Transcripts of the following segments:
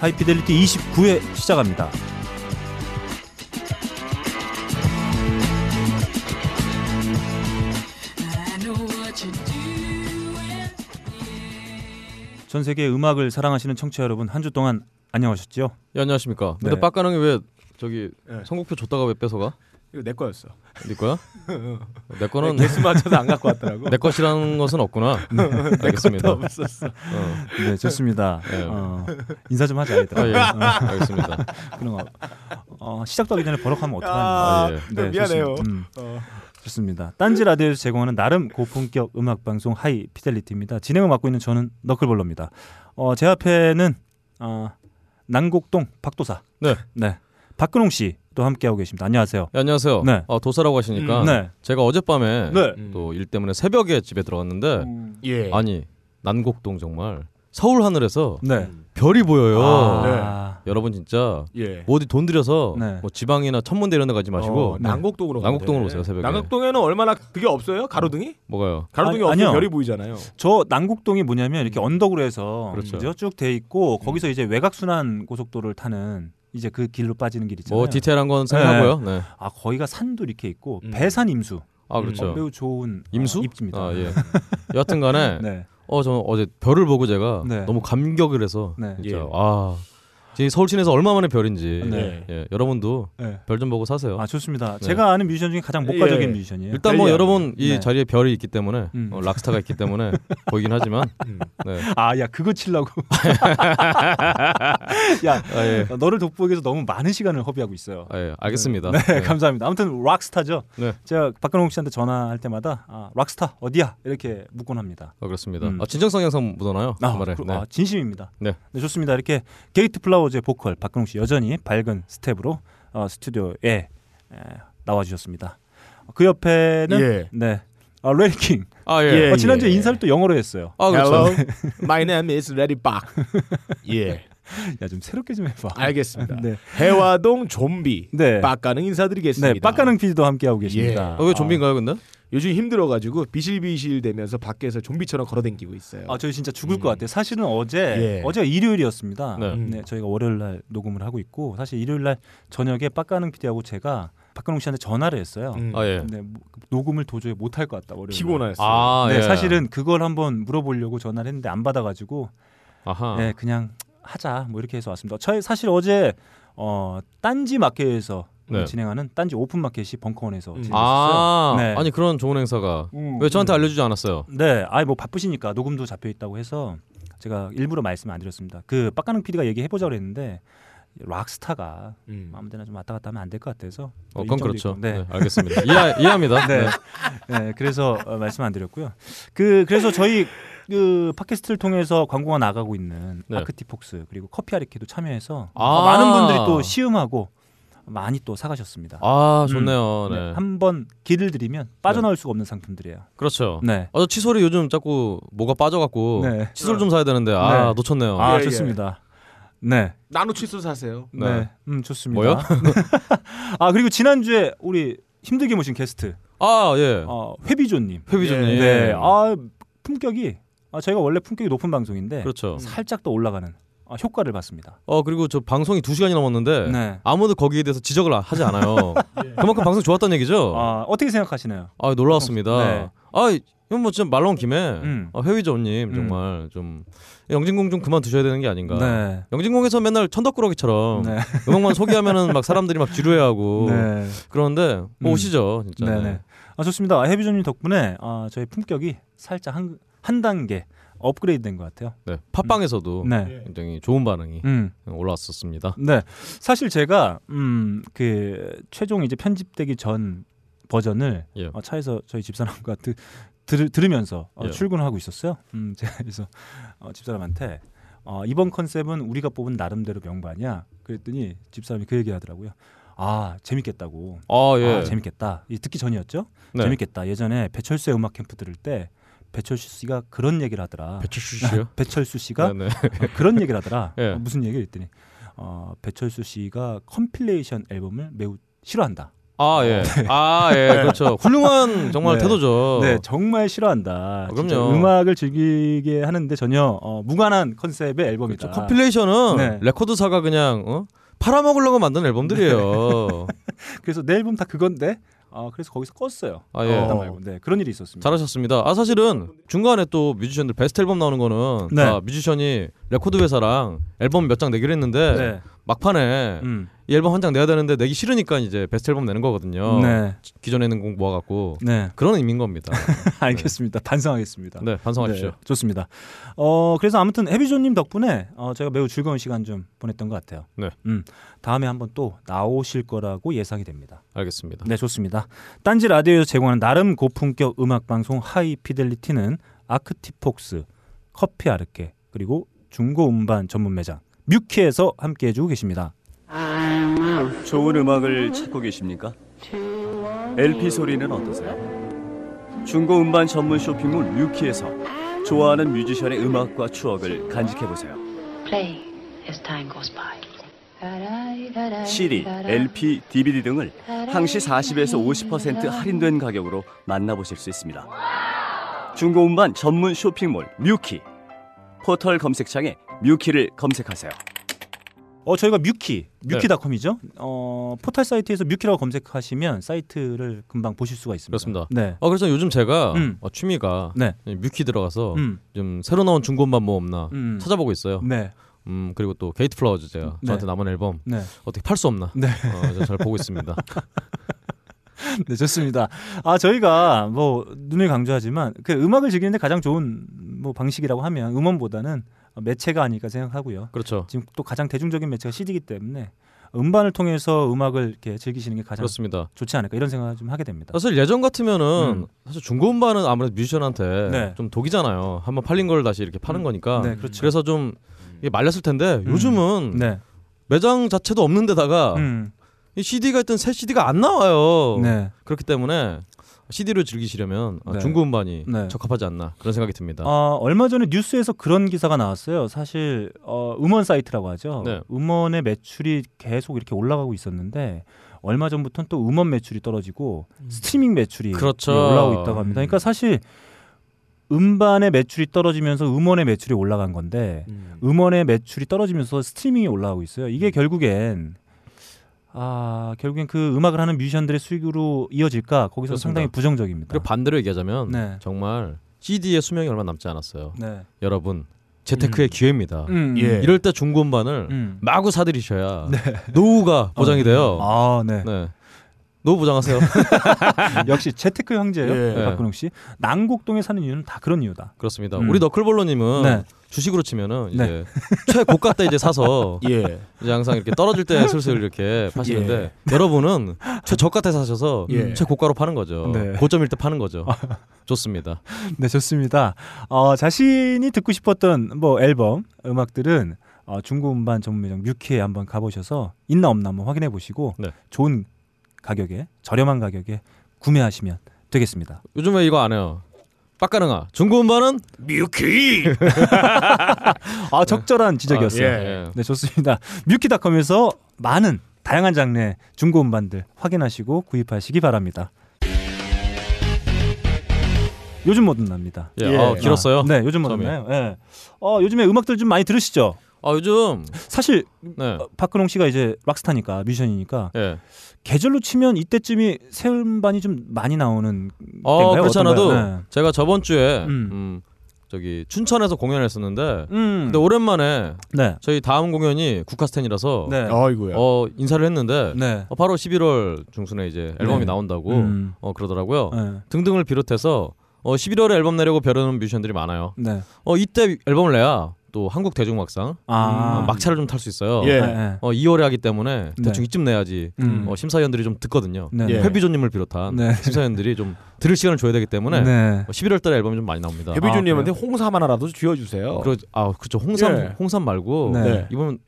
하이피델리티 29회 시작합니다. 전 세계 음악을 사랑하시는 청취자 여러분 한 주 동안 안녕하셨죠? 예, 안녕하십니까. 근데 네. 빡가능이 왜 저기 네. 선곡표 줬다가 왜 뺏어가? 이거 내 거였어. 네 거야? 내 거는 개수 맞춰서 안 갖고 왔더라고. 내 것이라는 것은 없구나. 알겠습니다. 없었어. 어. 네, 좋습니다. 네. 어, 인사 좀 하자, 얘들아. 아, 예. 알겠습니다. 그런 거. 어, 시작도 하기 전에 버럭하면 어떡하냐. 아, 아, 예. 네, 미안해요. 좋습니다. 음, 어. 좋습니다. 딴지 라디오에서 제공하는 나름 고품격 음악 방송 High Fidelity입니다. 진행을 맡고 있는 저는 너클볼러입니다. 어, 제 앞에는 어, 난곡동 박도사. 네. 네. 박근홍 씨도 함께하고 계십니다. 안녕하세요. 예, 안녕하세요. 네. 어, 도사라고 하시니까 음, 네. 제가 어젯밤에 네. 또 일 때문에 새벽에 집에 들어갔는데 예. 아니 난곡동 정말 서울 하늘에서 네. 음. 별이 보여요. 아, 여러분 진짜 예. 뭐 어디 돈 들여서 네. 뭐 지방이나 천문대 이런 데 가지 마시고 어, 난곡동으로 난곡동으로 돼. 오세요, 새벽에. 난곡동에는 얼마나 그게 없어요? 가로등이? 뭐가요? 가로등이 아니, 없으면 아니요. 별이 보이잖아요. 저 난곡동이 뭐냐면 이렇게 언덕으로 해서 그렇죠. 쭉돼 있고 거기서 이제 외곽순환 고속도로를 타는 이제 그 길로 빠지는 길 있잖아요. 뭐 디테일한 건 생각하고요. 네. 아 거기가 산도 이렇게 있고 음. 배산 임수 아 그렇죠. 어, 매우 좋은 임수? 어, 입지입니다. 아 예. 여하튼간에 네. 어저 어제 별을 보고 제가 네. 너무 감격을 해서 네. 진짜 예. 아 지금 서울 시내에서 얼마 만에 별인지 네. 예, 여러분도 네. 별좀 보고 사세요. 아 좋습니다. 네. 제가 아는 뮤지션 중에 가장 목가적인 예. 뮤지션이에요. 일단 뭐. 여러분 이 네. 자리에 별이 있기 때문에 음. 어, 락스타가 있기 때문에 보이긴 하지만 음. 네. 아야 그거 치려고. 야 아, 예. 너를 돋보기 위해서 너무 많은 시간을 허비하고 있어요. 아, 예. 알겠습니다. 네, 네. 감사합니다. 아무튼 rock star죠. 네. 제가 박근홍 씨한테 전화할 때마다 아, rock star 어디야 이렇게 묻곤 합니다. 아, 그렇습니다. 음. 아, 진정성 영상 묻어나요? 아, 그 말에. 그, 네. 아, 진심입니다. 네. 좋습니다. 이렇게 Gate Flowers의 보컬 박근홍 씨 여전히 밝은 스텝으로 어, 스튜디오에 에, 나와 주셨습니다. 그 옆에는 예. 네. 아, Larry King. 아 예. 예. 어, 지난주에 인사를 또 영어로 했어요. 아 그렇죠. Hello, my name is Larry Bach. 예, 야, 좀 새롭게 좀 해봐. 알겠습니다. 네. 해화동 좀비 네. 빡가는 인사드리겠습니다. 네, 빡가능 PD도 함께하고 계십니다. 어, 왜 좀비인가요, 근데? 요즘 힘들어가지고 비실비실 되면서 밖에서 좀비처럼 걸어댕기고 있어요. 아, 저희 진짜 죽을 음. 것 같아요. 사실은 어제 예. 어제가 일요일이었습니다. 네. 음. 네, 저희가 월요일 날 녹음을 하고 있고 사실 일요일 날 저녁에 빡가능 PD하고 제가 박근홍 씨한테 전화를 했어요. 음. 아 예. 근데 뭐, 녹음을 도저히 못 할 것 같다. 월요일 날. 피곤했어. 아 네, 예. 사실은 그걸 한번 물어보려고 전화를 했는데 안 받아가지고 아하. 네, 그냥 하자 뭐 이렇게 해서 왔습니다. 저희 사실 어제 어, 딴지 마켓에서 네. 진행하는 딴지 오픈 마켓이 벙커원에서 음. 진행했어요. 아 네. 아니 그런 좋은 행사가 음. 왜 저한테 알려주지 않았어요? 네, 아이 뭐 바쁘시니까 녹음도 잡혀 있다고 해서 제가 일부러 말씀 안 드렸습니다. 그 빡가능 PD가 얘기해 보자고 그랬는데 락스타가 음. 아무데나 좀 왔다 갔다 하면 안 될 것 같아서 어, 또 그건 그렇죠. 있고. 네. 네. 알겠습니다. 이해 이해합니다. 네. 네. 네, 그래서 어, 말씀 안 드렸고요. 그 그래서 저희 그 팟캐스트를 통해서 광고가 나가고 있는 네. 아크티폭스 그리고 커피 아리케도 참여해서 아. 어, 많은 분들이 또 시음하고 많이 또 사가셨습니다. 아 좋네요. 네, 네. 한번 길을 들이면 빠져나올 수가 없는 상품들이에요. 그렇죠. 네. 어, 저 칫솔이 요즘 자꾸 뭐가 빠져갖고 네. 칫솔 좀 사야 되는데 아 네. 놓쳤네요. 아 예, 예. 좋습니다. 네. 나노 칫솔 사세요. 네. 네. 음 좋습니다. 뭐요? 아 그리고 지난 주에 우리 힘들게 모신 게스트 아 예. 어, 회비조님. 회비조님. 예. 네. 아 품격이 아, 저희가 원래 품격이 높은 방송인데 그렇죠. 살짝 더 올라가는 아, 효과를 봤습니다. 어 그리고 저 방송이 2 시간이 넘었는데 네. 아무도 거기에 대해서 지적을 하지 않아요. 그만큼 방송 좋았다는 얘기죠. 아, 어떻게 생각하시나요? 아 놀라웠습니다. 네. 아 이건 뭐 진짜 말 나온 김에 음. 아, 회위조님 음. 정말 좀 영진공 좀 그만 두셔야 되는 게 아닌가. 네. 영진공에서 맨날 천덕꾸러기처럼 네. 음악만 소개하면은 막 사람들이 막 지루해하고 네. 그러는데 뭐 음. 오시죠 진짜. 네, 네. 아, 좋습니다. 해비조님 덕분에 아, 저희 품격이 살짝 한, 한 단계 업그레이드 된것 같아요. 네. 팟빵에서도 네. 굉장히 좋은 반응이 음. 올라왔었습니다. 네. 사실 제가 음, 그 최종 이제 편집되기 전 버전을 예. 어, 차에서 저희 집사람과 드, 들, 들으면서 어, 예. 출근을 하고 있었어요. 음, 제가 그래서 어, 집사람한테 어, 이번 컨셉은 우리가 뽑은 나름대로 명반이야. 그랬더니 집사람이 그 얘기 하더라고요. 아 재밌겠다고. 아 예. 아 재밌겠다. 이 듣기 전이었죠. 네. 재밌겠다. 예전에 배철수의 음악 캠프 들을 때 배철수 씨가 그런 얘기를 하더라. 배철수 씨요? 배철수 씨가 네, 네. 어, 그런 얘기를 하더라. 예. 어, 무슨 얘기 했더니 어, 배철수 씨가 compilation 앨범을 매우 싫어한다. 아 예. 아 예. 그렇죠. 훌륭한 정말 네. 태도죠. 네, 정말 싫어한다. 아, 그럼요. 음악을 즐기게 하는데 전혀 어, 무관한 컨셉의 앨범이다. 그렇죠. compilation은 네. 레코드사가 그냥 어? 팔아먹으려고 만든 앨범들이에요. 그래서 내 앨범 다 그건데. 아, 그래서 거기서 껐어요. 아 예. 말고. 네, 그런 일이 있었습니다. 잘하셨습니다. 아 사실은 중간에 또 뮤지션들 베스트 앨범 나오는 거는 네. 다 뮤지션이 레코드 회사랑 앨범 몇 장 내기로 했는데 네. 막판에 음. 이 앨범 한 장 내야 되는데 내기 싫으니까 이제 베스트 앨범 내는 거거든요. 네. 기존에 있는 곡 모아갖고 네. 그런 의미인 겁니다. 알겠습니다. 반성하겠습니다. 네 반성하십시오. 네, 좋습니다. 어 그래서 아무튼 해비존님 덕분에 어, 제가 매우 즐거운 시간 좀 보냈던 것 같아요. 네. 음 다음에 한번 또 나오실 거라고 예상이 됩니다. 알겠습니다. 네 좋습니다. 딴지 라디오에서 제공하는 나름 고품격 음악 방송 High Fidelity는 아크티폭스, 커피 아르케 그리고 중고 음반 전문 매장 뮤키에서 함께 해 주고 계십니다. 좋은 음악을 찾고 계십니까? LP 소리는 어떠세요? 중고 음반 전문 쇼핑몰 뮤키에서 좋아하는 뮤지션의 음악과 추억을 간직해 보세요. Play as time goes by. CD, LP, DVD 등을 항시 40에서 50% 할인된 가격으로 만나보실 수 있습니다. 중고 음반 전문 쇼핑몰 뮤키 포털 검색창에 뮤키를 검색하세요. 어 저희가 뮤키 네. 뮤키닷컴이죠. 어 포털 사이트에서 뮤키라고 검색하시면 사이트를 금방 보실 수가 있습니다. 그렇습니다. 네. 어 그래서 요즘 제가 음. 어, 취미가 네. 뮤키 들어가서 음. 좀 새로 나온 중고 음반 뭐 없나 음. 찾아보고 있어요. 네. 음 그리고 또 Gate Flowers 제가 네. 저한테 남은 앨범 네. 어떻게 팔 수 없나 네. 어, 저 잘 보고 있습니다. 네, 좋습니다. 아, 저희가 뭐 눈을 강조하지만 그 음악을 즐기는데 가장 좋은 뭐 방식이라고 하면 음원보다는 매체가 아닐까 생각하고요. 그렇죠. 지금 또 가장 대중적인 매체가 CD이기 때문에 음반을 통해서 음악을 이렇게 즐기시는 게 가장 그렇습니다. 좋지 않을까 이런 생각을 좀 하게 됩니다. 사실 예전 같으면은 음. 사실 중고 음반은 아무래도 뮤지션한테 네. 좀 독이잖아요. 한번 팔린 걸 다시 이렇게 파는 거니까. 네, 그렇죠. 그래서 좀 이게 말렸을 텐데 요즘은 네. 매장 자체도 없는 데다가 음. 이 CD가 있던 새 CD가 안 나와요. 네. 그렇기 때문에 CD로 즐기시려면 어, 네. 중고 음반이 네. 적합하지 않나 그런 생각이 듭니다. 어, 얼마 전에 뉴스에서 그런 기사가 나왔어요. 사실 어, 음원 사이트라고 하죠. 네. 음원의 매출이 계속 이렇게 올라가고 있었는데 얼마 전부터는 또 음원 매출이 떨어지고 스트리밍 매출이 그렇죠. 올라오고 있다고 합니다. 그러니까 사실 음반의 매출이 떨어지면서 음원의 매출이 올라간 건데 음 원의 매출이 떨어지면서 스트리밍이 올라가고 있어요. 이게 결국엔 아 결국엔 그 음악을 하는 뮤지션들의 수익으로 이어질까 거기서 그렇습니다. 상당히 부정적입니다. 그리고 반대로 얘기하자면 네. 정말 CD의 수명이 얼마 남지 않았어요. 네. 여러분 재테크의 기회입니다. 음, 예. 이럴 때 중고 음반을 음. 마구 사들이셔야 노후가 보장이 돼요. 아, 네. 네. 노후 보장하세요. 역시 재테크 형제예요. 예. 박근홍 씨. 난곡동에 사는 이유는 다 그런 이유다. 그렇습니다. 음. 우리 너클볼러님은 네. 주식으로 치면은 네. 이제 최고가 때 이제 사서 예. 이제 항상 이렇게 떨어질 때 슬슬 이렇게 파시는데 여러분은 최저가 때 사셔서 예. 최고가로 파는 거죠. 네. 고점일 때 파는 거죠. 좋습니다. 네, 좋습니다. 어, 자신이 듣고 싶었던 뭐 앨범, 음악들은 어, 중고 음반 전문 매장 뮤키에 한번 가보셔서 있나 없나 한번 확인해 보시고 네. 좋은 가격에 저렴한 가격에 구매하시면 되겠습니다. 요즘에 이거 안 해요. 빡가능아 중고 음반은 뮤키. 아 적절한 지적이었어요. 아, 예. 네, 좋습니다. 뮤키닷컴에서 많은 다양한 장르의 중고 음반들 확인하시고 구입하시기 바랍니다. 요즘 뭐든 납니다. 예. 예. 아, 길었어요. 아, 네, 요즘 뭐든. 나요. 예. 어, 요즘에 음악들 좀 많이 들으시죠? 아 요즘 사실 네. 어, 박근홍 씨가 이제 락스타니까 뮤지션이니까 예. 계절로 치면 이때쯤이 새 음반이 좀 많이 나오는 어 때인가요? 그렇지 않아도 어떤가요? 네. 제가 저번 주에 음. 음. 저기 춘천에서 공연했었는데 음. 근데 오랜만에 네. 저희 다음 공연이 국카스텐이라서 네. 어 인사를 했는데 네. 어, 바로 11월 중순에 이제 앨범이 네. 나온다고 음. 어 그러더라고요. 네. 등등을 비롯해서 어 11월에 앨범 내려고 벼르는 뮤지션들이 많아요. 네. 어 이때 앨범을 내야 또 한국 대중음악상 아. 어, 막차를 좀 탈 수 있어요. 예. 네, 네. 어 2월에 하기 때문에 네. 대충 이쯤 내야지 음. 어, 심사위원들이 좀 듣거든요. 네. 예. 회비조님을 비롯한 네. 심사위원들이 좀 들을 시간을 줘야 되기 때문에 네. 어, 11월 달에 앨범이 좀 많이 나옵니다. 해비주님한테 홍삼 하나라도 쥐어 주세요. 그러, 아 그렇죠. 홍삼 예. 홍삼 말고 네. 네. 이번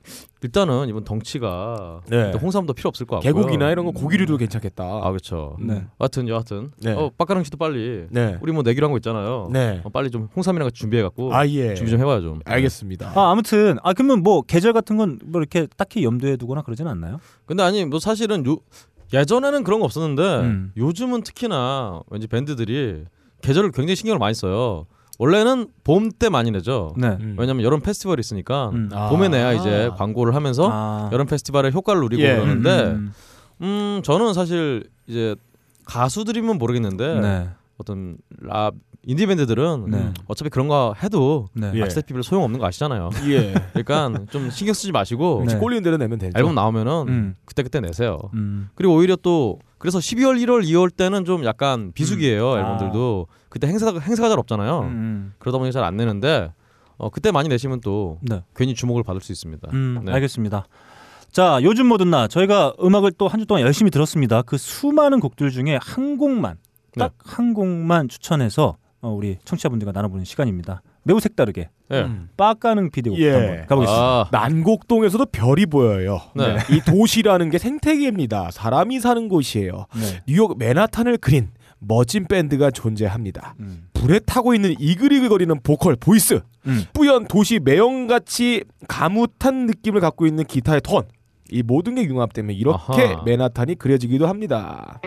일단은 이번 덩치가 네. 또 홍삼도 필요 없을 것 같고요. 계곡이나 이런 거 고기류도 괜찮겠다. 아 그렇죠. 네. 하여튼 여하튼 네. 어 빡가랑 씨도 빨리 네. 우리 뭐 내기로 한 거 있잖아요. 네. 어, 빨리 좀 홍삼이랑 같이 준비해 갖고 아 예. 준비 좀 해봐요 좀. 알겠습니다. 아, 아무튼 아 그러면 뭐 계절 같은 건 뭐 이렇게 딱히 염두에 두거나 그러진 않나요? 근데 아니 뭐 사실은 요 예전에는 그런 거 없었는데 음. 요즘은 특히나 왠지 밴드들이 계절을 굉장히 신경을 많이 써요. 원래는 봄 때 많이 내죠. 네. 음. 왜냐면 여름 페스티벌이 있으니까 음. 아. 봄에 내야 이제 광고를 하면서 아. 여름 페스티벌의 효과를 누리고 예. 그러는데 음, 음 저는 사실 이제 가수들이면 모르겠는데 네. 어떤 랍 인디 밴드들은 네. 어차피 그런 거 해도 네. 예. 악스테피블 소용 없는 거 아시잖아요. 예. 그러니까 좀 신경 쓰지 마시고 네. 꼴리는 대로 내면 되죠. 앨범 나오면은 음. 그때 그때 내세요. 음. 그리고 오히려 또 그래서 12월, 1월, 2월 때는 좀 약간 비수기예요 음. 앨범들도 그때 행사가 행사가 잘 없잖아요. 음. 그러다 보니 잘 안 내는데 어, 그때 많이 내시면 또 네. 괜히 주목을 받을 수 있습니다. 음, 네. 알겠습니다. 자, 요즘 뭐든 나 저희가 음악을 또 한 주 동안 열심히 들었습니다. 그 수많은 곡들 중에 한 곡만 딱 한 곡만 추천해서 어, 우리 청취자분들과 나눠보는 시간입니다. 매우 색다르게 예. 음. 빡가능 PD의 예. 한번 가보겠습니다. 아, 난곡동에서도 별이 보여요. 네. 이 도시라는 게 생태계입니다. 사람이 사는 곳이에요. 네. 뉴욕 맨하탄을 그린 멋진 밴드가 존재합니다. 음. 불에 타고 있는 이글이글거리는 보컬 보이스, 음. 뿌연 도시 매형같이 가뭇한 느낌을 갖고 있는 기타의 톤. 이 모든 게 융합되면 이렇게 아하. 맨하탄이 그려지기도 합니다.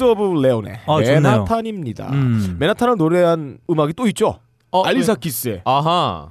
킹스 오브 레온의 아. 맨하탄입니다. 음. 맨하탄을 노래한 음악이 또 있죠. 어, 알리사 네. 키스의 아하.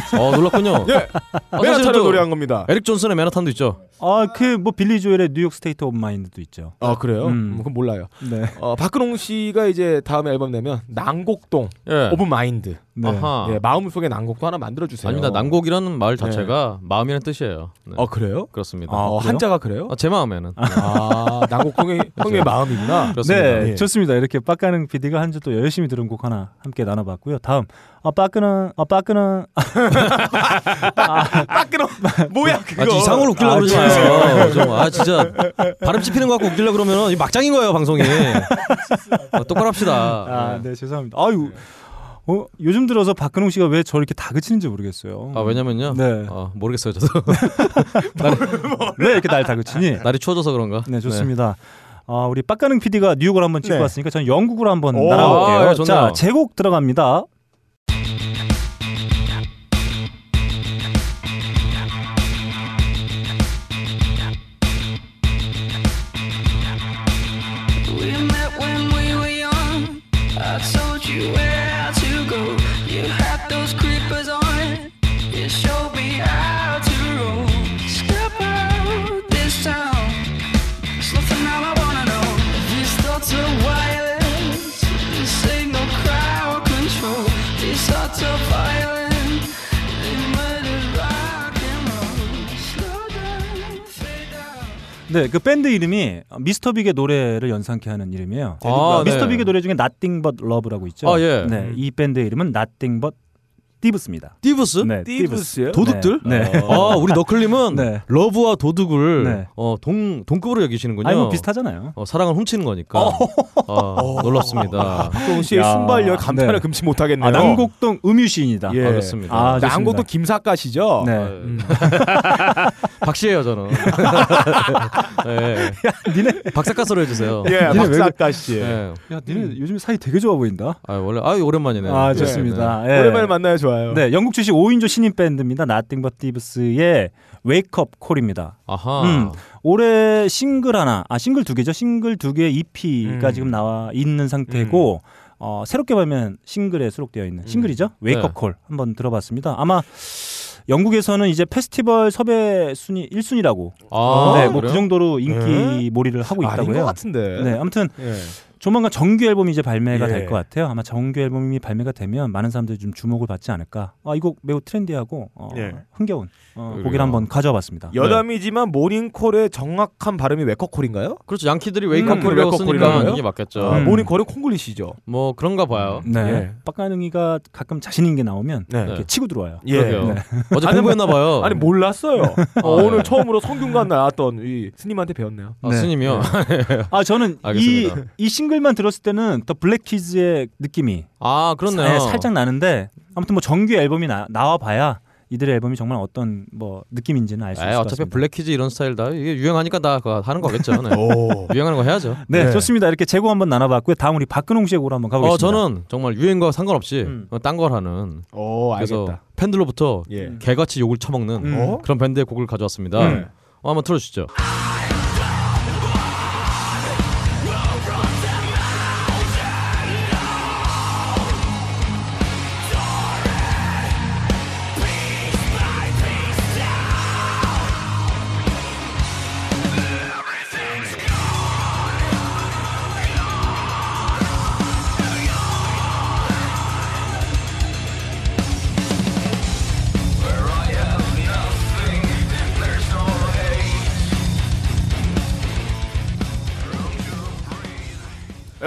어 놀랐군요. 예. 아, 맨하탄을 또 노래한 겁니다. 에릭 존슨의 맨하탄도 있죠. 아, 그 뭐 빌리 조엘의 New York State of Mind도 있죠. 아 그래요? 음. 음, 그건 몰라요. 네. 어, 박근홍 씨가 이제 다음에 앨범 내면 난곡동 예. of Mind 네. 아하. 예, 마음 속에 난곡도 하나 만들어 주세요. 아닙니다. 난곡이라는 말 자체가 마음이라는 뜻이에요. 네. 어 그래요? 그렇습니다. 어, 그래요? 한자가 그래요? 어, 제 마음에는 아 난곡동의 형의 마음이구나. 그렇습니다. 네, 예. 좋습니다. 이렇게 빡가능 PD가 한 주 또 열심히 들은 곡 하나 함께 나눠봤고요. 다음, 아 빠까는, 아 빠까는, 빠끄러 뭐야 그거? 아, 이상으로 웃기려고 아, 그러지 마요. 좀, 아, 진짜. 발음 찝히는 거 갖고 웃기려고 그러면 이 막장인 거예요, 방송이. 아, 똑바로 합시다. 아, 네, 죄송합니다. 아유, 어, 요즘 들어서 박근홍 씨가 왜 저 이렇게 다그치는지 모르겠어요. 아, 왜냐면요. 네. 어, 모르겠어요, 저도. 왜 이렇게 날 다그치니? 날이 추워져서 그런가? 네, 좋습니다. 아, 우리 빡가능 PD가 뉴욕을 한번 찍고 네. 왔으니까 저는 영국으로 한번 오, 날아볼게요. 아. 자, 제곡 들어갑니다. You 네, 그 밴드 이름이 미스터 빅의 노래를 연상케 하는 이름이에요. 아, 미스터 네. 빅의 노래 중에 Nothing But Love라고 있죠. 아, 예. 네, 이 밴드의 이름은 Nothing But Thieve스입니다. 띠브스? 네, 띠브스요? 도둑들? 네. 아, 우리 너클님은 네. 러브와 도둑을 네. 어, 동, 동급으로 여기시는군요. 아니 뭐 비슷하잖아요. 어, 사랑을 훔치는 거니까. 어, 놀랍습니다. 박근홍 씨의 야, 순발력 감탄을 네. 금치 못하겠네요. 아, 남곡동 음유 시인이다. 예. 아, 그렇습니다. 아, 좋습니다. 난곡동 김사가시죠? 네. 음. 박씨예요 저는. 네. 니네 박사가스로 해주세요. 예, 니네 왜 박사가 씨. 네. 야, 니네 요즘 사이 되게 좋아 보인다. 아 원래 아 오랜만이네. 아, 네. 좋습니다. 예. 오랜만에 만나요, 좋아 요. 네, 영국 출신 5인조 신인 밴드입니다. Nothing But Thieves의 Wake Up Call입니다. 아하. 음. 올해 싱글 하나, 아 싱글 두 개죠. 싱글 두 개의 EP가 음. 지금 나와 있는 상태고 어, 새롭게 발매한 싱글에 수록되어 있는 싱글이죠. Wake 네. Up Call 한번 들어봤습니다. 아마 영국에서는 이제 페스티벌 섭외 순위 1순위라고 아, 네, 뭐 그? 정도로 인기 네. 몰이를 하고 있다고 것 해요. 같은데. 네, 아무튼 예. 조만간 정규 앨범이 이제 발매가 예. 될 것 같아요. 아마 정규 앨범이 발매가 되면 많은 사람들이 좀 주목을 받지 않을까. 아, 이 곡 매우 trendy하고 어, 예. 흥겨운 어. 곡을 한번 가져와 봤습니다. 여담이지만 모닝콜의 정확한 발음이 wake-up call인가요? 그렇죠. 양키들이 음, 웨이크업콜이라고 웨이크업콜이라고 쓰니까? 이게 맞겠죠. 아, 음. 모닝콜이 콩글리시죠. 뭐 그런가 봐요. 네. 예. 빡가능이가 가끔 자신 있는 게 나오면 네. 이렇게 치고 들어와요. 예. 네. 어제 공부했나 봐요. 아니 몰랐어요. 어, 네. 오늘 처음으로 성균관 나왔던 이 스님한테 배웠네요. 아, 네. 스님이요. 아 저는 이. 이 싱글만 들었을 때는 The Black Keys의 느낌이 아 그렇네요. 네, 살짝 나는데 아무튼 뭐 정규 앨범이 나, 나와 봐야 이들의 앨범이 정말 어떤 뭐 느낌인지는 알수 에이, 있을 것 어차피 같습니다. Black Keys 이런 스타일 다 이게 유행하니까 다 그거 하는 거겠죠. 네. 오. 유행하는 거 해야죠. 네, 네. 좋습니다. 이렇게 제 곡 한번 나눠봤고요. 다음 우리 박근홍 씨의 곡으로 한번 어 가보겠습니다. 저는 정말 유행과 상관없이 음. 어, 딴걸 하는 오, 그래서 알겠다. 팬들로부터 예. 개같이 욕을 처먹는 음. 어? 그런 밴드의 곡을 가져왔습니다. 음. 어, 한번 틀어주시죠.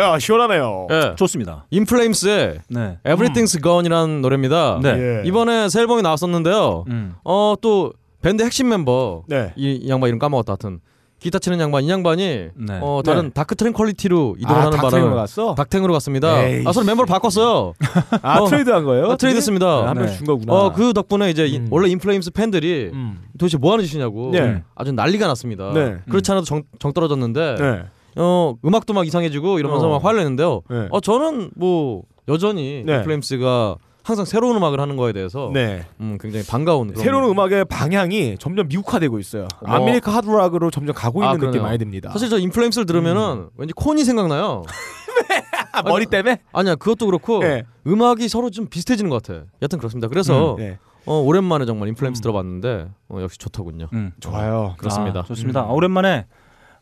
야 시원하네요. 예. 좋습니다. In Flames의 네. Everything's Gone이라는 노래입니다. 네. 예. 이번에 새 앨범이 나왔었는데요. 음. 어또 밴드 핵심 멤버 네. 이, 이 양반 이름 까먹었다 하여튼 기타 치는 양반 이 양반이 네. 어 다른 네. Dark Tranquillity로 이동을 아, 하는 바람에 갔어? 닥탱으로 갔습니다. 에이씨. 아 서로 멤버를 바꿨어요. 아 어. 트레이드한 거예요? 아, 트레이드했습니다. 한명 네. 준 거구나. 어그 덕분에 이제 이- 음. 원래 In Flames 팬들이 음. 도대체 뭐 하는 짓이냐고 네. 아주 난리가 났습니다. 네. 그렇지 않아도 정, 정 떨어졌는데 네. 어 음악도 막 이상해지고 이러면서 어. 막 화를 냈는데요. 네. 어 저는 뭐 여전히 네. In Flames가 항상 새로운 음악을 하는 거에 대해서 네. 음, 굉장히 반가운 그런 새로운 음악의 방향이 점점 미국화되고 있어요. 뭐- 아메리카 하드락으로 점점 가고 아, 있는 느낌 그러네요. 많이 듭니다. 사실 저 In Flames를 들으면은 음. 왠지 Korn이 생각나요. 아, 머리 때문에? 아니야 그것도 그렇고 네. 음악이 서로 좀 비슷해지는 것 같아. 여튼 그렇습니다. 그래서 네. 어, 오랜만에 정말 In Flames 음. 들어봤는데 어, 역시 좋더군요. 음. 좋아요. 그렇습니다. 아, 좋습니다. 음. 아, 오랜만에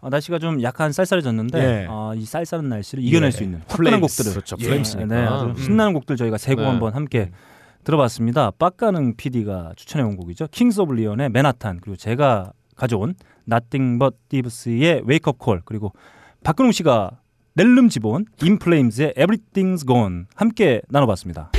어, 날씨가 좀 약간 쌀쌀해졌는데 예. 어, 이 쌀쌀한 날씨를 이겨낼 예. 수 있는 화끈한. 곡들을 그렇죠. 예. Flames니까. 네, 아주 음. 신나는 곡들 저희가 세곡 네. 한번 함께 들어봤습니다. 빡가능 PD가 추천해 온 곡이죠. Kings of Leon의 Manhattan 그리고 제가 가져온 Nothing But Thieves의 Wake Up Call 그리고 박근홍 씨가 낼름 집어온 In Flames의 Everything's Gone 함께 나눠봤습니다.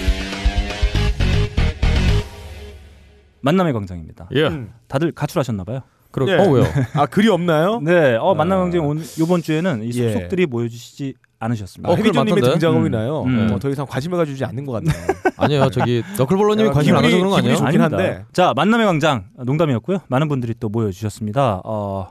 만남의 광장입니다. 예. 음. 다들 가출하셨나 봐요. 그렇. 예. 어 왜요? 아 글이 없나요? 네, 어, 아. 만남의 광장 온 이번 주에는 이 예. 속속들이 모여주시지 않으셨습니다. 어, 어, 해비조님의 많던데? 등장음이 나요. 음. 어, 더 이상 관심을 가져주지 않는 것 같네요. 아니에요. 저기 너클볼러님이 야, 관심 안 하셔서 그런 거 아니에요? 좋긴 아닙니다. 한데. 자, 만남의 광장 농담이었고요. 많은 분들이 또 모여주셨습니다. 어,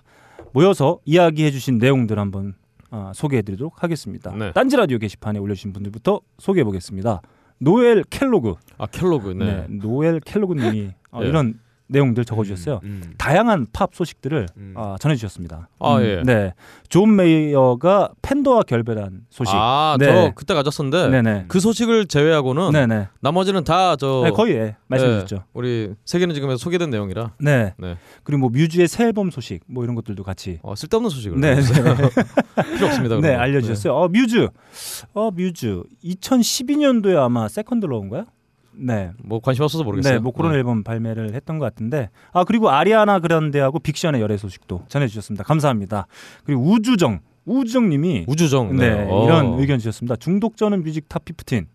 모여서 이야기해주신 내용들 한번 어, 소개해드리도록 하겠습니다. 네. 딴지 라디오 게시판에 올려주신 분들부터 소개해보겠습니다. 노엘 켈로그, 아 켈로그. 네. 네, 노엘 켈로그님이 어, 예. 이런 내용들 적어주셨어요. 음. 다양한 팝 소식들을 음. 어, 전해주셨습니다. 아, 음, 예. 네, 존 메이어가 Fender와 결별한 소식. 아, 네. 저 그때 가졌었는데 네네. 그 소식을 제외하고는 네네. 나머지는 다저 네, 거의 예, 말씀해주셨죠. 우리 세계는 지금에서 소개된 내용이라 네. 네. 그리고 뭐 Muse의 새 앨범 소식 뭐 이런 것들도 같이 어, 쓸데없는 소식을 네, 네. 필요 없습니다. 네, 그런 거. 알려주셨어요. 어, 뮤즈. 어, 뮤즈. 2012년도에 아마 Second Law인가요? 네. 네. 뭐 관심 없어서 모르겠어요. 네, 뭐 그런 앨범 발매를 했던 것 같은데. 아, 그리고 아리아나 그란데하고 빅 션의 열애 소식도 전해주셨습니다. 감사합니다. 그리고 우주정. 우주정 님이 우주정. 네, 어. 이런 의견 주셨습니다. 중독쩌는 뮤직 TOP 15.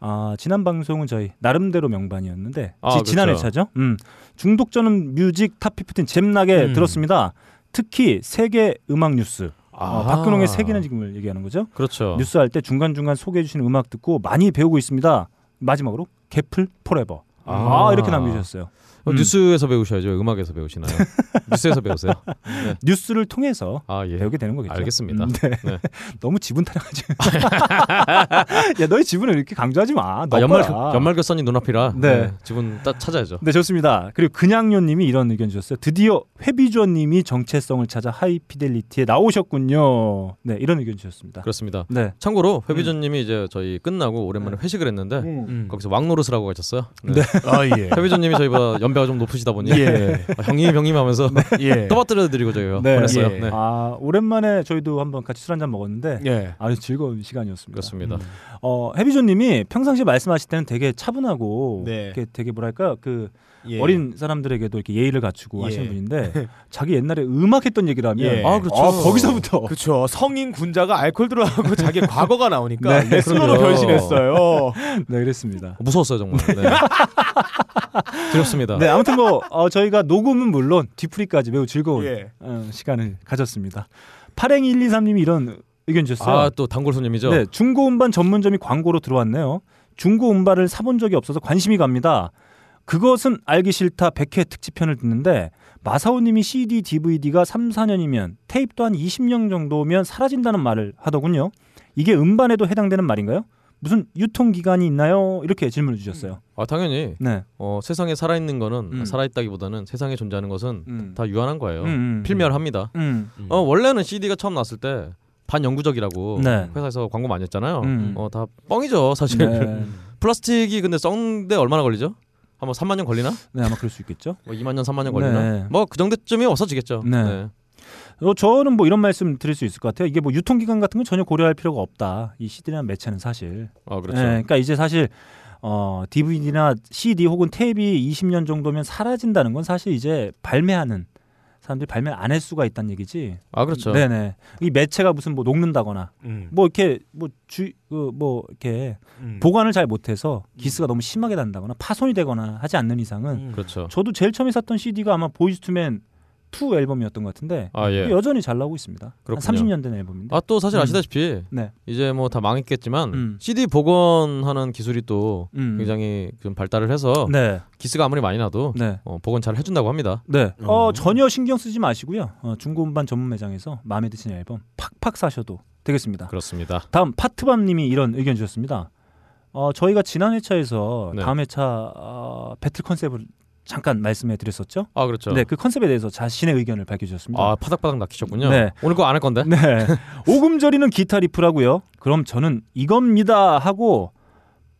아, 지난 방송은 저희 나름대로 명반이었는데 아, 지, 지난 그렇죠. 회차죠. 음. 중독쩌는 뮤직 TOP15 잼나게 음. 들었습니다. 특히 세계 음악 뉴스. 어, 아. 박근홍의 세계는 지금을 얘기하는 거죠. 그렇죠. 뉴스 할 때 중간 중간 소개해 주시는 음악 듣고 많이 배우고 있습니다. 마지막으로 개플 forever. 아, 아. 이렇게 남겨주셨어요. 어, 음. 뉴스에서 배우셔야죠. 음악에서 배우시나요? 뉴스에서 배우세요? 네. 뉴스를 통해서 아 예. 배우게 되는 거겠죠. 알겠습니다. 음, 네. 네. 너무 지분 타령하지. 야, 너희 지분을 이렇게 강조하지 마. 너 아, 연말 거야. 연말 결산이 눈앞이라 네. 네. 지분 따, 찾아야죠. 네, 좋습니다. 그리고 근양요님이 이런 의견 주셨어요. 드디어 회비조님이 정체성을 찾아 High Fidelity에 나오셨군요. 네, 이런 의견 주셨습니다. 그렇습니다. 네. 참고로 회비전님이 이제 저희 끝나고 오랜만에 회식을 했는데 음. 거기서 왕노릇을 하고 가셨어요. 네. 네. 아 예. 회비전님이 저희보다 연배 연배가 좀 높으시다 보니 예. 아, 형님 형님 하면서 예. 떠받들어 드리고 저희가 네. 보냈어요. 예. 네. 아 오랜만에 저희도 한번 같이 술 한잔 먹었는데 예. 아주 즐거운 시간이었습니다. 그렇습니다. 어 해비조님이 평상시 말씀하실 때는 되게 차분하고 네. 이렇게 되게 뭐랄까 그 예. 어린 사람들에게도 이렇게 예의를 갖추고 예. 하시는 분인데 자기 옛날에 음악했던 얘기를 하면 예. 아, 그렇죠. 거기서부터 그렇죠. 성인 군자가 알코올 들어가고 자기 과거가 나오니까 네, 레슬러로. 변신했어요. 네 그랬습니다. 무서웠어요 정말. 네. 두렵습니다. 네 아무튼 뭐 어, 저희가 녹음은 물론 뒤풀이까지 매우 즐거운 예. 어, 시간을 가졌습니다. 파랭이 123님이 이런 의견 주셨어요. 아 또 단골 손님이죠. 네, 중고 음반 전문점이 광고로 들어왔네요. 중고 음반을 사본 적이 없어서 관심이 갑니다. 그것은 알기 싫다 100회 특집편을 듣는데 마사오님이 CD, DVD가 3, 4년이면 테이프도 한 20년 정도면 사라진다는 말을 하더군요. 이게 음반에도 해당되는 말인가요? 무슨 유통 기간이 있나요? 이렇게 질문을 주셨어요. 아 당연히 네. 어, 세상에 살아 있는 거는 음. 살아 있다기보다는 세상에 존재하는 것은 음. 다 유한한 거예요. 음, 음, 필멸합니다. 음. 어 원래는 CD가 처음 나왔을 때 반영구적이라고 네. 회사에서 광고 많이 했잖아요. 음. 어다 뻥이죠 사실. 네. 플라스틱이 근데 썩는데 얼마나 걸리죠? 한번 3만 년 걸리나? 네, 아마 그럴 수 있겠죠. 뭐 2만 년, 3만 년 걸리나? 네. 뭐그 정도쯤이 없어지겠죠. 네. 어, 저는 뭐 이런 말씀 드릴 수 있을 것 같아요. 이게 뭐 유통기간 같은 건 전혀 고려할 필요가 없다. 이 CD라는 매체는 사실. 아 그렇죠. 예, 그러니까 이제 사실 어, DVD나 CD 혹은 테이프이 20년 정도면 사라진다는 건 사실 이제 발매하는 사람들이 발매 안 할 수가 있다는 얘기지. 아 그렇죠. 네네. 이 매체가 무슨 뭐 녹는다거나 음. 뭐 이렇게 뭐주뭐 이렇게 음. 보관을 잘 못해서 기스가 너무 심하게 난다거나 파손이 되거나 하지 않는 이상은 음. 그렇죠. 저도 제일 처음에 샀던 CD가 아마 보이즈투맨 2 앨범이었던 것 같은데 아 예. 여전히 잘 나오고 있습니다. 그렇군요. 한 30년 된 앨범인데. 아 또 사실 음. 아시다시피 네. 이제 뭐 다 망했겠지만 음. CD 복원하는 기술이 또 음. 굉장히 좀 발달을 해서 네. 기스가 아무리 많이 나도 네. 어, 복원 잘 해준다고 합니다. 네. 어, 어. 전혀 신경 쓰지 마시고요. 어, 중고 음반 전문 매장에서 마음에 드시는 앨범 팍팍 사셔도 되겠습니다. 그렇습니다. 다음 파트밤 님이 이런 의견 주셨습니다. 어, 저희가 지난 회차에서 네. 다음 회차 어, 배틀 컨셉을 잠깐 말씀해 드렸었죠. 아 그렇죠. 네, 그 컨셉에 대해서 자신의 의견을 밝혀 주셨습니다. 아 파닥파닥 낚이셨군요. 네. 오늘 그거 안 할 건데. 네. 오금저리는 기타 riff라고요. 그럼 저는 이겁니다 하고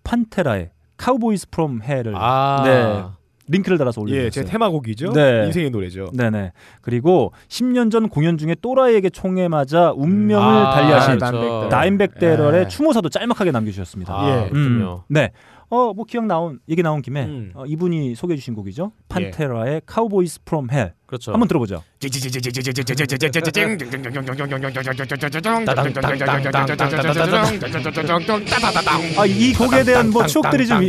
Pantera의 Cowboys From Hell을 아 네. 링크를 달아서 올려주셨어요. 예, 제 테마곡이죠. 네. 인생의 노래죠. 네네. 그리고 10년 전 공연 중에 또라이에게 총에 맞아 운명을 아, 달리하신 그렇죠. 다임백 대럴의 예. 추모사도 짤막하게 남겨주셨습니다. 아, 예. 그렇군요. 네. 어, 뭐 기억 나온 얘기 나온 김에 음. 어, 이분이 소개해 주신 곡이죠. Pantera의 Cowboys From Hell. 그렇죠. 한번 들어보죠. 아, 이 곡에 대한 뭐 추억들이 좀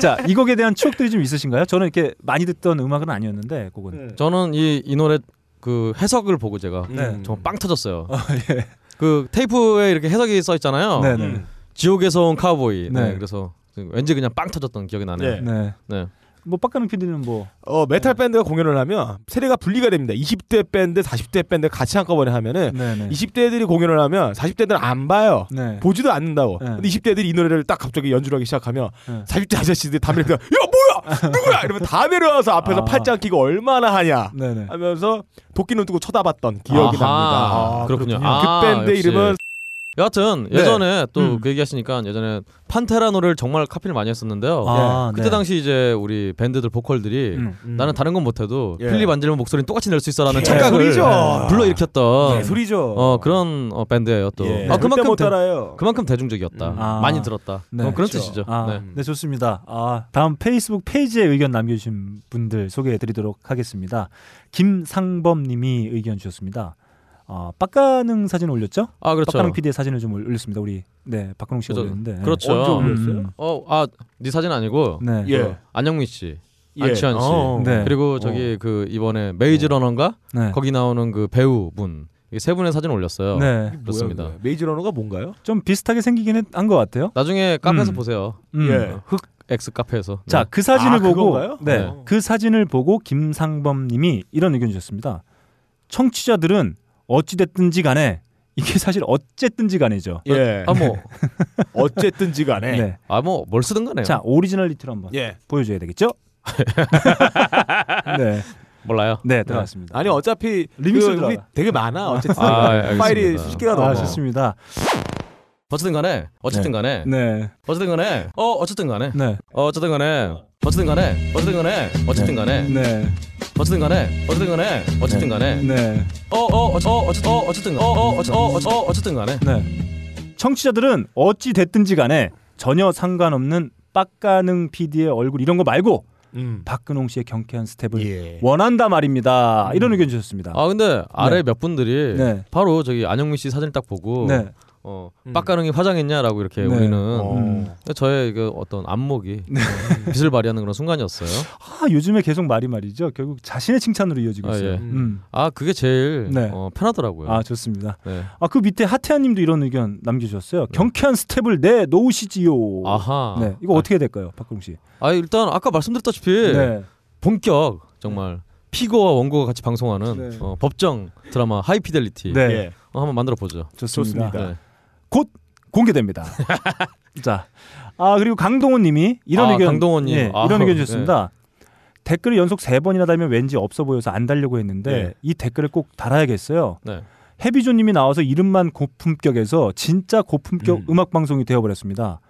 자, 이 곡에 대한 추억들이 좀 있으신가요? 저는 이렇게 많이 듣던 음악은 아니었는데 곡은. 저는 이, 이 노래 그 해석을 보고 제가 네. 정말 빵 터졌어요. 예. 그 테이프에 이렇게 해석이 써 있잖아요. 네, 네. 음. 지옥에서 온 카우보이. 네. 네. 그래서 왠지 그냥 빵 터졌던 기억이 나네요. 네. 네. 네. 뭐 빡가는 PD는 뭐 어, 메탈 밴드가 공연을 하면 세대가 분리가 됩니다. 20대 밴드, 40대 밴드 같이 한꺼번에 하면은 네, 네. 20대들이 공연을 하면 40대들은 안 봐요. 네. 보지도 않는다고. 네. 근데 20대들이 이 노래를 딱 갑자기 연주를 하기 시작하면 네. 40대 아저씨들이 담배 피다 야 뭐야 누구야 이러면 다 내려와서 앞에서 아. 팔짱 끼고 얼마나 하냐 네, 네. 하면서 도끼 눈 뜨고 쳐다봤던 기억이 아하, 납니다. 아, 그렇군요. 그렇군요. 그 밴드 역시. 이름은 여하튼 네. 예전에 또 음. 그 얘기하시니까 예전에 판테라 노래를 정말 카피를 많이 했었는데요. 아, 그때 네. 당시 이제 우리 밴드들 보컬들이 음. 나는 다른 건 못해도 예. 필립 안젤모 목소리는 똑같이 낼 수 있어라는 예, 착각을. 불러일으켰던 네, 소리죠. 어 그런 어, 밴드예요 또. 예. 아 그만큼 못 대. 그만큼 대중적이었다. 음. 아. 많이 들었다. 네. 어, 그런 그렇죠. 뜻이죠. 아, 네. 네. 좋습니다. 아, 다음 페이스북 페이지에 의견 남겨주신 분들 소개해드리도록 하겠습니다. 김상범님이 의견 주셨습니다. 어, 빡가능 사진 올렸죠? 아 그렇죠. 빡가능 PD의 사진을 좀 올렸습니다. 우리 네 박근홍 씨가 그죠. 올렸는데. 그렇죠. 언제 올렸어요? 음, 어, 아, 네 사진 아니고 네. 예. 그 안영미 씨, 예. 안치환 씨, 어. 네. 그리고 저기 그 이번에 Maze Runner인가 네. 거기 나오는 그 배우 분. 이세 분의 사진 올렸어요. 네. 그렇습니다. 뭐야? Maze Runner가 뭔가요? 좀 비슷하게 생기긴 한 것 같아요. 나중에 카페에서 음. 보세요. 음. 예. 흑 X 카페에서. 자, 네. 그 사진을 아, 보고 그건가요? 네. 네. 그 사진을 보고 김상범 님이 이런 의견 주셨습니다. 청취자들은 어찌 됐든지 간에 이게 사실 어쨌든지 간에죠. 예. 아 뭐, 어쨌든지 간에. 네. 아뭐 뭘 쓰든 간에요. 자 오리지널리티로 한번 예. 보여줘야 되겠죠? 네, 몰라요. 네 들어갔습니다. 아니 어차피 리믹스 그 우리. 되게 많아. 어쨌든 아. 파일이 수십 개가 넘어. 아 좋습니다. 어쨌든 간에 어쨌든 간에 네, 어쨌든 간에 어 어쨌든 간에 네, 어쨌든 간에 어쨌든 간에 어쨌든 간에 어쨌든 간에 네, 어쨌든 간에 어쨌든 간에 어쨌든 간에 네, 어어어 어쨌든 어 어쨌든 어어 어어 어쨌든 간에 네. 청취자들은 어찌 됐든지 간에 전혀 상관없는 빡가능 PD의 얼굴 이런 거 말고 음. 박근홍 씨의 경쾌한 스텝을 예. 원한다 말입니다. 이런 의견 주셨습니다. 아 근데 아래 몇 분들이 네. 바로 저기 안영민 씨 사진을 딱 보고 네, 어 음. 빡가능이 화장했냐라고 이렇게 네. 우리는 어. 음. 저의 그 어떤 안목이 빛을 발휘하는 그런 순간이었어요. 아 요즘에 계속 말이 말이죠. 결국 자신의 칭찬으로 이어지고 아, 있어요. 예. 음. 아 그게 제일 네. 어, 편하더라고요. 아 좋습니다. 네. 아그 밑에 하태한님도 이런 의견 남겨주셨어요. 경쾌한 스텝을 내 놓으시지요. 아하. 네, 이거 어떻게 해야 될까요, 박근홍 씨? 아 일단 아까 말씀드렸다시피 네, 본격 정말 피고와 원고가 같이 방송하는 네. 어, 법정 드라마 하이피델리티 네, 예. 어, 한번 만들어 보죠. 좋습니다. 좋습니다. 네. 곧 공개됩니다. 자, 아 그리고 강동원님이 이런 아, 의견, 강동원님. 예, 아, 이런 의견 주셨습니다. 댓글을 연속 세 번이나 달면 왠지 없어 보여서 안 달려고 했는데 예. 이 댓글을 꼭 달아야겠어요. 네. 해비조님이 나와서 이름만 고품격에서 진짜 고품격 음. 음. 악 방송이 되어버렸습니다.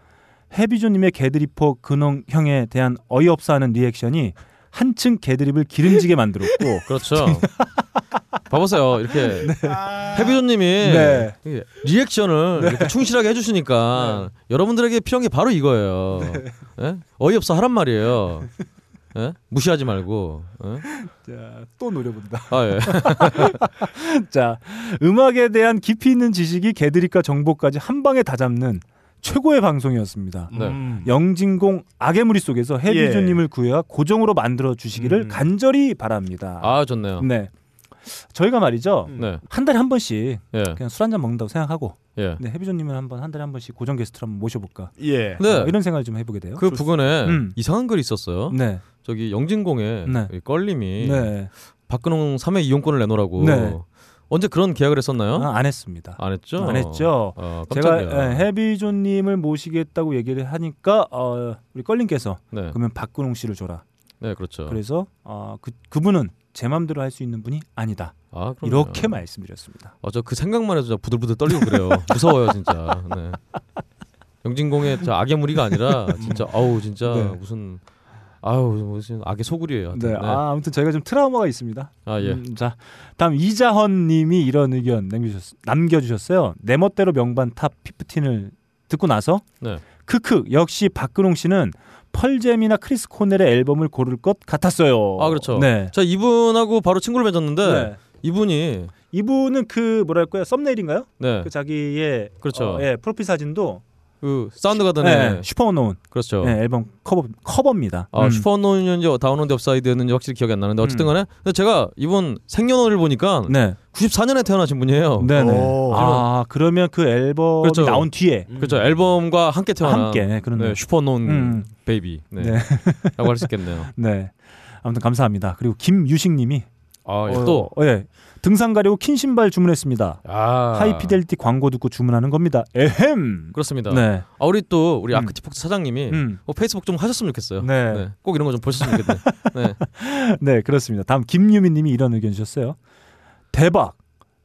해비조님의 개드리퍼 근홍 형에 대한 어이없어하는 리액션이 한층 개드립을 기름지게 만들었고 그렇죠. 봐보세요. 이렇게 해비조님이 네. 리액션을 이렇게 충실하게 해주시니까 여러분들에게 필요한 게 바로 이거예요. 예? 어이없어 하란 말이에요. 예? 무시하지 말고. 예? 자, 또 노려본다. 아 예. 자, 음악에 대한 깊이 있는 지식이 개드립과 정보까지 한 방에 다 잡는 최고의 방송이었습니다. 네. 음. 영진공 악의 무리 속에서 해비조님을 구해와 고정으로 만들어 주시기를 음. 간절히 바랍니다. 아 좋네요. 네, 저희가 말이죠 네. 한 달에 한 번씩 예. 그냥 술 한 잔 먹는다고 생각하고 예. 네, 해비조님을 한번 한 달에 한 번씩 고정 게스트로 한번 모셔볼까 예. 어, 이런 생각을 좀 해보게 돼요. 그 부근에 음. 이상한 글이 있었어요. 네, 저기 영진공에 네. 이 껄림이 네, 박근홍 3회 이용권을 내놓으라고 네. 언제 그런 계약을 했었나요? 아, 안 했습니다. 안 했죠. 안 했죠. 어, 제가. 예, 해비조님을 모시겠다고 얘기를 하니까 어, 우리 껄림께서 네, 그러면 박근홍 씨를 줘라. 네 그렇죠. 그래서 어, 그 그분은 제 맘대로 할 수 있는 분이 아니다. 아. 이렇게 말씀드렸습니다. 아, 저그 생각만 해도 부들부들 떨리고 그래요. 무서워요, 진짜. 네. 영진공의 저 악의 무리가 아니라 진짜 아우 진짜 네. 무슨 아우 무슨 악의 소굴이에요. 네. 네. 아, 아무튼 저희가 좀 트라우마가 있습니다. 아, 예. 음, 자, 다음 이자헌님이 이런 의견 남겨주셨, 남겨주셨어요. 내 멋대로 명반 TOP 15을 듣고 나서 네. 크크 역시 박근홍 씨는 펄잼이나 크리스 코넬의 앨범을 고를 것 같았어요. 아, 그렇죠. 네. 자 이분하고 바로 친구를 맺었는데 네. 이분이 이분은 그 뭐랄까요 썸네일인가요? 네. 그 자기의 그렇죠. 어, 예, 프로필 사진도 그 사운드 가든의 네, Superunknown 그렇죠. 네, 앨범 커버 커버입니다. 아, 음. 슈퍼노인지 다운로드 업사이드였는지 확실히 기억이 안 나는데 어쨌든 음. 간에 근데 제가 이분 생년월일 보니까 네, 94년에 태어나신 분이에요. 네, 네. 오. 아 그러면 그 앨범이 그렇죠. 나온 뒤에 그렇죠. 앨범과 함께 태어난 함께 네, 그런 네, Superunknown 음. baby. 네. 네. 라고 할 수 있겠네요. 네. 아무튼 감사합니다. 그리고 김유식님이 아, 예, 어, 또 어, 예. 등산 가려고 킨 신발 주문했습니다. 아. 하이피델리티 광고 듣고 주문하는 겁니다. 에헴. 그렇습니다. 네. 아, 우리 또 우리 음. Arctic Fox 사장님이 음. 어, 페이스북 좀 하셨으면 좋겠어요. 네. 꼭 이런 거 좀 보셨으면 좋겠네. 네. 네, 그렇습니다. 다음 김유미님이 이런 의견 주셨어요. 대박.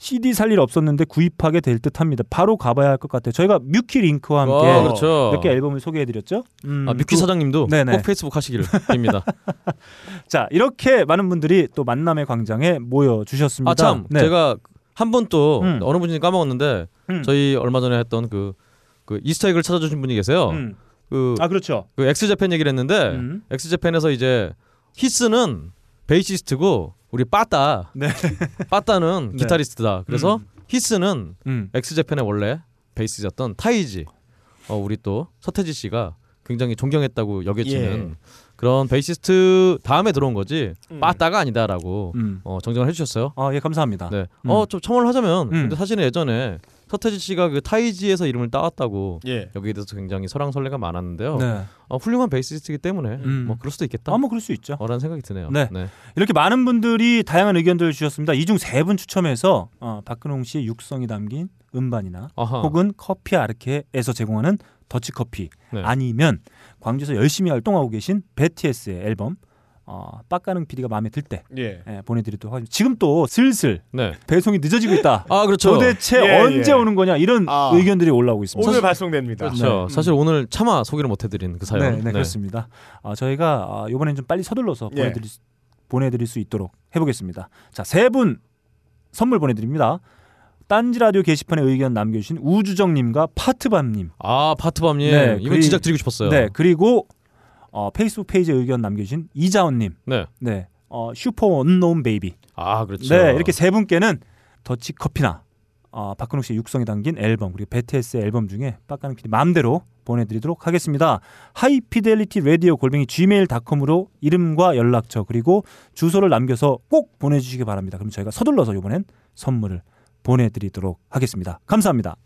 CD 살 일 없었는데 구입하게 될 듯합니다. 바로 가봐야 할 것 같아요. 저희가 뮤키 링크와 함께 아, 그렇죠. 몇개 앨범을 소개해드렸죠. 음, 아, 뮤키 그- 사장님도 네네. 꼭 페이스북 하시기를 빕니다. 자 이렇게 많은 분들이 또 만남의 광장에 모여 주셨습니다. 아, 참. 네. 제가 한분또 음. 어느 분인지 까먹었는데 음. 저희 얼마 전에 했던 그, 그 Easter egg를 찾아주신 분이 계세요. 음. 그, 아 그렇죠. 그 X Japan 얘기를 했는데 음. X Japan에서 이제 히스는 베이시스트고 우리 파타 네. 파타는 네. 기타리스트다. 그래서 음. 히스는 음. X Japan의 원래 베이스였던 타이지. 어, 우리 또 서태지 씨가 굉장히 존경했다고 여겨지는 그런 베이시스트 다음에 들어온 거지 음. 파타가 아니다라고 음. 어, 정정을 해주셨어요. 아 예 감사합니다. 네. 음. 어, 좀 첨언을 하자면 음. 근데 사실은 예전에 서태지 씨가 그 타이지에서 이름을 따왔다고 예. 여기에 대해서 굉장히 설왕설래가 많았는데요. 네. 어, 훌륭한 베이시스트이기 때문에 음. 뭐 그럴 수도 있겠다. 아, 뭐 그럴 수 있죠. 어라는 생각이 드네요. 네. 이렇게 많은 분들이 다양한 의견들을 주셨습니다. 이 중 세 분 추첨해서 어, 박근홍 씨의 육성이 담긴 음반이나 아하. 혹은 커피 아르케에서 제공하는 더치커피 네. 아니면 광주에서 열심히 활동하고 계신 베티애스의 앨범 어, 빡가능 PD가 마음에 들때 예. 예, 보내드리도록 하겠습니다. 지금 또 슬슬 네. 배송이 늦어지고 있다. 아 그렇죠. 도대체 예, 언제 예. 오는 거냐 이런 아. 의견들이 올라오고 있습니다. 오늘 발송됩니다. 그렇죠. 네. 사실 오늘 차마 소개를 못해드린 그 사연. 네, 네, 그렇습니다. 아, 저희가 아, 이번엔 좀 빨리 서둘러서 예. 보내드릴, 수- 보내드릴 수 있도록 해보겠습니다. 자, 세 분 선물 보내드립니다. 딴지 라디오 게시판에 의견 남겨주신 우주정님과 파트밤님, 아 파트밤님 네, 이건 그리- 진작 드리고 싶었어요. 네, 그리고 어, 페이스북 페이지에 의견 남겨주신 이자원님, 네. 네, 어, Superunknown baby, 아 그렇죠. 네, 이렇게 세 분께는 더치 커피나 어, 박근홍 씨의 육성이 담긴 앨범 그리고 베테스의 앨범 중에 빡가는 PD 마음대로 보내드리도록 하겠습니다. 하이피델리티 라디오 골뱅이 gmail.com으로 이름과 연락처 그리고 주소를 남겨서 꼭 보내주시기 바랍니다. 그럼 저희가 서둘러서 이번엔 선물을 보내드리도록 하겠습니다. 감사합니다.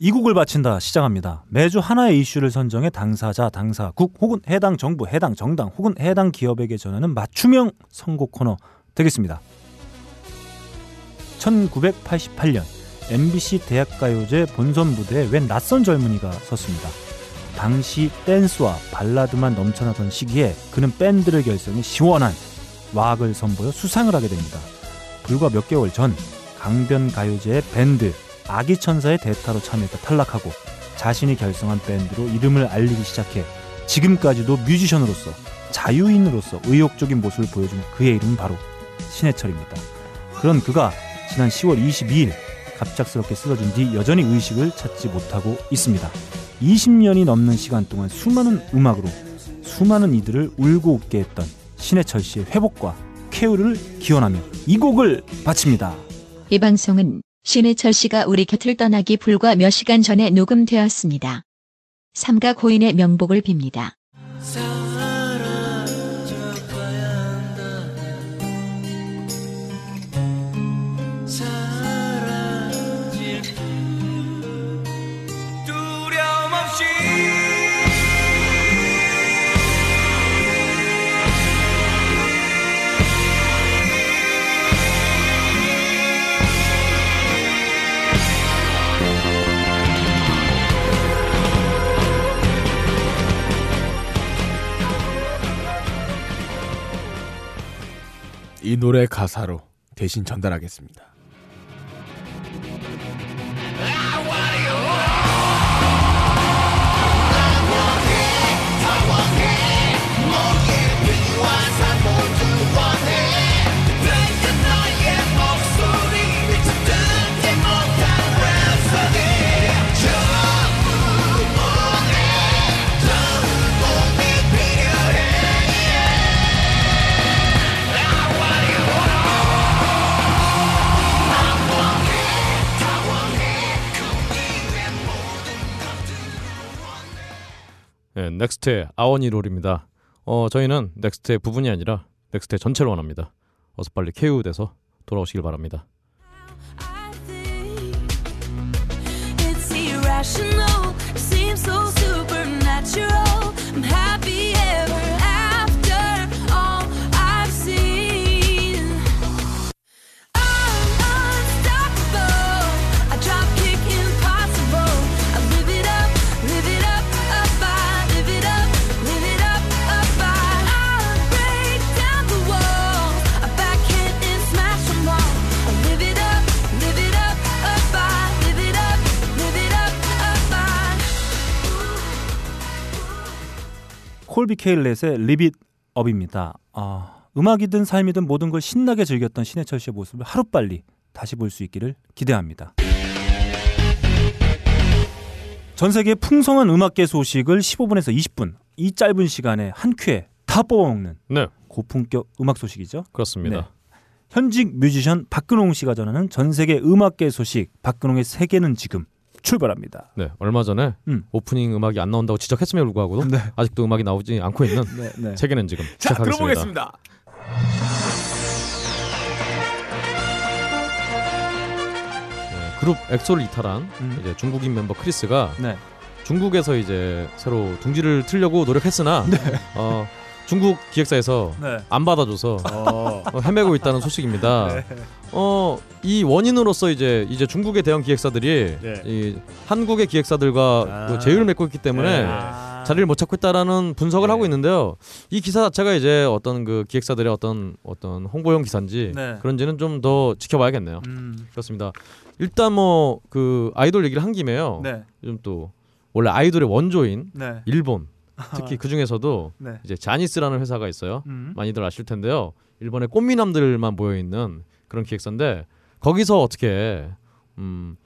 이 곡을 바친다 시작합니다. 매주 하나의 이슈를 선정해 당사자, 당사 국 혹은 해당 정부, 해당 정당 혹은 해당 기업에게 전하는 맞춤형 선곡 코너 되겠습니다. 1988년 MBC 대학가요제 본선 무대에 웬 낯선 젊은이가 섰습니다. 당시 댄스와 발라드만 넘쳐나던 시기에 그는 밴드를 결성해 시원한 왁을 선보여 수상을 하게 됩니다. 불과 몇 개월 전 강변 가요제의 밴드 아기 천사의 대타로 참여했다 탈락하고 자신이 결성한 밴드로 이름을 알리기 시작해 지금까지도 뮤지션으로서 자유인으로서 의욕적인 모습을 보여준 그의 이름은 바로 신해철입니다. 그런 그가 지난 10월 22일 갑작스럽게 쓰러진 뒤 여전히 의식을 찾지 못하고 있습니다. 20년이 넘는 시간 동안 수많은 음악으로 수많은 이들을 울고 웃게 했던 신해철 씨의 회복과 쾌유를 기원하며 이 곡을 바칩니다. 이 방송은 신해철 씨가 우리 곁을 떠나기 불과 몇 시간 전에 녹음되었습니다. 삼가 고인의 명복을 빕니다. 이 노래 가사로 대신 전달하겠습니다. 넥스트의 I Want It All입니다. 어, 저희는 넥스트의 부분이 아니라 넥스트의 전체를 원합니다. 어서 빨리 쾌유돼서 돌아오시길 바랍니다. 콜비 케일렛의 리빗 업입니다. 아, 음악이든 삶이든 모든 걸 신나게 즐겼던 신해철 씨의 모습을 하루빨리 다시 볼 수 있기를 기대합니다. 전 세계 풍성한 음악계 소식을 15분에서 20분 이 짧은 시간에 한 큐에 다 뽑아먹는 네, 고품격 음악 소식이죠. 그렇습니다. 네. 현직 뮤지션 박근홍 씨가 전하는 전 세계 음악계 소식 박근홍의 세계는 지금 출발합니다. 네, 얼마 전에 음. 오프닝 음악이 안 나온다고 지적했음에 불구하고도 네. 아직도 음악이 나오지 않고 있는 네, 네. 세계는 지금 자, 시작하겠습니다. 들어보겠습니다. 네, 그룹 엑소를 이탈한 음. 이제 중국인 멤버 크리스가 네. 중국에서 이제 새로 둥지를 틀려고 노력했으나 어, 중국 기획사에서 네. 안 받아줘서 어. 어, 헤매고 있다는 소식입니다. 네. 어, 이 원인으로서 이제 이제 중국의 대형 기획사들이 네. 이 한국의 기획사들과 아. 그 제휴를 맺고 있기 때문에 네. 아. 자리를 못 찾고 있다라는 분석을 네. 하고 있는데요. 이 기사 자체가 이제 어떤 그 기획사들의 어떤 어떤 홍보용 기사인지 네. 그런지는 좀 더 지켜봐야겠네요. 음. 그렇습니다. 일단 뭐 그 아이돌 얘기를 한 김에요. 네. 요즘 또 원래 아이돌의 원조인 네. 일본 특히 그 중에서도 네. 이제 자니스라는 회사가 있어요. 음. 많이들 아실 텐데요. 일본의 꽃미남들만 모여 있는 그런 기획사인데 거기서 어떻게 음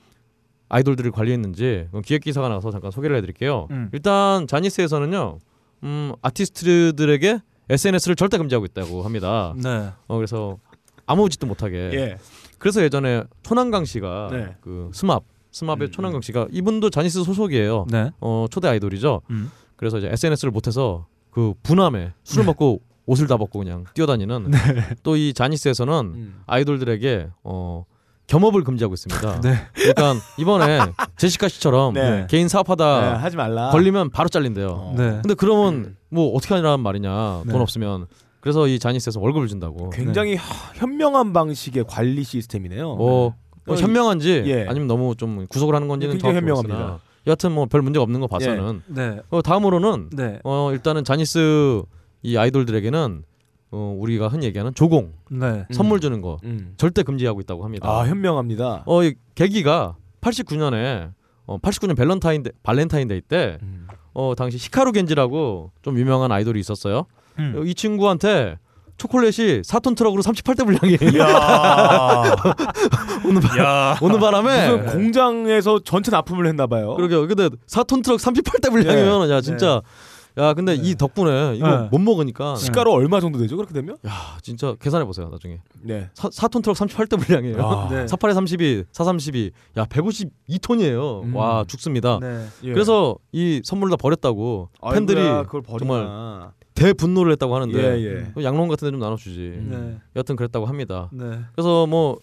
아이돌들을 관리했는지 기획 기사가 나와서 잠깐 소개를 해드릴게요. 음. 일단 자니스에서는요, 음 아티스트들에게 SNS를 절대 금지하고 있다고 합니다. 네. 어 그래서 아무 짓도 못하게. 예. 그래서 예전에 초난강 씨가 네. 그 스맙 스맙의 음, 초난강 씨가 이분도 자니스 소속이에요. 네. 어 초대 아이돌이죠. 음. 그래서 이제 SNS를 못해서 그 분함에 술을 네. 먹고 옷을 다 벗고 그냥 뛰어다니는 또 이 자니스에서는 음. 아이돌들에게 어 겸업을 금지하고 있습니다. 네. 그러니까 이번에 제시카 씨처럼 네. 개인 네, 사업하다 하지 말라. 걸리면 바로 잘린대요. 어. 네. 근데 그러면 뭐 어떻게 하냐는 말이냐 네. 돈 없으면 그래서 이 자니스에서 월급을 준다고. 굉장히 하- 현명한 방식의 관리 시스템이네요. 어, 뭐 어, 현명한지 예. 아니면 너무 좀 구속을 하는 건지는 굉장히 모르겠으나 현명합니다. 여하튼 뭐 별 문제가 없는 거 봐서는 네. 어, 다음으로는 네. 어 일단은 자니스 이 아이돌들에게는 어 우리가 흔히 얘기하는 조공 네. 음. 선물 주는 거 음. 절대 금지하고 있다고 합니다. 아 현명합니다. 어, 이 계기가 89년에 어, 89년 밸런타인데 발렌타인데이 때 음. 어, 당시 히카루 겐지라고 좀 유명한 아이돌이 있었어요. 음. 어, 이 친구한테 초콜릿이 4톤 트럭으로 38대 분량이에요. 야. 오는, 바, 야. 오는 바람에 무슨 공장에서 전체 납품을 했나 봐요. 그러게요. 근데 4톤 트럭 38대 분량이면 야 진짜 야 근데 이 덕분에 이거 네. 못 먹으니까 시가로 얼마 정도 되죠? 그렇게 되면? 야 진짜 계산해 보세요 나중에 네. 사, 4톤 트럭 38대 분량이에요. 아. 네. 48에 32, 432, 야 152톤이에요. 음. 와 죽습니다. 네. 예. 그래서 이 선물을 다 버렸다고 아이고야, 팬들이 그걸 버리나. 정말 대분노를 했다고 하는데 예, 예. 그 양론 같은 데 좀 나눠주지. 네. 여튼 그랬다고 합니다. 네. 그래서 뭐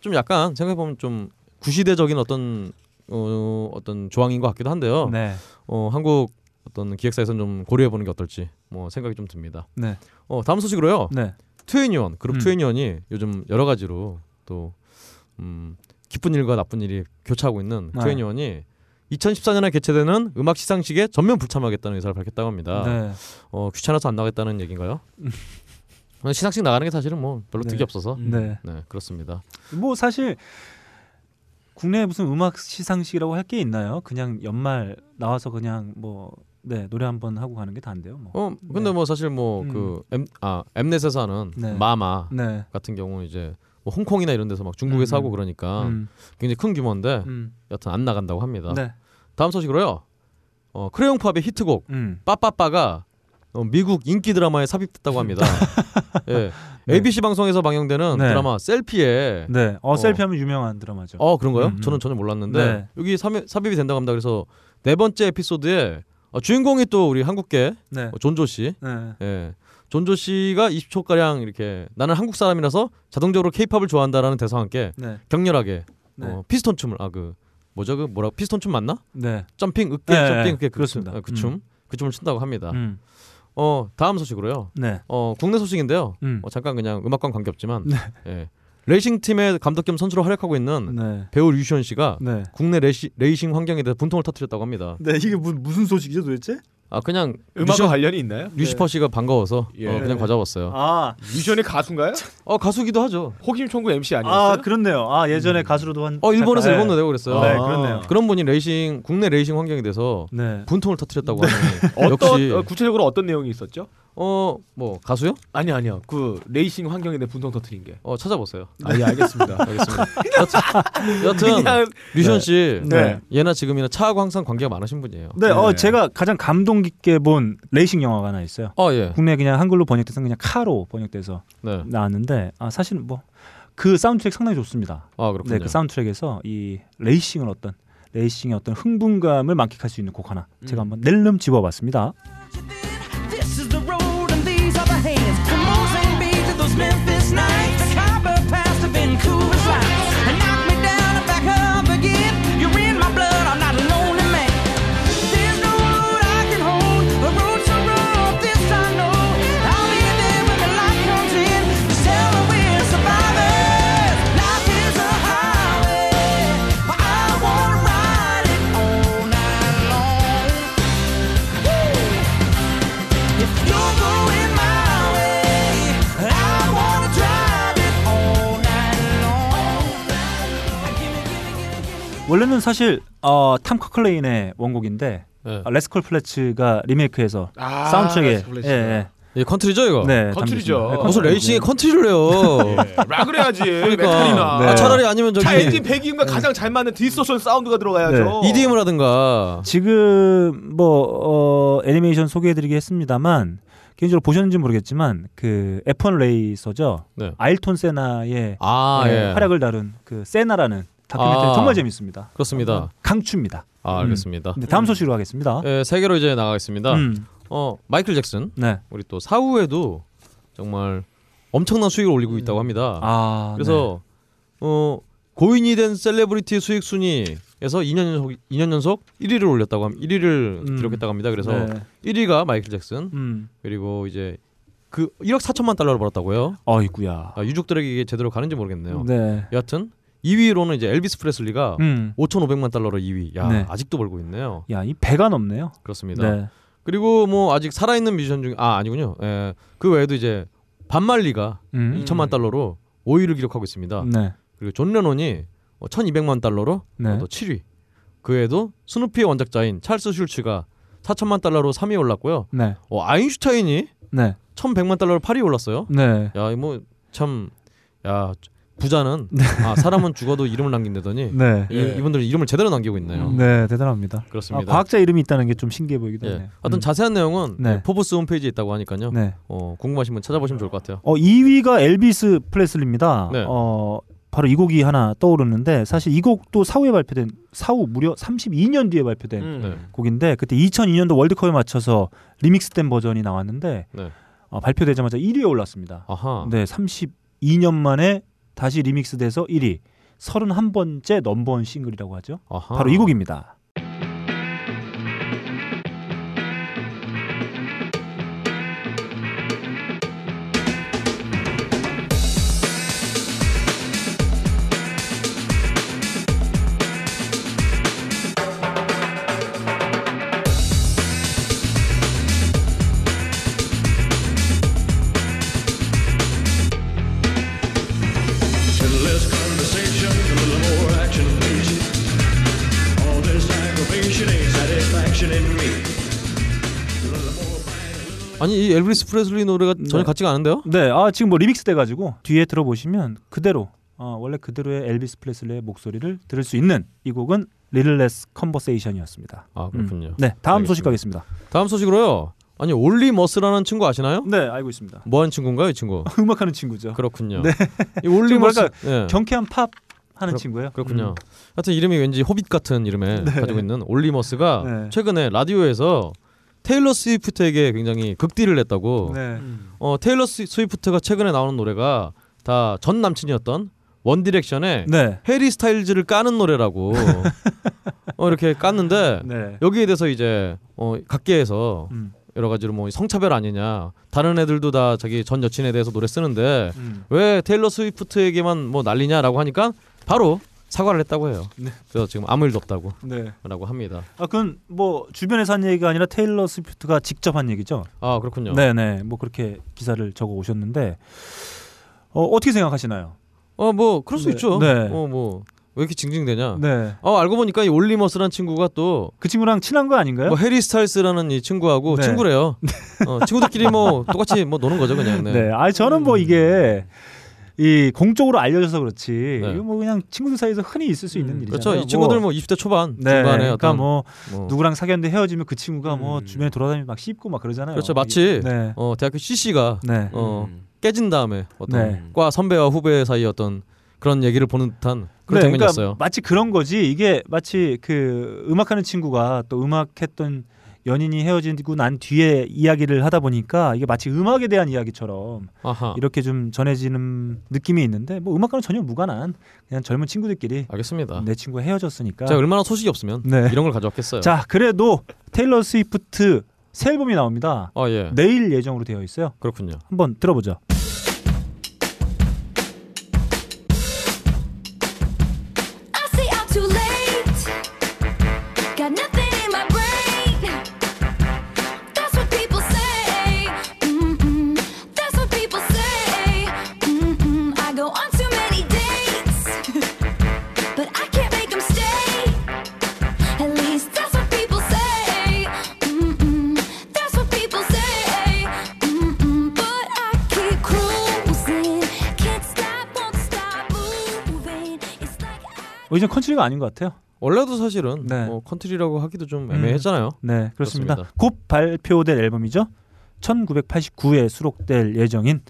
좀 약간 생각해 보면 좀 구시대적인 어떤 어, 어떤 조항인 것 같기도 한데요. 네. 어, 한국 어떤 기획사에서는 좀 고려해 보는 게 어떨지 뭐 생각이 좀 듭니다. 네. 어, 다음 소식으로요. 네. 트웬티원 그룹 음. 트웬티원이 요즘 여러 가지로 또 음, 기쁜 일과 나쁜 일이 교차하고 있는 네. 트웬티원이 2014년에 개최되는 음악 시상식에 전면 불참하겠다는 의사를 밝혔다고 합니다. 네. 어, 귀찮아서 안 나가겠다는 얘기인가요? 어, 시상식 나가는 게 사실은 뭐 별로 득이 네. 없어서 네. 네 그렇습니다. 뭐 사실 국내에 무슨 음악 시상식이라고 할 게 있나요? 그냥 연말 나와서 그냥 뭐 네, 노래 한 번 하고 가는 게 다인데요. 뭐. 어 근데 네. 뭐 사실 뭐 음. 그 엠아 엠넷에서 하는 네. 마마 네. 같은 경우는 이제 뭐 홍콩이나 이런 데서 막 중국에서 음. 하고 그러니까 음. 굉장히 큰 규모인데 음. 여튼 안 나간다고 합니다. 네. 다음 소식으로요. 어, 크레용팝의 히트곡 음. 빠빠빠가 어, 미국 인기 드라마에 삽입됐다고 합니다. 예. 네. ABC 방송에서 방영되는 네. 드라마 셀피에 네. 어, 어. 셀피하면 유명한 드라마죠. 어 그런가요? 음, 음. 저는 전혀 몰랐는데 네. 여기 삽입, 삽입이 된다고 합니다. 그래서 네 번째 에피소드에 어, 주인공이 또 우리 한국계 네. 어, 존 조 씨, 네. 예. 존 조 씨가 20초 가량 이렇게 나는 한국 사람이라서 자동적으로 케이팝을 좋아한다라는 대사와 함께 네. 격렬하게 네. 어, 피스톤 춤을 아 그 뭐죠 그 뭐라 피스톤 춤 맞나? 네. jumping 어깨 네, jumping 네, 어깨 그 그렇습니다. 춤, 아, 그 음. 춤, 그 춤을 춘다고 합니다. 음. 어 다음 소식으로요. 네. 어 국내 소식인데요. 음. 어, 잠깐 그냥 음악과는 관계없지만 네. 예. 레이싱 팀의 감독 겸 선수로 활약하고 있는 네. 배우 류시원 씨가 네. 국내 레시, 레이싱 환경에 대해 분통을 터뜨렸다고 합니다. 네, 이게 무, 무슨 소식이죠, 도대체? 아 그냥 음악과 관련이 있나요? 류시퍼 씨가 반가워서 예. 어, 그냥 가져왔어요. 아, 뮤지션의 가수인가요? 어 가수기도 하죠. 호kim 총구 MC 아니었어요? 아, 그렇네요. 아, 예전에 가수로도 한 어 일본에서 잠깐- 일본도 내고 그랬어요. 네, 아. 그렇네요. 그런 분이 레이싱 국내 레이싱 환경에 대해서 네. 분통을 터뜨렸다고 하니 어떤 역시 어, 구체적으로 어떤 내용이 있었죠? 어 뭐 가수요? 아니 아니요. 그 레이싱 환경에 대해 분통 터트린 게. 어 찾아보세요. 아, 예, 알겠습니다. 알겠습니다. 여튼, 여튼 그냥 류시원 씨 네. 예나 지금이나 차하고 항상 관계가 많으신 분이에요. 네, 어 네. 제가 가장 감동 깊게 본 레이싱 영화가 하나 있어요. 어 예. 국내 그냥 한글로 번역돼서 그냥 카로 번역돼서 네. 나왔는데 아 사실은 뭐그 사운드트랙 상당히 좋습니다. 아 그렇군요. 네, 그 사운드트랙에서 이 레이싱을 어떤 레이싱의 어떤 흥분감을 만끽할 수 있는 곡 하나 제가 한번 낼름 집어봤습니다. cool as I. 원래는 사실 어, Tom Cochrane의 원곡인데 예. 아, Rascal Flatts가 리메이크해서 아, 사운드트랙에 Rascal Flatts. 예, 예. 이 컨트리죠 이거. 네, 컨트리죠. 담겨 있습니다. 무슨 네, 레이싱에 컨트리. 컨트리를 해요. 예. 락을 해야지. 그러니까. 메탈이나. 네. 아, 차라리 아니면 저기 자 엔진 배기음과 가장 잘 맞는 distortion 사운드가 들어가야죠. 네. EDM을 하든가. 지금 뭐 어, 애니메이션 소개해드리긴 했습니다만 개인적으로 보셨는지 모르겠지만 그 F1 레이서죠. 네. 아일톤 세나의 아 예, 예. 활약을 다룬 그 세나라는 다큐멘터리 아. 정말 재밌습니다. 그렇습니다. 강추입니다. 아 알겠습니다. 네, 다음 소식으로 가겠습니다. 예, 세계로 이제 나가겠습니다. 음, 어 마이클 잭슨 네. 우리 또 사후에도 정말 엄청난 수익을 올리고 있다고 합니다. 아, 그래서 어 고인이 된 셀레브리티 수익 순위에서 2년 연속 2년 연속 1위를 올렸다고 함 1위를 음. 기록했다고 합니다. 그래서 네. 1위가 마이클 잭슨 음. 그리고 이제 그 1억 4천만 달러를 벌었다고요. 어이구야. 아, 유족들에게 이게 제대로 가는지 모르겠네요. 네. 여하튼 2위로는 이제 엘비스 프레슬리가 음. 5,500만 달러로 2위. 야 네. 아직도 벌고 있네요. 야, 이 배가 넘네요. 그렇습니다. 네. 그리고 뭐 아직 살아 있는 뮤지션 중에 아 아니군요. 예. 그 외에도 이제 밥 말리가 음. 2천만 달러로 5위를 기록하고 있습니다. 네. 그리고 존 레논이 1,200만 달러로 네. 어, 또 7위. 그 외에도 스누피의 원작자인 찰스 슐츠가 4천만 달러로 3위에 올랐고요. 네. 어, 아인슈타인이 네. 1,100만 달러로 8위에 올랐어요. 네. 야, 뭐 참 야, 부자는 아, 사람은 죽어도 이름을 남긴다더니 네. 이, 이분들 이름을 제대로 남기고 있네요. 네, 대단합니다. 아, 그렇습니다. 과학자 이름이 있다는 게 좀 신기해 보이기도 예. 하네요. 어떤 음. 자세한 내용은 네. 포브스 홈페이지에 있다고 하니까요. 네. 어, 궁금하신 분 찾아보시면 좋을 것 같아요. 어 2위가 엘비스 프레슬리입니다. 네. 어 바로 이 곡이 하나 떠오르는데 사실 이 곡도 사후에 발표된 사후 무려 32년 뒤에 발표된 음. 네. 곡인데 그때 2002년도 월드컵에 맞춰서 리믹스된 버전이 나왔는데 네. 어, 발표되자마자 1위에 올랐습니다. 아하. 네, 32년 만에 다시 리믹스돼서 1위. 31번째 넘버원 싱글이라고 하죠. 아하. 바로 이 곡입니다. 엘비스 프레슬리 노래가 전혀 같지가 않은데요? 네, 아 지금 뭐 리믹스 돼가지고 뒤에 들어보시면 그대로 어, 원래 그대로의 엘비스 프레슬리의 목소리를 들을 수 있는 이 곡은 Little Less Conversation이었습니다. 아 그렇군요. 네, 다음 알겠습니다. 소식 가겠습니다. 다음 소식으로요. 아니 올리 머스라는 친구 아시나요? 네, 알고 있습니다. 뭐 하는 친구인가요, 이 친구? 음악하는 친구죠. 그렇군요. 네. 이 올리 좀 머스 예. 경쾌한 팝 하는 그렇- 친구예요. 그렇군요. 음. 하여튼 이름이 왠지 호빗 같은 이름에 가지고 있는 올리 머스가 네. 최근에 라디오에서 테일러 스위프트에게 굉장히 극딜을 했다고. 네. 어 테일러 스- 스위프트가 최근에 나오는 노래가 다 전 남친이었던 원 디렉션의 네. 해리 스타일즈를 까는 노래라고 어 이렇게 깠는데 네. 여기에 대해서 이제 어 각계에서 음. 여러 가지로 뭐 성차별 아니냐 다른 애들도 다 자기 전 여친에 대해서 노래 쓰는데 음. 왜 테일러 스위프트에게만 뭐 난리냐라고 하니까 바로 사과를 했다고 해요. 네. 그래서 지금 아무 일도 없다고 네. 라고 합니다. 아, 그건 뭐 주변에서 한 얘기가 아니라 테일러 스위프트가 직접 한 얘기죠. 아 그렇군요. 네, 네. 뭐 그렇게 기사를 적어 오셨는데 어, 어떻게 생각하시나요? 어뭐 그럴 수 네. 있죠. 네. 어뭐 왜 이렇게 징징대냐. 네. 어 알고 보니까 이 올리머스란 친구가 또 그 친구랑 친한 거 아닌가요? 뭐 해리 스타일스라는 이 친구하고 네. 친구래요. 어, 친구들끼리 뭐 똑같이 뭐 노는 거죠 그냥. 네. 네. 아, 저는 뭐 이게 이 공적으로 알려져서 그렇지. 네. 이거 뭐 그냥 친구들 사이에서 흔히 있을 수 있는 일이잖아요. 그렇죠. 이 친구들 뭐 20대 초반 네, 중반에 그러니까 어떤 뭐뭐 누구랑 사귀었는데 헤어지면 그 친구가 뭐 음. 주변에 돌아다니면 막 씹고 막 그러잖아요. 그렇죠. 마치 네. 어 대학교 CC가 네. 어 음. 깨진 다음에 어떤 네. 과 선배와 후배 사이 어떤 그런 얘기를 보는 듯한 그런 네, 장면이었어요. 그러니까 마치 그런 거지. 이게 마치 그 음악하는 친구가 또 음악했던 연인이 헤어지고 난 뒤에 이야기를 하다 보니까 이게 마치 음악에 대한 이야기처럼 아하. 이렇게 좀 전해지는 느낌이 있는데 뭐 음악과는 전혀 무관한 그냥 젊은 친구들끼리 알겠습니다. 내 친구가 헤어졌으니까. 제가 얼마나 소식이 없으면 네. 이런 걸 가져왔겠어요. 자, 그래도 테일러 스위프트 새 앨범이 나옵니다. 아 예. 내일 예정으로 되어 있어요. 그렇군요. 한번 들어보죠. 어, 이제 컨트리가 아닌 것 같아요. 원래도 사실은 네. 뭐 컨트리라고 하기도 좀 음. 애매했잖아요. 네, 그렇습니다. 그렇습니다. 곧 발표될 앨범이죠. 1989에 수록될 예정인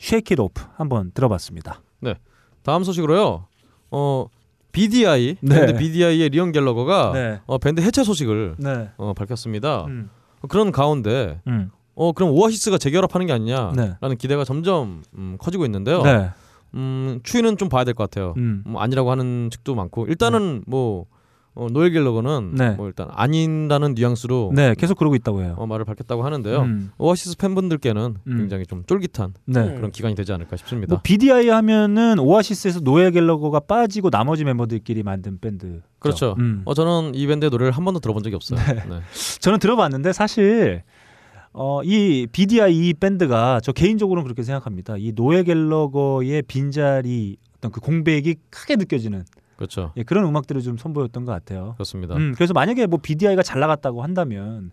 Shake It Off 한번 들어봤습니다. 다음 소식으로요. 어 BDI 네. 밴드 BDI의 리언 갤러거가 네. 어, 밴드 해체 소식을 네. 어, 밝혔습니다. 음. 어, 그런 가운데 음. 어 그럼 오아시스가 재결합하는 게 아니냐라는 네. 기대가 점점 음, 커지고 있는데요. 네. 음, 추이는 좀 봐야 될 것 같아요. 음. 뭐 아니라고 하는 측도 많고 일단은 뭐 어, 노엘 갤러거는 네. 뭐 일단 아닌다는 뉘앙스로 네, 계속 그러고 있다고 해요. 어, 말을 밝혔다고 하는데요. 음. 오아시스 팬분들께는 음. 굉장히 좀 쫄깃한 네. 그런 기간이 되지 않을까 싶습니다. 뭐 BDI 하면은 오아시스에서 노엘 갤러거가 빠지고 나머지 멤버들끼리 만든 밴드. 그렇죠. 음. 어, 저는 이 밴드의 노래를 한 번도 들어본 적이 없어요. 네. 저는 들어봤는데 사실 어, 이 BDI 이 밴드가 저 개인적으로는 그렇게 생각합니다. 이 노엘 갤러거의 빈자리 어떤 그 공백이 크게 느껴지는 그렇죠. 예, 그런 음악들을 좀 선보였던 것 같아요. 그렇습니다. 음, 그래서 만약에 뭐 BDI가 잘 나갔다고 한다면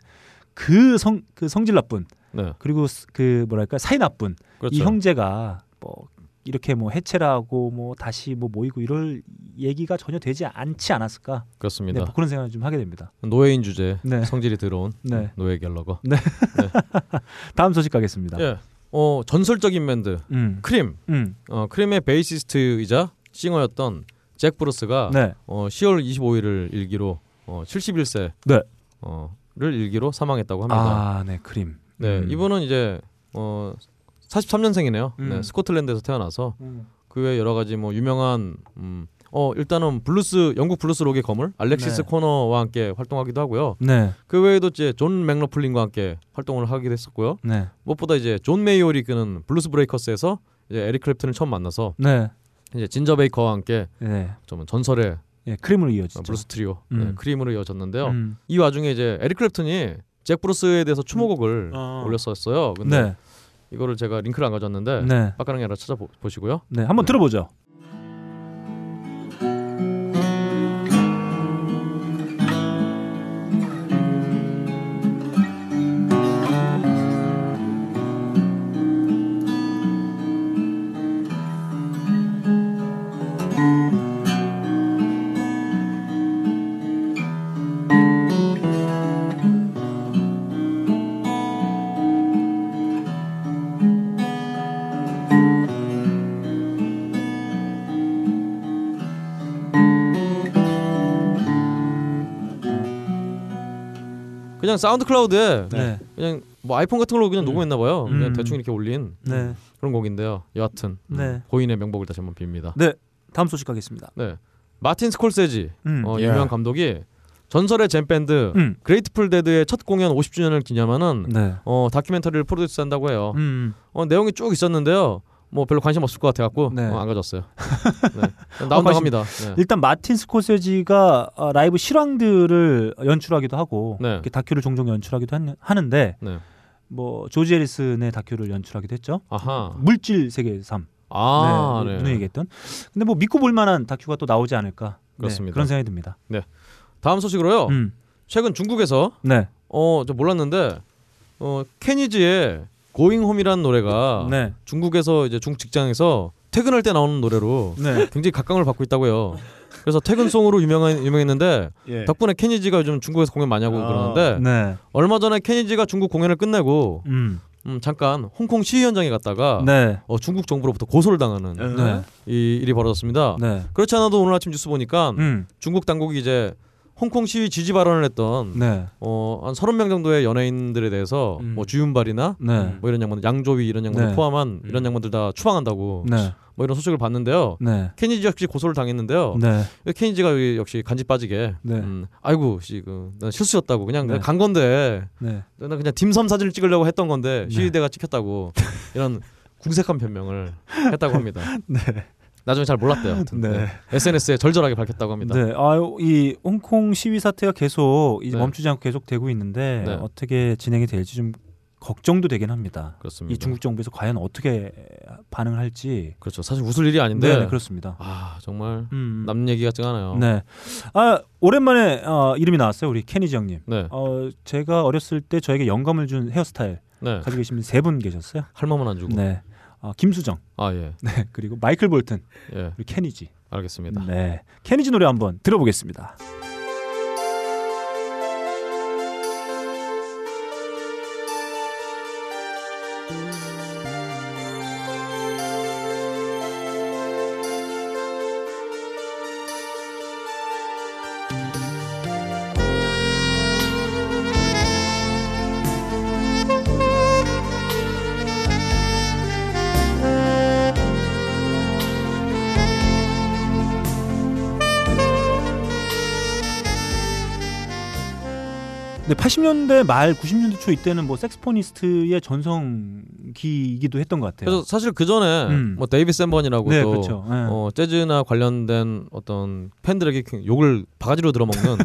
그 성 그 성질 나쁜 네. 그리고 스- 그 뭐랄까 사이 나쁜 그렇죠. 이 형제가 뭐 이렇게 뭐 해체를 하고 뭐 다시 뭐 모이고 이럴 얘기가 전혀 되지 않지 않았을까? 그렇습니다. 네, 뭐 그런 생각을 좀 하게 됩니다. 노엘인 주제 네. 성질이 들어온 네. 노엘 갤러거. 다음 소식 가겠습니다. 예. 어 전설적인 밴드 음. 크림. 음. 어 크림의 베이시스트이자 싱어였던 잭 브루스가 네. 어 10월 25일을 일기로 어 71세 네. 어를 일기로 사망했다고 합니다. 아, 네, 크림. 네, 음. 이분은 이제 어 43년생이네요. 음. 네, 스코틀랜드에서 태어나서 음. 그 외 여러 가지 뭐 유명한 음, 어 일단은 블루스 영국 블루스 록의 거물 알렉시스 네. 코너와 함께 활동하기도 하고요. 네. 그 외에도 이제 존 맥러플린과 함께 활동을 하기도 했었고요. 네. 무엇보다 이제 존 메이올이 이끄는 블루스 브레이커스에서 이제 에릭 클랩튼을 처음 만나서 네. 이제 진저 베이커와 함께 네. 좀 전설의 예, 크림으로 어, 이어지죠. 블루스 트리오 음. 네, 크림으로 이어졌는데요. 음. 이 와중에 이제 에릭 클랩튼이 잭 브루스에 대해서 추모곡을 어. 올렸었어요. 근데 네. 이거를 제가 링크를 안 가졌는데 네. 빡가능이 하나 찾아보시고요. 네, 한번 네. 들어보죠. 그냥 사운드 클라우드에 네. 그냥 뭐 아이폰 같은 걸로 그냥 녹음했나 봐요. 그냥 음. 대충 이렇게 올린 네. 그런 곡인데요. 여하튼 음, 네. 고인의 명복을 다시 한번 빕니다. 네. 다음 소식 가겠습니다. 네. 마틴 스콜세지 음. 어, 예. 유명한 감독이 전설의 잼 밴드 음. 그레이트풀 데드의 첫 공연 50주년을 기념하는 네. 어, 다큐멘터리를 프로듀스한다고 해요. 음. 어, 내용이 쭉 있었는데요. 뭐 별로 관심 없을 것 같아갖고 네. 어, 안 가졌어요. 네. 나온다고 합니다. 네. 일단 마틴 스코세지가 어, 라이브 실황들을 연출하기도 하고 네. 다큐를 종종 연출하기도 한- 하는데 네. 뭐 조지 해리슨의 다큐를 연출하기도 했죠. 아하. 물질 세계 3. 아, 네. 네. 얘기했던. 근데 뭐 믿고 볼 만한 다큐가 또 나오지 않을까. 네, 그렇습니다. 그런 생각이 듭니다. 다음 소식으로요. 음. 최근 중국에서 네. 어, 저 몰랐는데 어, 케니지의 고잉 홈이라는 노래가 네. 중국에서 이제 중국 직장에서 퇴근할 때 나오는 노래로 네. 굉장히 각광을 받고 있다고 요. 그래서 퇴근송으로 유명한 유명했는데 예. 덕분에 케니지가 요즘 중국에서 공연 많이 하고 아. 그러는데 네. 얼마 전에 케니지가 중국 공연을 끝내고 음. 음, 잠깐 홍콩 시위 현장에 갔다가 네. 어, 중국 정부로부터 고소를 당하는 네. 이 일이 벌어졌습니다. 네. 그렇지 않아도 오늘 아침 뉴스 보니까 음. 중국 당국이 이제 홍콩 시위 지지 발언을 했던 네. 어, 한 30명 정도의 연예인들에 대해서 음. 뭐 주윤발이나 네. 뭐 이런 양반들 양조위 이런 양반들 네. 포함한 이런 양반들 다 추방한다고 네. 뭐 이런 소식을 봤는데요. 네. 케니지 역시 고소를 당했는데요. 네. 케니지가 역시 간지 빠지게 네. 음, 아이고 씨, 그, 난 실수였다고 그냥, 네. 간 건데 네. 난 그냥 딤섬 사진을 찍으려고 했던 건데 네. 시위대가 찍혔다고 이런 궁색한 변명을 했다고 합니다. 네. 나중에 잘 몰랐대요. 네. 네. SNS에 절절하게 밝혔다고 합니다. 네, 아유 이 홍콩 시위 사태가 계속 네. 멈추지 않고 계속 되고 있는데 네. 어떻게 진행이 될지 좀 걱정도 되긴 합니다. 그렇습니다. 이 중국 정부에서 과연 어떻게 반응을 할지. 그렇죠. 사실 웃을 일이 아닌데 네, 네, 그렇습니다. 아 정말 음. 남 얘기 같지가 않아요. 네. 아 오랜만에 어, 이름이 나왔어요. 우리 케니지 형님. 네. 어 제가 어렸을 때 저에게 영감을 준 헤어스타일 네. 가지고 계신 분 세 분 계셨어요. 할 몸은 안 주고. 네. 어, 김수정, 아 예. 네, 그리고 마이클 볼튼, 예. 그리고 케니지. 알겠습니다. 네, 케니지 노래 한번 들어보겠습니다. 80년대 말 90년대 초 이때는 뭐 saxophonist의 전성기이기도 했던 것 같아요. 그래서 사실 그 전에 음. 뭐 데이비 샌번이라고 네, 또 그렇죠. 네. 어, 재즈나 관련된 어떤 팬들에게 그 욕을 바가지로 들어먹는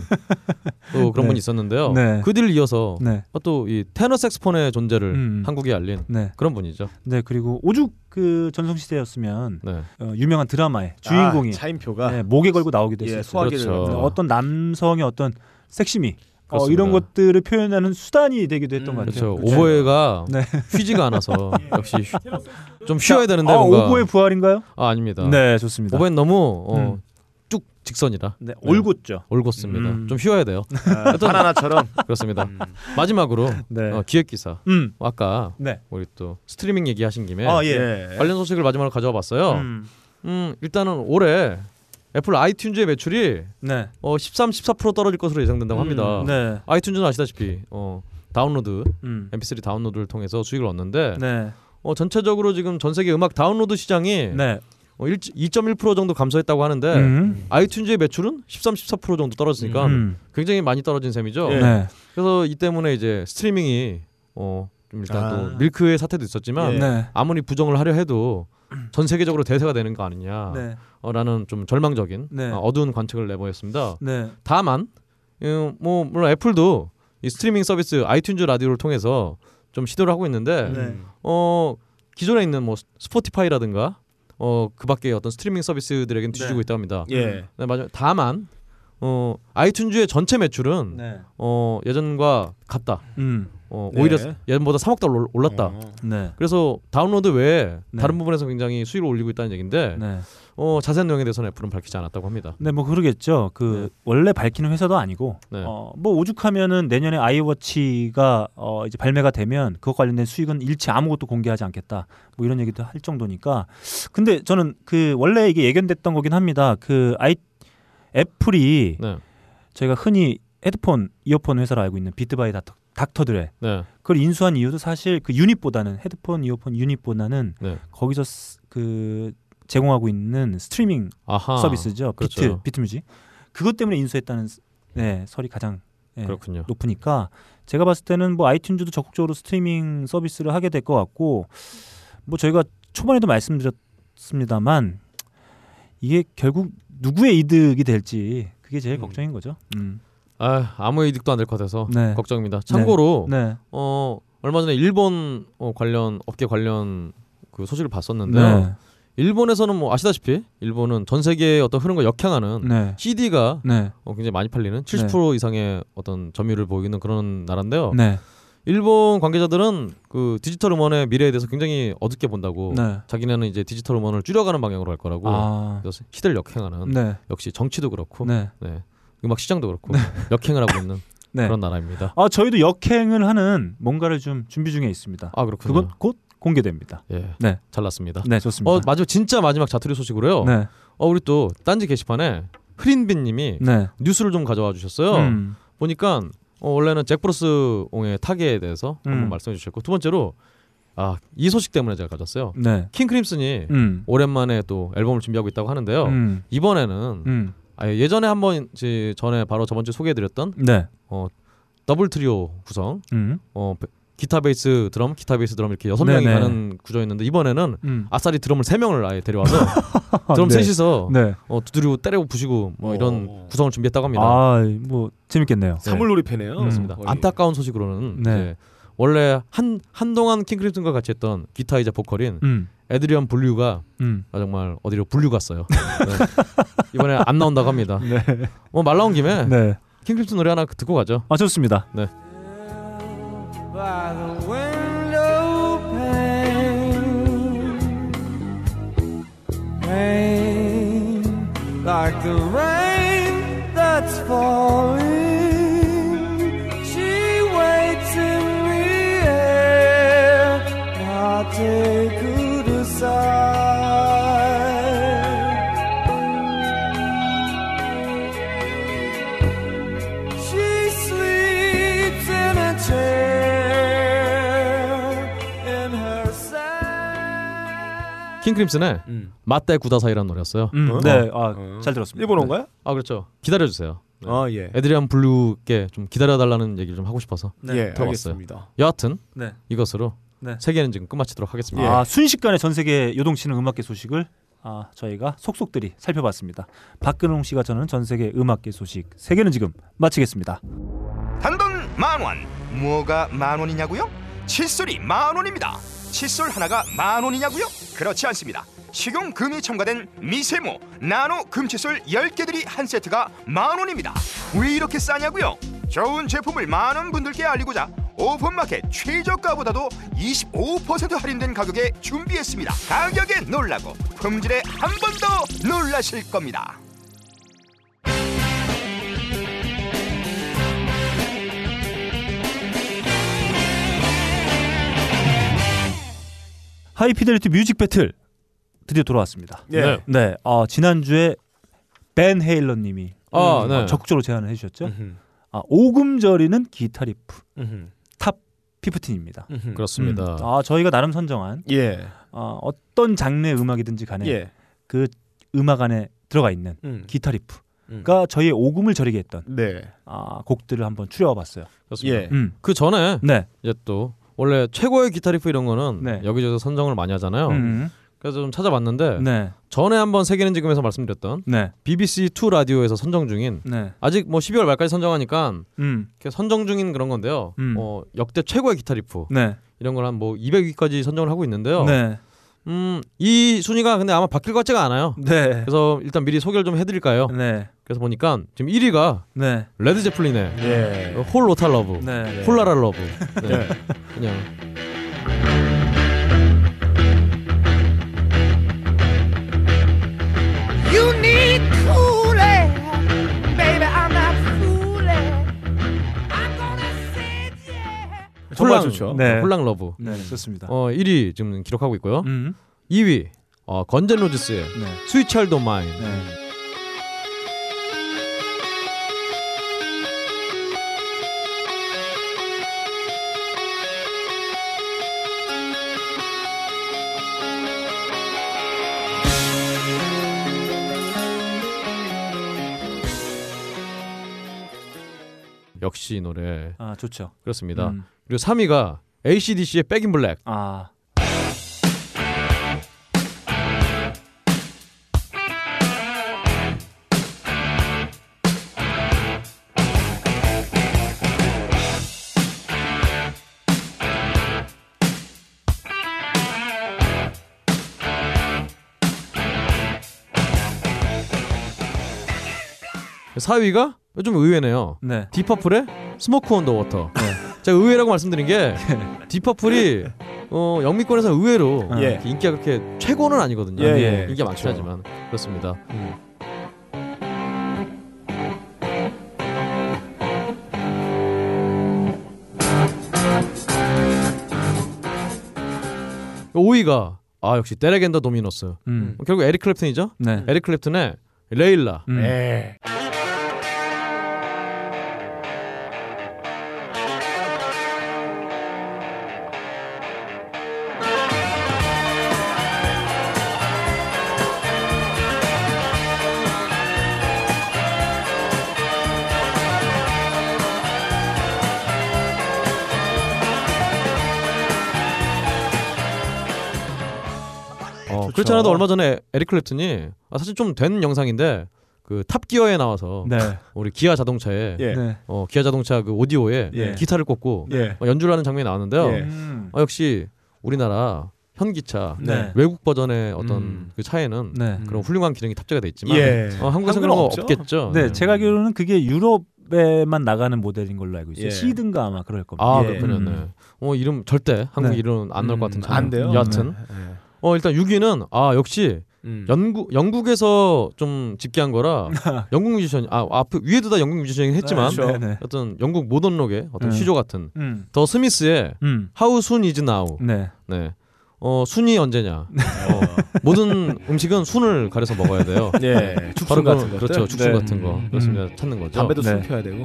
또 그런 네. 분이 있었는데요. 네. 그 뒤를 이어서 네. 또 이 테너 색소폰의 존재를 음. 한국에 알린 네. 그런 분이죠. 네, 그리고 오죽 그 전성 시대였으면 네. 어, 유명한 드라마의 주인공이 아, 차인표가 네, 목에 걸고 나오기도 예, 했어요. 소화기를 그렇죠. 네, 어떤 남성의 어떤 섹시미 어. 이런 것들을 표현하는 수단이 되기도 했던 음, 것 같아요. 그렇죠. 오보에가 네. 휘지가 않아서 역시 휴- 좀 쉬어야 되는데 아, 뭔가 오보의 부활인가요? 아 아닙니다. 네, 좋습니다. 오보엔 너무 어, 음. 쭉 직선이라 네, 올곧죠. 올곧습니다. 음. 좀 쉬어야 돼요. 아, 바나나처럼 그렇습니다. 마지막으로 네. 어, 기획 기사. 음. 아까 네. 우리 또 스트리밍 얘기하신 김에 아, 예. 예. 관련 소식을 마지막으로 가져와 봤어요. 음. 음. 일단은 올해 애플 아이튠즈의 매출이 네. 어, 13, 14% 떨어질 것으로 예상된다고 합니다. 네. 아이튠즈는 아시다시피 어, 다운로드 음. MP3 다운로드를 통해서 수익을 얻는데 네. 어, 전체적으로 지금 전 세계 음악 다운로드 시장이 네. 어, 1, 2.1% 정도 감소했다고 하는데 음. 아이튠즈의 매출은 13, 14% 정도 떨어지니까 음. 굉장히 많이 떨어진 셈이죠. 예. 네. 그래서 이 때문에 이제 스트리밍이 어, 좀 일단 아. 또 밀크의 사태도 있었지만 예. 네. 아무리 부정을 하려 해도 전 세계적으로 대세가 되는 거 아니냐. 네. 어, 라는 좀 절망적인 네. 어, 어두운 관측을 내보였습니다. 네. 다만 음, 뭐 물론 애플도 이 스트리밍 서비스 아이튠즈 라디오를 통해서 좀 시도를 하고 있는데 네. 어 기존에 있는 뭐 스포티파이라든가 어 그밖에 어떤 스트리밍 서비스들에게는 뒤지고 네. 있다고 합니다. 예. 네, 맞아요. 다만 어 아이튠즈의 전체 매출은 네. 어 예전과 같다. 음. 어 네. 오히려 예전보다 3억 달러 올랐다. 어. 네. 그래서 다운로드 외에 네. 다른 부분에서 굉장히 수익을 올리고 있다는 얘기인데 네. 어 자세한 내용에 대해서는 애플은 밝히지 않았다고 합니다. 네, 뭐 그러겠죠. 그 원래 밝히는 회사도 아니고 네. 어, 뭐 오죽하면은 내년에 아이워치가 어, 이제 발매가 되면 그것 관련된 수익은 일체 아무것도 공개하지 않겠다. 뭐 이런 얘기도 할 정도니까. 근데 저는 그 원래 이게 예견됐던 거긴 합니다. 그 아이 애플이 네. 저희가 흔히 헤드폰, 이어폰 회사로 알고 있는 Beats by Dr., Dr. Dre 네. 그걸 인수한 이유도 사실 그 유닛보다는 헤드폰, 이어폰 유닛보다는 네. 거기서 스- 그 제공하고 있는 스트리밍 아하. 서비스죠. 비트 그렇죠. 비트뮤직. 그것 때문에 인수했다는 스- 네, 설이 가장 네, 그렇군요. 높으니까 제가 봤을 때는 뭐 아이튠즈도 적극적으로 스트리밍 서비스를 하게 될 것 같고 뭐 저희가 초반에도 말씀드렸습니다만 이게 결국 누구의 이득이 될지 그게 제일 음. 걱정인 거죠. 음. 아, 아무 이득도 안 될 것 같아서 네. 걱정입니다. 참고로 네. 어 얼마 전에 일본 어, 관련 업계 관련 그 소식을 봤었는데 네. 일본에서는 뭐 아시다시피 일본은 전 세계의 어떤 흐름과 역행하는 네. CD가 네. 어, 굉장히 많이 팔리는 70% 이상의 어떤 점유율을 보이는 그런 나라인데요. 네. 일본 관계자들은 그 디지털 음원의 미래에 대해서 굉장히 어둡게 본다고 네. 자기네는 이제 디지털 음원을 줄여가는 방향으로 할 거라고 아. 그래서 시대를 역행하는 네. 역시 정치도 그렇고 네. 네. 음악 시장도 그렇고 역행을 하고 있는 네. 그런 나라입니다. 아, 저희도 역행을 하는 뭔가를 좀 준비 중에 있습니다. 아 그렇군요. 그건 곧 공개됩니다. 예, 네. 잘났습니다. 네, 좋습니다. 어 마지막 진짜 마지막 자투리 소식으로요. 네. 어 우리 또 딴지 게시판에 흐린빈님이 네. 뉴스를 좀 가져와 주셨어요. 음. 보니까 어, 원래는 잭 브루스 옹의 타계에 대해서 음. 한번 말씀해 주셨고 두 번째로 아 이 소식 때문에 제가 가졌어요. 네. 킹 크림슨이 음. 오랜만에 또 앨범을 준비하고 있다고 하는데요. 음. 이번에는 음. 아, 예전에 한번 이제 전에 바로 저번 주에 소개해드렸던 네. 어, 더블 트리오 구성 음. 어, 베- 기타 베이스 드럼 기타 베이스 드럼 이렇게 여섯 명이. 가는 구조였는데 이번에는 음. 아싸리 드럼을 세 명을 아예 데려와서 드럼 네. 셋이서 네. 어, 두드리고 때리고 부시고 뭐 이런 오. 구성을 준비했다고 합니다. 아, 뭐 재밌겠네요. 사물놀이 패네요. 그렇습니다. 거의. 안타까운 소식으로는 네. 원래 한 한동안 킹크림슨과 같이 했던 기타이자 보컬인 음. 에드리언 불류가 음. 아, 정말 어디로 불류 갔어요. 네. 이번에 안 나온다고 합니다. 네. 뭐 말 나온 김에 네. 킹크림스 노래 하나 듣고 가죠. 아 좋습니다. 네. like the rain that's falling. 킹크림슨의 음. 맞대 구다사이라는 노래였어요. 음, 어? 네, 아, 어. 잘 들었습니다. 일본어인가요? 아 그렇죠. 기다려 주세요. 네. 아 예. 에드리안 블루께 좀 기다려 달라는 얘기를 좀 하고 싶어서 네. 예, 들어봤어요. 알겠습니다. 여하튼 네. 이것으로 네. 세계는 지금 끝마치도록 하겠습니다. 예. 아, 순식간에 전 세계 요동치는 음악계 소식을 아, 저희가 속속들이 살펴봤습니다. 박근홍 씨가 전하는 전 세계 음악계 소식 세계는 지금 마치겠습니다. 단돈 만 원. 뭐가 만 원이냐고요? 칫솔이 만 원입니다. 칫솔 하나가 만 원이냐고요? 그렇지 않습니다. 식용 금이 첨가된 미세모 나노 금칫솔 10개들이 한 세트가 만 원입니다. 왜 이렇게 싸냐고요? 좋은 제품을 많은 분들께 알리고자 오픈마켓 최저가보다도 25% 할인된 가격에 준비했습니다. 가격에 놀라고 품질에 한 번 더 놀라실 겁니다. 하이피델리티 뮤직 배틀 드디어 돌아왔습니다. 예. 네. 네, 아, 지난주에 밴 헤일러 님이 아, 음, 네. 적극적으로 제안을 해 주셨죠. 음흠. 아, 오금 저리는 기타 리프 음흠. top fifteen입니다. 음흠. 그렇습니다. 음, 아, 저희가 나름 선정한 예. 어, 어떤 장르의 음악이든지 간에 예. 그 음악 안에 들어가 있는 음. 기타 riff가 음. 저희의 오금을 저리게 했던 네. 아, 곡들을 한번 추려봤어요. 그렇습니다. 예. 음. 그 전에 네. 이제 또 원래 최고의 기타 리프 이런 거는 네. 여기저기서 선정을 많이 하잖아요. 음. 그래서 좀 찾아봤는데 네. 전에 한번 세계는 지금에서 말씀드렸던 네. BBC 2 라디오에서 선정 중인 네. 아직 뭐 12월 말까지 선정하니까 음. 선정 중인 그런 건데요. 음. 어, 역대 최고의 기타 리프 네. 이런 걸 한 뭐 200위까지 선정을 하고 있는데요. 네. 음, 이 순위가 근데 아마 바뀔 것 같지가 않아요. 네. 그래서 일단 미리 소개를 좀 해드릴까요? 네. 그래서 보니까 지금 1위가 네. 레드 제플린의 예. Whole Lotta Love, 네. Whole Lotta Love. 네. 예. 그냥 좋죠. 네. Whole Lotta Love. 네. 좋습니다. 어 1위 지금 기록하고 있고요. 음. 2위 어, 건즈 앤 로지스의 네. Child o' Mine. 역시 이 노래 아, 좋죠. 그렇습니다. 음. 그리고 3위가 ACDC의 백인 블랙. 아. 4위가 좀 의외네요. 네. 딥 퍼플의 Smoke on the Water. 제가 의외라고 말씀드린 게 딥 퍼플이 어, 영미권에서 의외로 예. 이렇게 인기가 그렇게 최고는 아니거든요. 예, 예. 인기가 많긴 그렇죠. 하지만 그렇습니다. 음. 5위가 아 역시 데릭 앤 더 도미노스. 음. 결국 에릭 클랩튼이죠. 네. 에릭 클랩튼의 레일라. 음. 그렇지 않아도 얼마 전에 에릭 클랩튼이 아, 사실 좀 된 영상인데 그 탑기어에 나와서 네. 우리 기아 자동차에 예. 네. 어, 기아 자동차 그 오디오에 예. 기타를 꽂고 예. 어, 연주를 하는 장면이 나왔는데요. 예. 음. 어, 역시 우리나라 현기차 네. 외국 버전의 어떤 음. 그 차에는 네. 그런 훌륭한 기능이 탑재가 돼 있지만 예. 어, 한국에서 한국은 그런 거 없죠? 없겠죠. 네, 제가 알기로는 그게 유럽 에만 나가는 모델인 걸로 알고 있어요. 예. 시든가 아마 그럴 겁니다. 아 예. 그렇군요. 네. 어 이름 절대 한국 네. 이름 안 나올 것 같은 음, 차. 안 돼요. 여하튼 네. 어 일단 6위는 아 역시 음. 영국 영국에서 좀 집계한 거라 영국 뮤지션 아앞 위에도 다 영국 뮤지션이 했지만 네, 그렇죠. 네. 어떤 영국 모던 록의 어떤 음. 시조 같은 음. 더 스미스의 음. How Soon Is Now 네. 네. 어 순이 언제냐 어, 모든 음식은 순을 가려서 먹어야 돼요. 예, 바로 죽순 같은 그- 것들. 그렇죠 죽순 네. 같은 거 음. 그렇습니다 찾는 거죠. 담배도 숨 네. 펴야 되고.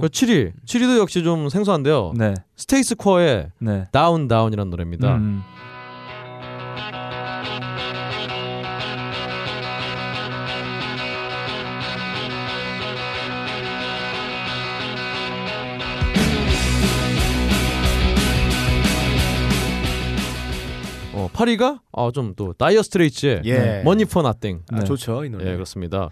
그 7위 7위도 역시 좀 생소한데요. 네. 스테이터스 쿼의 네. Down Down이라는 노래입니다. 음. 어 8위가 아, 좀 또 다이어 스트레이츠의 예. Money for Nothing. 아, 좋죠 이 노래. 예 그렇습니다.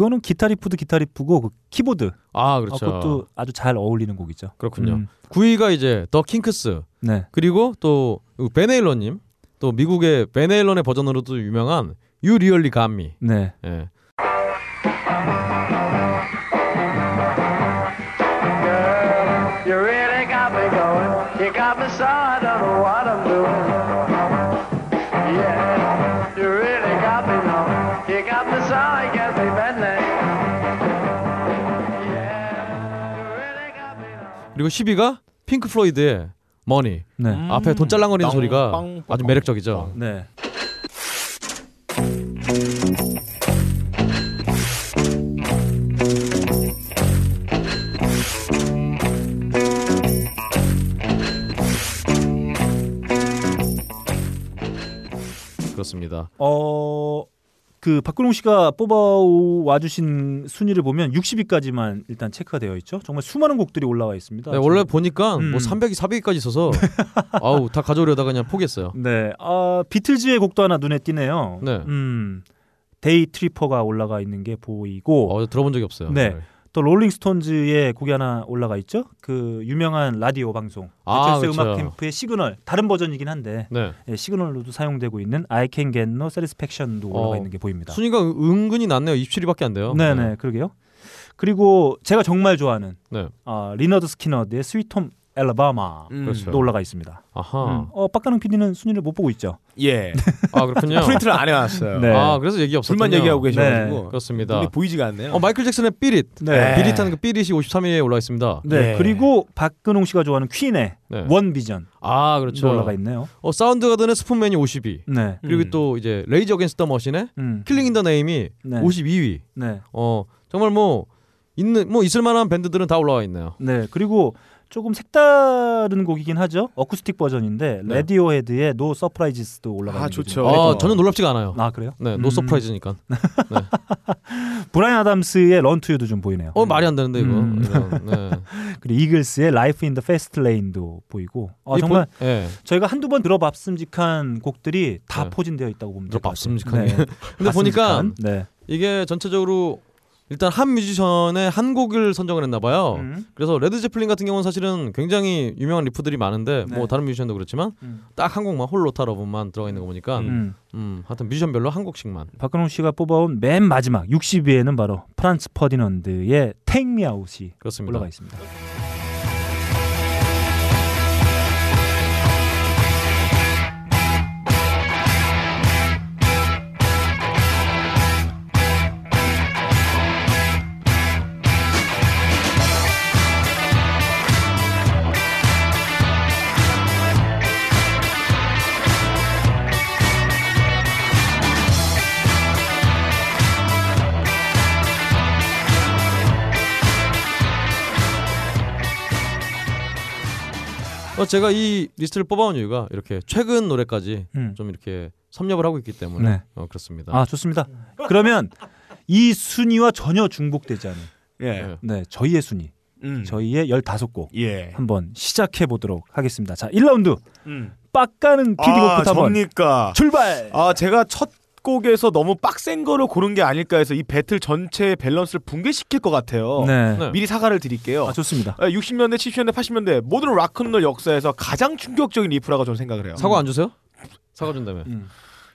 이거는 기타 riff도 기타 riff고 그 키보드 아 그렇죠. 어, 그것도 아주 잘 어울리는 곡이죠. 그렇군요. 음. 9위가 이제 더 킹크스 네. 그리고 또 밴 헤일러님 또 미국의 밴 헤일런의 버전으로도 유명한 You Really Got Me. 네. 예. 10위가 핑크 플로이드의 Money. 네. 앞에 돈 짤랑거리는 빵, 소리가 빵, 아주 빵, 매력적이죠. 네. 그렇습니다. 어, 그 박근홍 씨가 뽑아 와 주신 순위를 보면 60위까지만 일단 체크가 되어 있죠. 정말 수많은 곡들이 올라와 있습니다. 네, 원래 보니까 음. 뭐 300위, 400위까지 있어서 아우 다 가져오려다 가 그냥 포기했어요. 네, 아 비틀즈의 곡도 하나 눈에 띄네요. 네. 음, Day Tripper가 올라가 있는 게 보이고, 어, 들어본 적이 없어요. 네, 또 롤링스톤즈의 곡이 하나 올라가 있죠. 그 유명한 라디오 방송 아, 배철수의 그렇죠. 음악 캠프의 시그널 다른 버전이긴 한데 네. 예, 시그널로도 사용되고 있는 I Can Get No Satisfaction도 올라가 어, 있는 게 보입니다. 순위가 은근히 낮네요. 27위밖에 안 돼요. 네네 그러게요. 그리고 제가 정말 좋아하는 네. 아, 리너드 스키너드의 Sweet Home Alabama도 그렇죠. 올라가 있습니다. 아하. 음. 어 빡가능 PD는 순위를 못 보고 있죠. 예. 아 그렇군요. 프린트를 안 해놨어요. 네. 아 그래서 얘기 없었군요. 불만 얘기하고 계셔가지고 네. 그렇습니다. 보이지가 않네요. 어, 마이클 잭슨의 삐릿. 네. 삐릿하는 그 삐릿이 53위에 올라 있습니다. 네 예. 그리고 박근홍 씨가 좋아하는 퀸의 네. One Vision 아도 그렇죠. 올라가 있네요. 어, 사운드 가든의 Spoonman이 52. 네. 그리고 음. 또 이제 레이저 더 머신의 음. Killing in the Name이 네. 52위. 네. 어 정말 뭐 있는 뭐 있을 만한 밴드들은 다 올라와 있네요. 네. 그리고 조금 색다른 곡이긴 하죠. 어쿠스틱 버전인데 네. 라디오헤드의 No Surprises도 올라가 아, 좋죠. 좀- 아 전혀 놀랍지가 않아요. 아 그래요? 네, No 음. Surprise니까. 브라이언 아담스의 Run to You도 좀 보이네요. 어 말이 안 되는데 이거. 음. 네. 그리고 이글스의 Life in the Fast Lane도 보이고. 아, 이 정말 본- 예. 저희가 한두 번 들어봤음직한 곡들이 다 네. 포진되어 있다고 같아요. 들어봤음직한 네. 근데 보니까 봤음직한? 네. 이게 전체적으로 일단 한 뮤지션의 한 곡을 선정을 했나 봐요. 음. 그래서 레드 제플린 같은 경우는 사실은 굉장히 유명한 riff들이 많은데 네. 뭐 다른 뮤지션도 그렇지만 음. 딱 한 곡만 Whole Lotta Love만 들어가 있는 거 보니까 음, 음. 하여튼 뮤지션별로 한 곡씩만. 박근홍 씨가 뽑아온 맨 마지막 60위에는 바로 프란츠 퍼디넌드의 그렇습니다. 올라가 있습니다. 어, 제가 이 리스트를 뽑아온 이유가 이렇게 최근 노래까지 음. 좀 이렇게 섭렵을 하고 있기 때문에 네. 어, 그렇습니다. 아 좋습니다. 그러면 이 순위와 전혀 중복되지 않은 예. 네. 네 저희의 순위 음. 저희의 15곡 예. 한번 시작해 보도록 하겠습니다. 자, 1라운드 음. 빡가능 피디 곡부터 아, 한번 접니까? 출발. 아 제가 첫 곡에서 너무 빡센 거를 고른 게 아닐까 해서 이 배틀 전체의 밸런스를 붕괴시킬 것 같아요. 네. 네. 미리 사과를 드릴게요. 아, 좋습니다. 60년대, 70년대, 80년대 모든 락큰롤 역사에서 가장 충격적인 riff라고 저는 생각을 해요. 사과 안 주세요? 사과 준다며.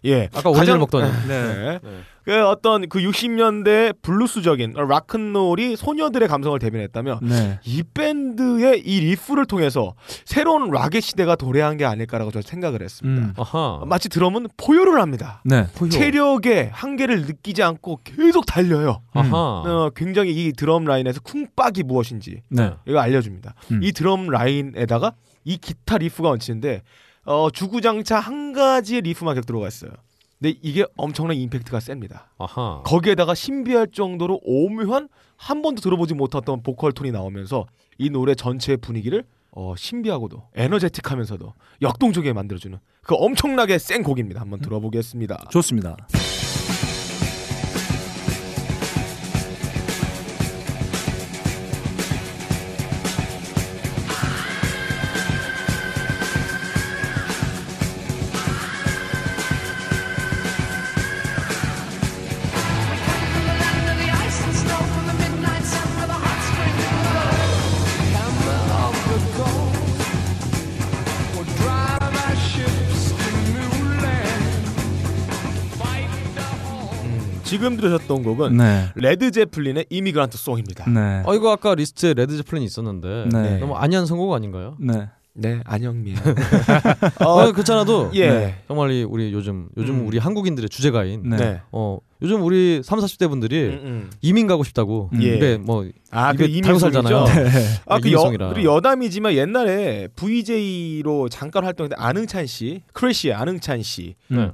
예. 아까 오리지널 먹더니. 네. 네. 그 어떤 그 60년대 블루스적인 락큰롤이 소녀들의 감성을 대변했다면 네. 이 밴드의 이 riff를 통해서 새로운 락의 시대가 도래한 게 아닐까라고 저는 생각을 했습니다. 음. 아하. 마치 드럼은 포효를 합니다. 네. 체력의 한계를 느끼지 않고 계속 달려요. 아하. 어, 굉장히 이 드럼 라인에서 쿵빡이 무엇인지 네. 이거 알려줍니다. 음. 이 드럼 라인에다가 이 기타 riff가 얹히는데 어, 주구장창 한 가지의 riff만 계속 들어가 있어요. 근데 이게 엄청난 임팩트가 셉니다. 아하. 거기에다가 신비할 정도로 오묘한 한 번도 들어보지 못했던 보컬 톤이 나오면서 이 노래 전체의 분위기를 어, 신비하고도 energetic하면서도 역동적이게 만들어주는 그 엄청나게 센 곡입니다. 한번 들어보겠습니다. 좋습니다. 지금 들으셨던 곡은 네. 레드 제플린의 Immigrant Song입니다. 네. 어 이거 아까 리스트에 레드 제플린이 있었는데 네. 너무 안이한 선곡 아닌가요? 네. 네, 안영미야. 어, 그렇잖아도 예. 네. 정말 이 우리 요즘 요즘 음. 우리 한국인들의 주제가인 네. 네. 어 요즘 우리 3, 40대 분들이 음, 음. 이민 가고 싶다고 예. 입에 뭐 아, 그 입에 이민송이죠? 달고 살잖아요. 아, 그 여. 그리고 여담이지만 옛날에 VJ로 잠깐 활동했던 안흥찬 씨, 크래쉬의 안흥찬 씨가 네.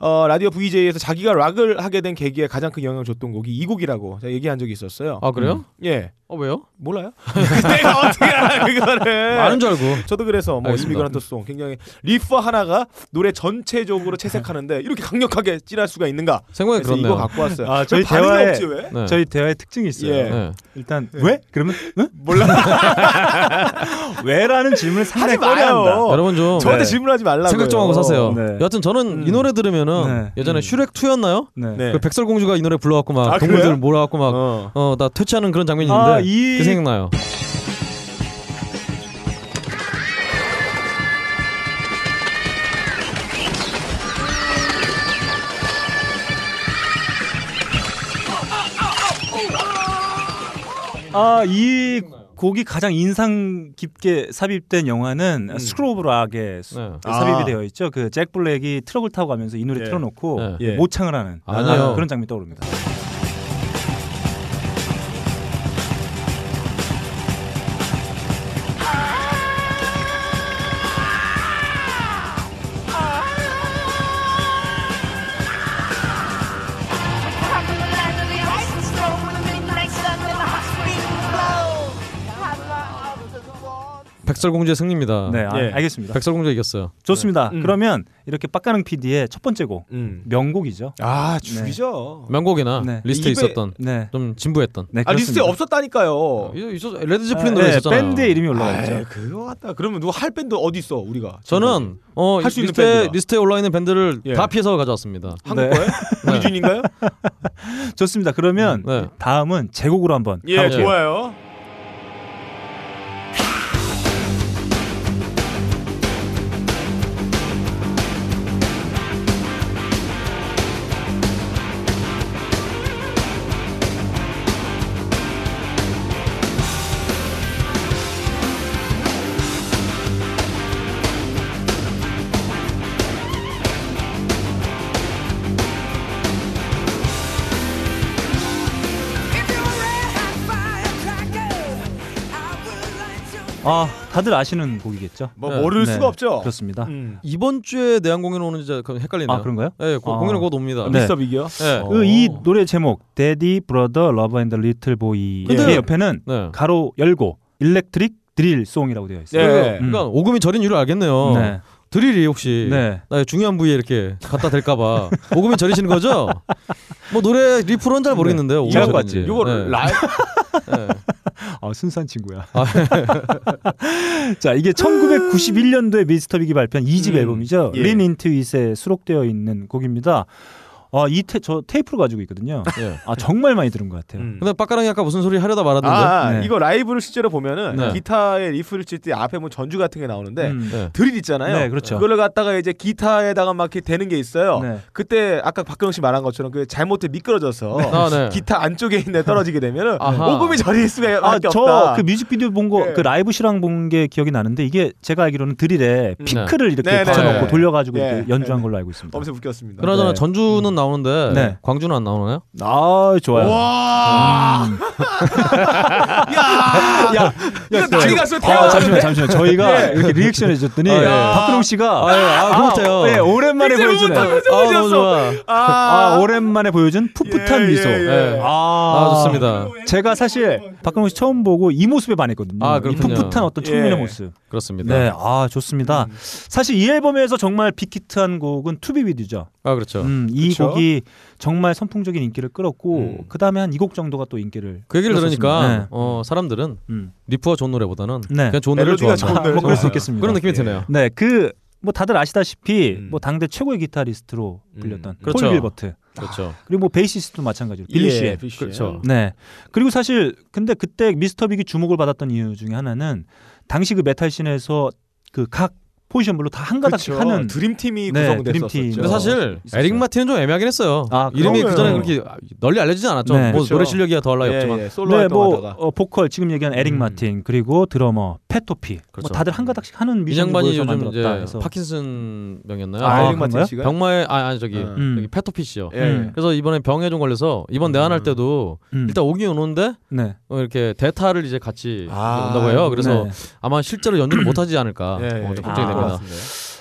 어, 라디오 VJ에서 자기가 락을 하게 된 계기에 가장 큰 영향을 줬던 곡이 이 곡이라고 제가 얘기한 적이 있었어요. 아 그래요? 예. 어 왜요? 몰라요? 내가 어떻게 알아 그거를? 아는 줄 알고. 저도 그래서 뭐 알겠습니다. Immigrant Song 굉장히 리프 하나가 노래 전체적으로 채색하는데 이렇게 강력하게 칠할 수가 있는가? 생각이 그래서 그렇네요. 이거 갖고 왔어요. 아, 저희 대화에 없지 왜? 네. 저희 대화의 특징이 있어요. 예. 네. 일단 왜? 그러면 응? 몰라. 왜라는 질문을 상당히 하지 마요. 꺼려한다. 여러분 좀 저한테 네. 질문하지 말라고요. 생각 좀 하고 사세요. 네. 여하튼 저는 이 노래 들으면은 네. 예전에 음. 슈렉 2였나요? 네. 네. 그 백설공주가 이 노래 불러갖고 막 아, 동물들? 몰아갖고 막 어. 어나 퇴치하는 그런 장면이 있는데 아, 이- 그 생각나요. 아, 이 곡이 가장 인상 깊게 삽입된 영화는 음. 스크로브 락에 네. 삽입이 아. 되어 있죠. 그 잭 블랙이 트럭을 타고 가면서 이 노래 예. 틀어놓고 네. 예. 모창을 하는 아니요. 그런 장면이 떠오릅니다. 백설공주의 승리입니다. 네, 아, 예. 알겠습니다. 백설공주 이겼어요. 좋습니다. 음. 그러면 이렇게 빡가능 PD의 첫 번째 곡 음. 명곡이죠. 아 죽이죠. 명곡이나 네. 리스트에 입에- 있었던 네, 좀 진부했던 네아 리스트에. 없었다니까요. 이- 있었 레드 제플린 아, 노래 네, 있었잖아요. 밴드의 이름이 올라가 아이, 있죠. 그거 같다. 그러면 누가 할 밴드 어디 있어 우리가? 저는 어 할수 있는 리스트에 밴드가. 리스트에 올라 있는 밴드를 예. 다 피해서 가져왔습니다. 한국 네. 거예요? 우리 준인가요? 좋습니다. 그러면 네. 다음은 제곡으로 한번 예, 가볼게요. 좋아요. 아, 다들 아시는 곡이겠죠? 뭐 네. 모를 네, 수가 없죠. 그렇습니다. 음. 이번 주에 내한 공연 오는지 그 헷갈리네요. 아, 그런가요? 네, 고- 아. 공연은 곧 옵니다. 네. 미스터 빅이요? 네. 어. 그이 노래 제목 Daddy, Brother, Lover, Little Boy의 근데- 옆에는 네. 가로 열고 Electric Drill Song이라고 되어 있어요. 네. 그러니까 오금이 저린 이유를 알겠네요. 네. 드릴이 혹시 네. 나의 중요한 부위에 이렇게 갖다 댈까봐 오금이 저리시는 거죠? 뭐 노래 riff로는 잘 모르겠는데요. 제가 저린지. 이거 네. 라이 네. 아, 순수한 친구야. 자, 이게 1991년도에 미스터 빅이 발표한 2집 음, 앨범이죠. 예. Lean Into It에 수록되어 있는 곡입니다. 아, 이 테, 저 테이프를 가지고 있거든요. 예. 아, 정말 많이 들은 것 같아요. 음. 근데 빡가능이 아까 무슨 소리 하려다 말았는데. 아 네. 이거 라이브를 실제로 보면은 네. 기타에 riff를 칠 때 앞에 뭐 전주 같은 게 나오는데 음. 네. 드릴 있잖아요. 네, 그렇죠. 그걸 갖다가 이제 기타에다가 막 이렇게 대는 게 있어요. 네. 그때 아까 박근홍 씨 말한 것처럼 그 잘못돼 미끄러져서 아, 네. 기타 안쪽에 있는 데 떨어지게 되면은 아하. 오금이 저릴 수가 아, 밖에 저 없다. 그 뮤직비디오 본 거, 예. 그 라이브 실황 본 게 기억이 나는데 이게 제가 알기로는 드릴에 음. 피크를 이렇게 네, 네, 붙여놓고 네. 돌려가지고 예. 이렇게 연주한 네. 걸로 알고 있습니다. 엄청 웃겼습니다. 네. 전주는 나오는데 네. 광주는 안 나오나요? 아, 좋아요. 와. 음. 야, 야, 이거 난리 갔어. 아. 잠시만, 잠시만. 저희가 예. 이렇게 리액션 해줬더니 아, 예. 박근홍 씨가 아, 예. 아, 고맙대요. 예, 오랜만에 부터 아, 너무 좋아. 아, 오랜만에 보여준 풋풋한 예, 미소. 예, 예. 네. 아, 아, 좋습니다. 제가 사실 박근홍 씨 처음 보고 이 모습에 반했거든요. 아, 이 그렇군요. 풋풋한 어떤 청년의 예. 모습. 그렇습니다. 네, 아 좋습니다. 음. 사실 이 앨범에서 정말 빅히트한 곡은 To Be With You죠. 아, 그렇죠. 음, 이 그쵸. 곡이 정말 선풍적인 인기를 끌었고 음. 그 다음에 한 이 곡 정도가 또 인기를 그 얘기를 끌었었습니다. 들으니까 네. 어, 사람들은 음. riff가 좋은 노래보다는 네. 그냥 좋은 노래를 좋아한다. 뭐 그럴 수. 있겠습니다. 그런 느낌이 드네요. 네, 그 뭐 다들 아시다시피 음. 뭐 당대 최고의 기타리스트로 음. 불렸던 그렇죠. 폴 길버트 그렇죠. 그리고 뭐 베이시스트도 마찬가지로 빌리 씨. 예, 빌리 그렇죠. 네. 그리고 사실 근데 그때 미스터 빅이 주목을 받았던 이유 중에 하나는 당시 그 메탈 scene에서 그 각 포지션별로 다 한 가닥씩 그렇죠. 하는 드림팀이 네, 구성됐었죠. 근데 사실 있었어요. 에릭 마틴은 좀 애매하긴 했어요. 아, 이름이. 그 전에 그렇게 널리 알려지지 않았죠. 네. 뭐 그렇죠. 노래 실력이야 더할 나위 예, 없지만. 예, 솔로 네, 뭐 어, 보컬 지금 얘기한 에릭 음. 마틴 그리고 드러머 팻 토피 그렇죠. 뭐 다들 한 가닥씩 하는 이 뮤지션 양반이 모여서 요즘 만들었다 이제 해서 파킨슨 병이었나요? 아, 아, 에릭 마틴? 씨가 병마에 아 아니 저기 음. 저기 팻 토피 씨요. 예. 음. 그래서 이번에 병에 좀 걸려서 이번 내한할 음. 때도 음. 일단 오긴 오는데 네. 어, 이렇게 대타를 이제 같이 아, 온다고 해요. 그래서 네. 아마 실제로 연주를 못 하지 않을까 예, 어, 좀 예. 걱정이 아, 됩니다.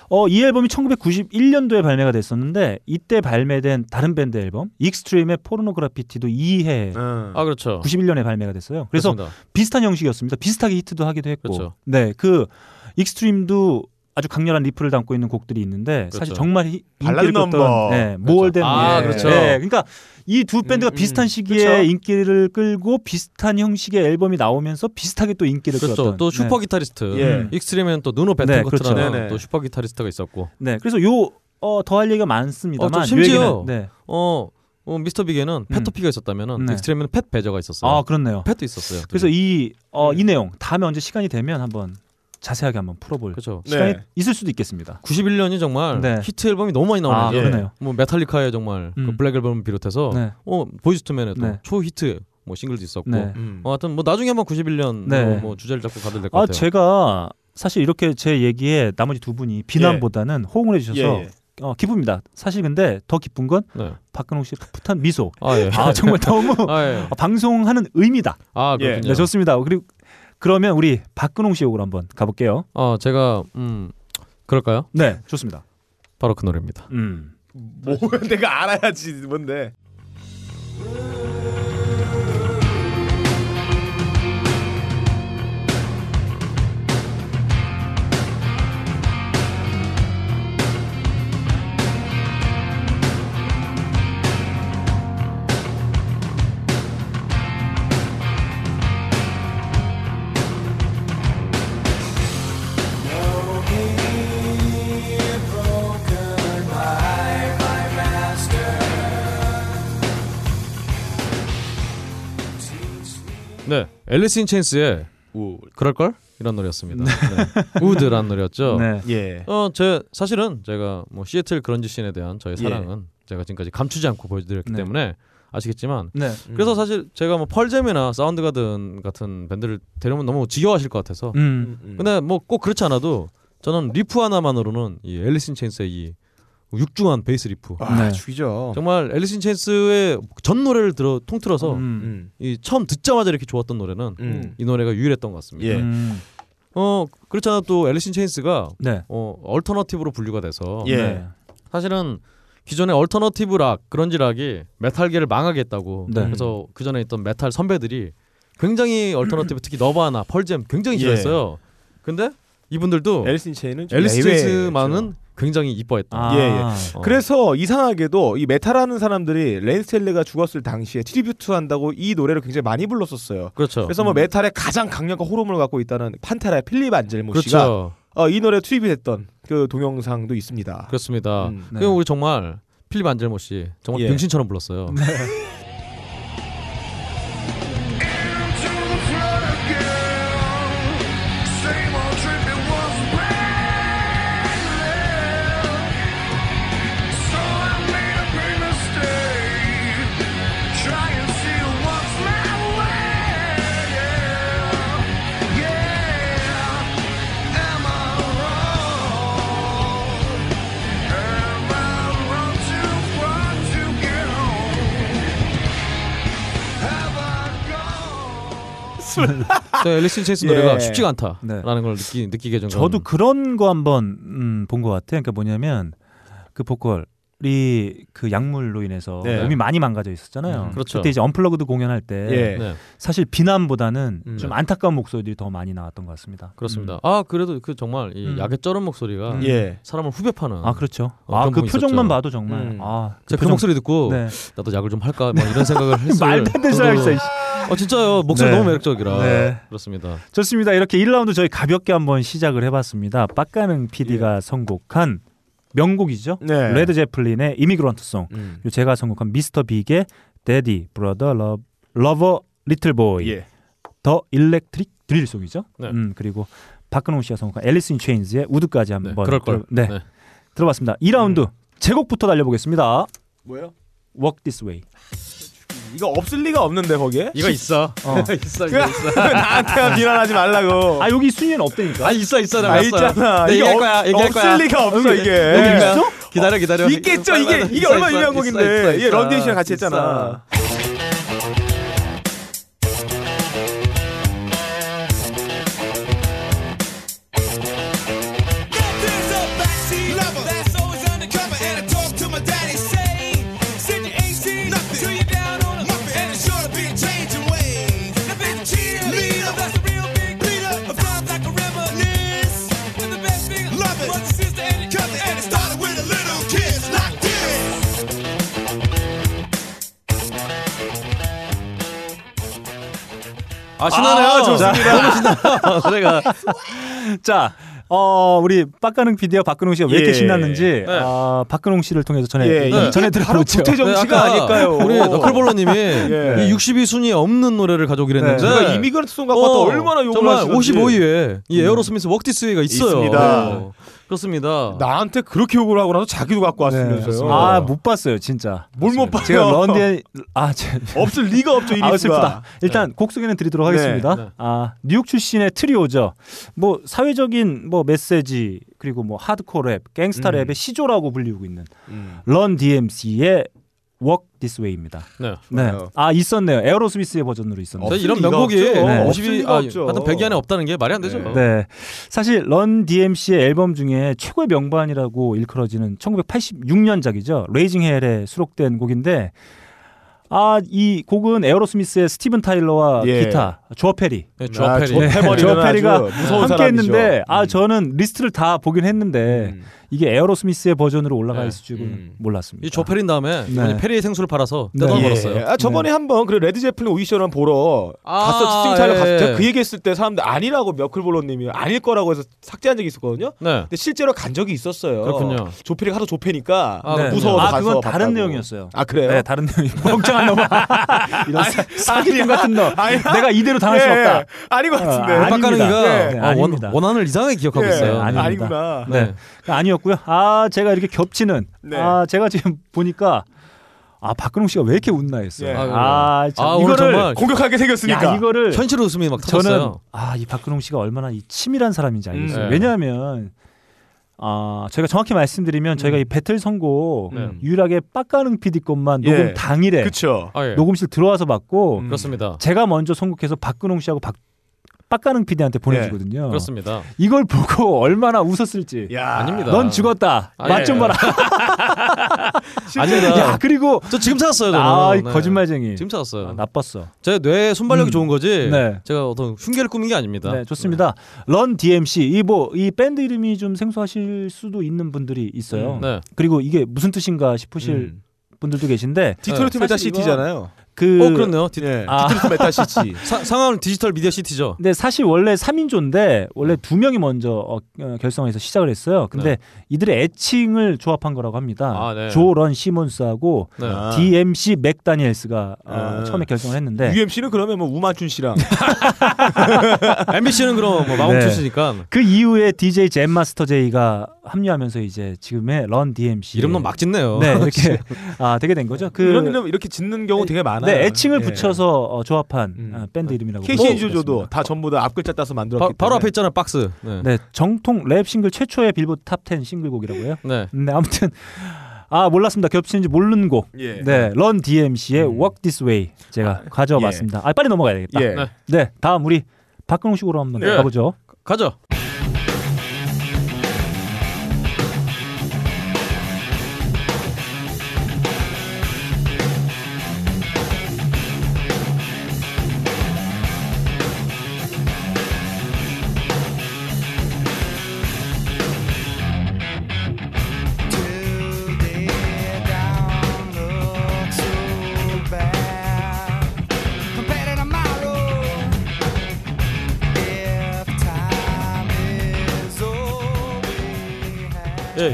어, 이 앨범이 1991년도에 발매가 됐었는데 이때 발매된 다른 밴드 앨범 익스트림의 Pornograffitti도 이 해 음. 아 그렇죠. 91년에 발매가 됐어요. 그래서 그렇습니다. 비슷한 형식이었습니다. 비슷하게 히트도 하기도 했고. 그렇죠. 네, 그 익스트림도 아주 강렬한 riff를 담고 있는 곡들이 있는데 사실 그렇죠. 정말 히, 인기를 넘버. 네, 그렇죠. More Than 아, 예. 그렇죠. 네, 그러니까 이 두 밴드가 음, 비슷한 음. 시기에 그렇죠. 인기를 끌고 비슷한 형식의 앨범이 나오면서 비슷하게 또 인기를 그렇죠. 끌었던 또 네. 슈퍼 기타리스트 예. 익스트림에는 또 누노 네, 베텐거트라는 그렇죠. 또 슈퍼 기타리스트가 있었고 네, 그래서 요 어, 더할 얘기가 많습니다만 어, 또 심지어 네. 어, 어 미스터 빅에는 팻 토피가 있었다면은 네. 익스트림에는 팻 베저가 있었어요. 아, 그렇네요. 팻도 있었어요. 그래서 이, 어, 음. 이 내용 다음에 언제 시간이 되면 한번 자세하게 한번 풀어볼 그렇죠. 시간이 네. 있을 수도 있겠습니다. 91년이 정말 네. 히트 앨범이 너무 많이 나오는 아, 게 그러네요. 뭐 메탈리카의 정말 그 음. 블랙 앨범을 비롯해서 네. 어 보이즈투맨의 또 네. 초 히트 뭐 싱글도 있었고 네. 음. 어, 하여튼 뭐 나중에 한번 91년 네. 뭐 주제를 잡고 가도 될것 아, 같아요. 제가 사실 이렇게 제 얘기에 나머지 두 분이 비난보다는 호응을 해주셔서 예, 예. 어, 기쁩니다. 사실 근데 더 기쁜 건 네. 박근홍 씨의 풋풋한 미소. 아 예. 아 정말 너무 아, 예. 어, 방송하는 의미다. 아 예. 그렇군요. 네 좋습니다. 그리고 그러면 우리 박근홍 씨 곡으로 한번 가볼게요. 어 제가 음 그럴까요? 네 좋습니다. 바로 그 노래입니다. 음. 뭐 내가 알아야지 뭔데. 앨리스 인 체인스의 우 그럴 걸 이런 노래였습니다. 네. Would라는 노래였죠. 네. 예. 어, 제 사실은 제가 뭐 시애틀 grunge scene에 대한 저의 사랑은 제가 지금까지 감추지 않고 보여드렸기 네. 때문에 아시겠지만 네. 그래서 사실 제가 뭐 펄잼이나 사운드 가든 같은 밴드를 데려오면 너무 지겨워하실 것 같아서 음. 음. 근데 뭐 꼭 그렇지 않아도 저는 리프 하나만으로는 이 앨리스 인 체인스의 이 육중한 베이스 리프 아, 네. 죽이죠. 정말 앨리스 인 체인스의 전 노래를 들어 통틀어서 음. 음. 이 처음 듣자마자 이렇게 좋았던 노래는 음. 이 노래가 유일했던 것 같습니다. 예. 음. 어 그렇잖아 또 앨리스 인 체인스가 네. 어 alternative로 분류가 돼서 예. 네. 사실은 기존의 alternative 락 그런지 락이 메탈계를 망하게 했다고 네. 그래서 그 전에 있던 메탈 선배들이 굉장히 alternative 특히 너바나 펄잼 굉장히 예. 싫어했어요. 근데 이분들도 앨리스 인 체인은 좀 앨리스 예외죠. 체인스만은 굉장히 이뻐했다. 아. 예, 예. 어. 그래서 이상하게도 이 메탈하는 사람들이 레인 스테일리가 죽었을 당시에 tribute 한다고 이 노래를 굉장히 많이 불렀었어요. 그렇죠. 그래서 뭐 메탈의 가장 강력한 호르몬을 갖고 있다는 판테라의 필립 안젤모 씨가 그렇죠. 어, 이 노래 tribute했던 그 동영상도 있습니다. 그렇습니다. 음. 네. 그 우리 정말 필립 안젤모 씨 정말 예. 병신처럼 불렀어요. Same Gone? 저 앨리스 인 체인스 예. 노래가 쉽지가 않다라는 네. 걸 느끼 느끼게 건 저도 그런 거 한번 음, 본것 같아요. 그러니까 뭐냐면 그 보컬 이그 약물로 인해서 네. 몸이 많이 망가져 있었잖아요. 음, 그렇죠. 그때 이제 unplugged 공연할 때 예. 네, 사실 비난보다는 음. 좀 안타까운 목소리들이 더 많이 나왔던 것 같습니다. 그렇습니다. 아 그래도 그 정말 이 음. 약에 쩔은 목소리가 음. 예. 사람을 후벼파는. 아 그렇죠. 어, 아그 표정만 있었죠. 봐도 정말 음. 아 제가 그 표정- 목소리 듣고 네. 나도 약을 좀 할까 뭐 이런 생각을 했어요. 말도 안 되는 소리 하고 있어. 어 진짜요 목소리 네. 너무 매력적이라 네. 그렇습니다. 좋습니다. 이렇게 1라운드 저희 가볍게 한번 시작을 해봤습니다. 빡가능 PD가 선곡한 명곡이죠. 네. 레드 제플린의 Immigrant Song. 음. 제가 선곡한 미스터 빅의 Daddy Brother Love Lover Little Boy. 예. The Electric Drill Song이죠. 네. 음 그리고 박근홍 씨가 선곡한 앨리스 인 체인즈의 Would까지 네, 한번 그럴 걸. 들어, 네, 네. 들어봤습니다. 2라운드 제곡부터 달려보겠습니다. 뭐요? Walk This Way. 이거 없을 리가 없는데 거기에? 이거 있어. 어. 있어 그 나한테만 비난하지 말라고. 아 여기 순위는 없다니까. 아 있어 있어 내가 아. 있잖아. 네, 이게 얘기할 없- 거야 얘기할 없을 거야. 리가 없어 이게. 여기 있어? 기다려 기다려. 있겠죠 이게. 이게 있어, 얼마나 있어, 유명한 있어, 곡인데 있어, 이게 있어. 씨랑 같이 있어. 했잖아. 아 신나네요. 아, 좋습니다. 너무 신나. 노래가 자, 어, 우리 빡가능 PD와 박근홍 씨가 왜 이렇게 예. 신났는지 네. 아, 박근홍 씨를 통해서 전해 예, 네. 이게 전해 바로 들어보죠. 부태정 네, 씨가 아닐까요? 우리 너클볼러님이 예. 이 62순위에 없는 노래를 가져오기로 네. 했는데 제가 이미그런트 송 갖고 왔다 얼마나 욕을 정말 하시는지. 55위에 이 에어로스미스 웍디스웨이가 있어요. 있습니다. 어, 그렇습니다. 나한테 그렇게 욕을 하고 나서 자기도 갖고 왔으면서요. 아, 못 봤어요, 진짜. 뭘못 봐요? 제가 런던 아, 제, 없을 리가 없죠 이 아, 리스가. 슬프다. 일단 곡 소개는 드리도록 하겠습니다. 네. 아, 뉴욕 출신의 트리오죠. 뭐 사회적인 뭐 메시지 그리고 뭐 하드코어 랩, gangsta 음. 랩의 시조라고 불리고 있는 음. 런 DMC의 Walk This Way입니다. 네. 네. 좋아요. 아, 있었네요. 에어로스미스의 버전으로 있었네요. 근데 이런 명곡이. 네. 52, 없을 리가 아, 없죠. 하여튼 100위 안에 없다는 게 말이 안 되죠. 네. 네. 사실 런 DMC의 앨범 중에 최고의 명반이라고 일컬어지는 1986년작이죠. Raising Hell에 수록된 곡인데 아, 이 곡은 에어로스미스의 스티븐 타일러와 예. 기타, 조어 페리. 네, 조어 아, 페리. 조어 페머리는 조어 페리가 함께 사람이죠. 했는데 아 음. 저는 리스트를 다 보긴 했는데 음. 이게 에어로스미스의 버전으로 올라가 네. 있을 줄은 음. 몰랐습니다. 이 조페린 다음에 네. 페리의 생수를 팔아서 네. 떼돈 예. 벌었어요. 아 저번에 한번 그 레드 제플린 오디션을 보러 아, 갔어 스팅차를 예. 갔을 때그 얘기했을 때 사람들 아니라고 며클볼러님이 아닐 거라고 해서 삭제한 적이 있었거든요. 네. 근데 실제로 간 적이 있었어요. 그렇군요. 조페리가 하도 조페니까 아, 네. 무서워서 아, 가서 그건 다른 봤다고. 내용이었어요. 아 그래요? 네, 다른 내용이 멍청한 놈. 이런 사- 사기꾼. 같은 놈. 아니야. 내가 이대로 당할 수 예, 없다. 아닌 것 같은데. 아. 박가능이가 네, 아, 원. 원한을 이상하게 기억하고 예, 있어요. 아닙니다. 아니구나. 네. 아니었고요. 아, 제가 이렇게 겹치는 네. 아, 제가 지금 보니까 아, 박근홍 씨가 왜 이렇게 웃나 했어요. 예. 아, 참 아, 이거를 정말 공격하게 생겼으니까. 야, 이거를 현실 웃음이 막 저는 터졌어요. 아, 이 박근홍 씨가 얼마나 이 치밀한 사람인지 알겠어요. 음. 네. 왜냐하면 아, 저희가 정확히 말씀드리면 저희가 이 배틀 선고 네. 유일하게 빡가능 PD 것만 예. 녹음 당일에 그쵸. 아, 예. 녹음실 들어와서 받고 음. 그렇습니다. 제가 먼저 선곡해서 박근홍 씨하고 박 빡가능 PD한테 보내주거든요. 그렇습니다. 이걸 보고 얼마나 웃었을지. 야. 아닙니다. 넌 죽었다. 아, 맛 예. 좀 봐라. 아닙니다. 야 그리고 저 지금 찾았어요. 저는. 아, 이 네. 거짓말쟁이. 지금 찾았어요. 아, 나빴어. 제뇌 순발력이 음. 좋은 거지. 네. 제가 어떤 흉계를 꾸민 게 아닙니다. 네, 좋습니다. 런 DMC 이뭐 이 밴드 이름이 좀 생소하실 수도 있는 분들이 있어요. 음, 네. 그리고 이게 무슨 뜻인가 싶으실 음. 분들도 계신데 디트로이트 네. Metal City잖아요. 그 어 그렇네요. 디, 예. 아. 디트로이트 Metal City. 사, 상황 디지털 미디어 시티죠. 근데 사실 원래 3인조인데 원래 두 명이 먼저 어, 어, 결성해서 시작을 했어요. 근데 이들의 애칭을 조합한 거라고 합니다. 아, 네. 조 런 시몬스하고 네. 아. DMC 맥다니엘스가 어, 아. 처음에 결성을 했는데 UMC는 그러면 뭐 우만춘 씨랑 MBC는 그럼 뭐 마공 네. 출시니까 그 이후에 DJ 잼 마스터 제이가 합류하면서 이제 지금의 런 DMC 이름도 막 짓네요. 네 이렇게 아 되게 된 거죠. 그 이런 이름 이렇게 짓는 경우 되게 많아요. 네, 애칭을 예. 붙여서 어, 조합한 음. 아, 밴드 이름이라고. KC 볼 인조조도 수 있습니다. 다 전부 다 앞글자 따서 바, 만들었기 바로 때문에. 앞에 있잖아요 박스. 네. 네, 정통 랩 싱글 최초의 빌보드 탑10 싱글곡이라고요. 요 네. 네, 아무튼 아 몰랐습니다. 겹치는지 모르는 곡. 예. 네, 런 DMC의 음. Walk This Way 제가 가져와 예. 봤습니다. 아 빨리 넘어가야 되겠다. 예. 네. 네, 다음 우리 박근홍 식으로 한번 예. 가보죠. 가죠.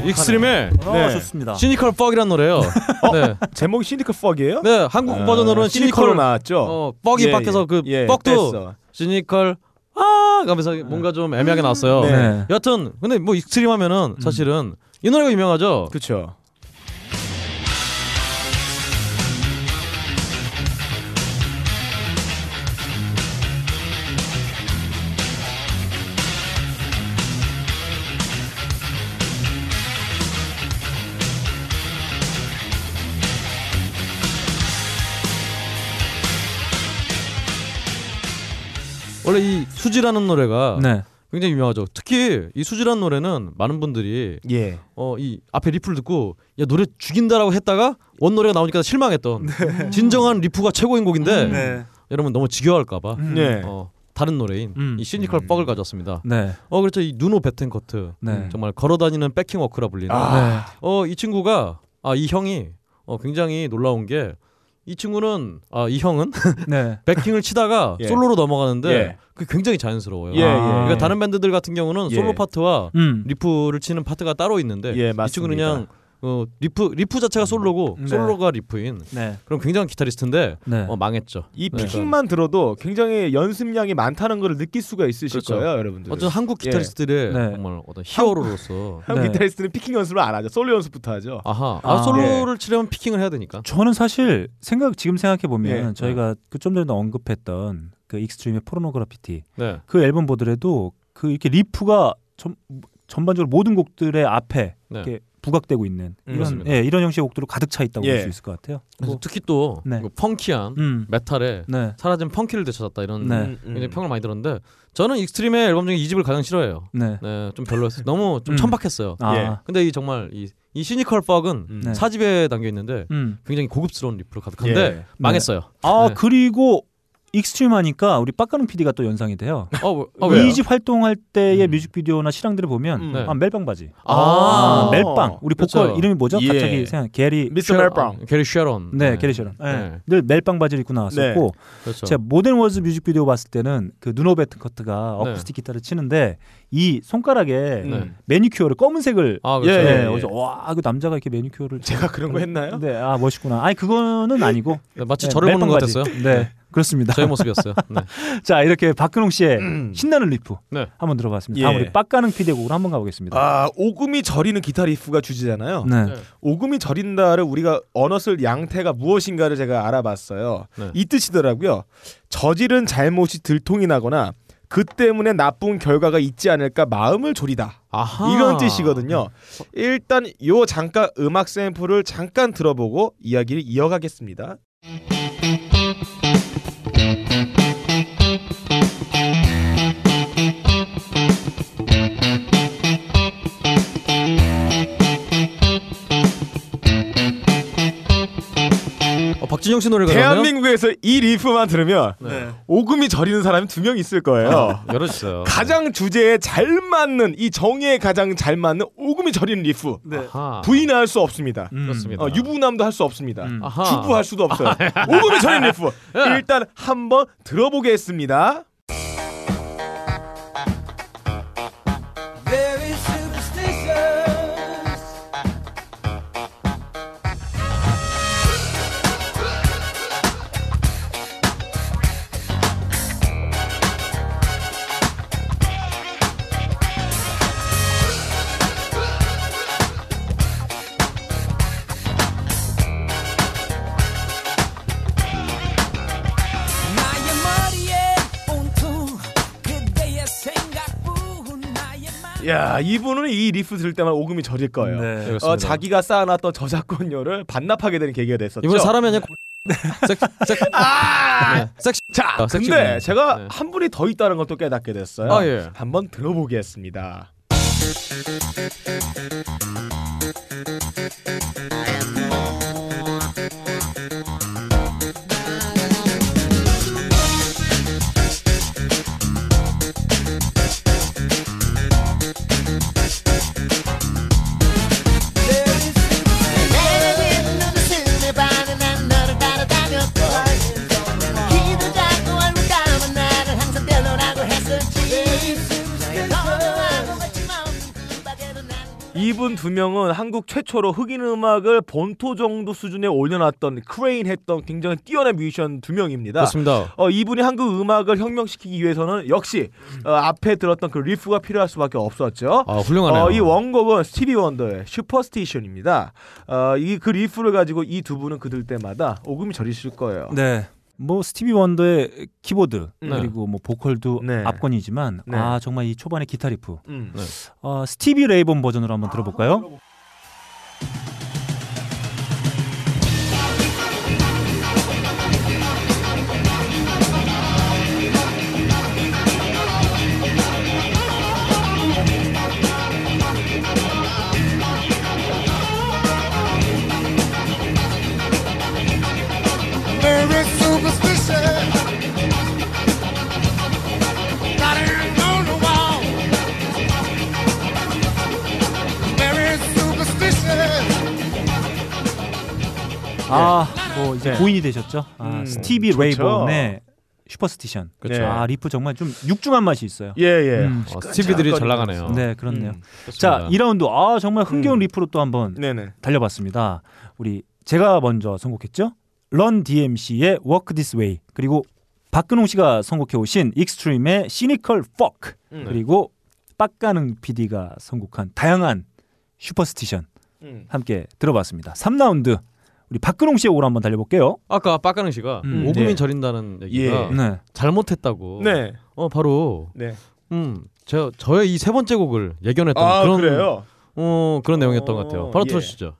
익스트림의 어, 네. 좋습니다. Cynical Fuck이라는 노래예요. 네. 제목이 Cynical Fuck이에요? 네, 한국 아, 버전으로는 Cynical로 Cynical 나왔죠. 어, Fuck이 예, 밖에서 예. 그 예, 뺐어. Cynical 아 가면서 뭔가 좀 애매하게 나왔어요. 네. 네. 여튼 근데 뭐 익스트림 하면은 사실은 이 노래가 유명하죠. 그렇죠. 원래 이 수지라는 노래가 네. 굉장히 유명하죠. 특히 이 수지라는 노래는 많은 분들이 예. 어이 앞에 리프를 듣고 야 노래 죽인다라고 했다가 원 노래가 나오니까 실망했던 진정한 리프가 최고인 곡인데 네. 여러분 너무 지겨워할까봐 네. 어, 다른 노래인 음. 이 Cynical 음. Fuck을 가져왔습니다. 네. 어 그렇죠 이 누노 베텐커트 네. 정말 걸어다니는 backing work라 불리는 아. 어이 친구가 아 이 형이 어 굉장히 놀라운 게 이 친구는 아 이 형은 네. backing을 치다가 예. 솔로로 넘어가는데 예. 그게 굉장히 자연스러워요. 예, 예. 그러니까 다른 밴드들 같은 경우는 예. 솔로 파트와 음. 리프를 치는 파트가 따로 있는데 예, 이 친구는. 그냥 어, 리프 리프 자체가 솔로고 네. 솔로가 리프인 네. 그럼 굉장한 기타리스트인데 네. 어, 망했죠. 이 네. picking만 들어도 굉장히 연습량이 많다는 걸 느낄 수가 있으실 그렇죠. 거예요, 여러분들. 어떤 한국 기타리스트들의 네. 정말 어떤 히어로로서 한국 네. 기타리스트는 picking 연습을 안 하죠. 솔로 연습부터 하죠. 아하 아, 아, 솔로를 치려면 picking을 해야 되니까. 저는 사실 생각 지금 생각해 보면 예. 저희가 그 좀 전에 언급했던 그 익스트림의 Pornograffitti 네. 그 앨범 보더라도 그 이렇게 리프가 전, 전반적으로 모든 곡들의 앞에 네. 이렇게 부각되고 있는 이런. 예, 이런 형식의 곡들로 가득 차 있다고 예. 볼수 있을 것 같아요. 그래서 특히 또 네. 그 funky한 음. 메탈에 네. 사라진 funky를 되찾았다 이런 네. 음, 굉장히 평을 많이 들었는데 저는 익스트림의 앨범 중에 2집을 가장 싫어해요. 네. 네, 좀 별로였어요. 너무 좀 음. 천박했어요. 아. 예. 근데 이 정말 이, 이 Cynical Fuck은 음. 네. 4집에 담겨 있는데 음. 굉장히 고급스러운 리프로 가득한데 예. 망했어요. 아, 네. 그리고 익스트림 하니까 우리 빡가능 PD가 또 연상이 돼요. 어, 왜- 어, 왜요? 이집 활동할 때의 음. 뮤직비디오나 실황들을 보면 음. 네. 아, 멜빵 바지. 아, 아, 멜빵. 우리 보컬 그렇죠. 이름이 뭐죠? 예. 갑자기 생각. 게리 미스터 멜빵. 아, 게리 쉐런. 네, 게리 셔런. 네. 네. 늘 멜빵 바지를 입고 나왔었고 그렇죠. 제가 More Than Words 뮤직비디오 봤을 때는 그 누노 베튼커트가 네. 어쿠스틱 기타를 치는데 이 손가락에 네. 매니큐어를 검은색을 아, 예, 그렇죠. 네, 예. 그래서 와, 그 남자가 이렇게 매니큐어를 제가 그런 거 했나요? 네, 아 멋있구나. 아니 그거는 아니고 네, 마치 네, 저를 보는 것. 같았어요. 네, 그렇습니다. 저의 모습이었어요. 네. 자, 이렇게 박근홍 씨의 신나는 리프 네. 한번 들어봤습니다. 예. 다음 우리 빡가능 피디의 곡으로 한번 가보겠습니다. 아, 오금이 저리는 기타 리프가 주제잖아요. 네. 네. 오금이 저린다를 우리가 언어 쓸 양태가 무엇인가를 제가 알아봤어요. 네. 이 뜻이더라고요. 저지른 잘못이 들통이 나거나 그 때문에 나쁜 결과가 있지 않을까 마음을 졸이다. 아하. 이런 뜻이거든요. 일단 요 잠깐 음악 샘플을 잠깐 들어보고 이야기를 이어가겠습니다. 박진영 씨 노래가 그러면 대한민국에서 이 리프만 들으면 네. 오금이 저리는 사람이 두 명 있을 거예요. 여러 있어요. 가장 주제에 잘 맞는 이 정의에 가장 잘 맞는 오금이 저리는 리프. 아하. 부인할 수 없습니다. 그렇습니다. 어, 유부남도 할 수 없습니다. 아하. 주부할 수도 없어요. 오금이 저리는 리프. 일단 한번 들어보겠습니다. 야 이분은 이 리프 들을 때만 오금이 저릴 거예요. 네. 어, 자기가 쌓아놨던 저작권료를 반납하게 되는 계기가 됐었죠. 이분 사람이 아니라 섹, 섹, 아! 네. 섹시. 자, 아, 근데. 제가 네. 한 분이 더 있다는 것도 깨닫게 됐어요. 아, 예. 한번 들어보겠습니다. 이분 두 명은 한국 최초로 흑인 음악을 본토 정도 수준에 올려놨던 크레인 했던 굉장히 뛰어난 뮤지션 두 명입니다. 그렇습니다. 어, 이분이 한국 음악을 혁명시키기 위해서는 역시 어, 앞에 들었던 그 리프가 필요할 수밖에 없었죠. 아 훌륭하네요. 어, 이 원곡은 스티비 원더의 Superstition입니다. 어, 이 그 리프를 가지고 이 두 분은 그들 때마다 오금이 저리실 거예요. 네. 뭐 스티비 원더의 키보드 네. 그리고 뭐 보컬도 네. 압권이지만 네. 아 정말 이 초반의 기타 리프 음. 네. 어, 스티비 레이본 버전으로 한번 들어볼까요? Very 아, 뭐 이제 네. 고인이 되셨죠? 아, 음, 스티비. 레이 본의 Superstition. 그렇죠. 아, 리프 정말 좀 육중한 맛이 있어요. 예, 예. 음. 어, 스티비들이 잘 나가네요. 네, 그렇네요. 음. 자, 2라운드 아 정말 흥겨운 음. 리프로 또 한번 네네. 달려봤습니다. 우리 제가 먼저 선곡했죠. 런 DMC의 Walk This Way 그리고 박근홍 씨가 선곡해 오신 익스트림의 Cynical Fuck 음. 그리고 빡가능 PD가 선곡한 다양한 슈퍼스티션 음. 함께 들어봤습니다. 3라운드 우리 박근홍 씨의 오로 한번 달려볼게요. 아까 빡가능 씨가 음, 오금이 네. 저린다는 얘기가 예. 네. 잘못했다고. 네. 어 바로 네. 음, 저 저의 이 세 번째 곡을 예견했던 아, 그런 그래요? 어 그런 내용이었던 것 같아요. 바로 예. 들어주시죠.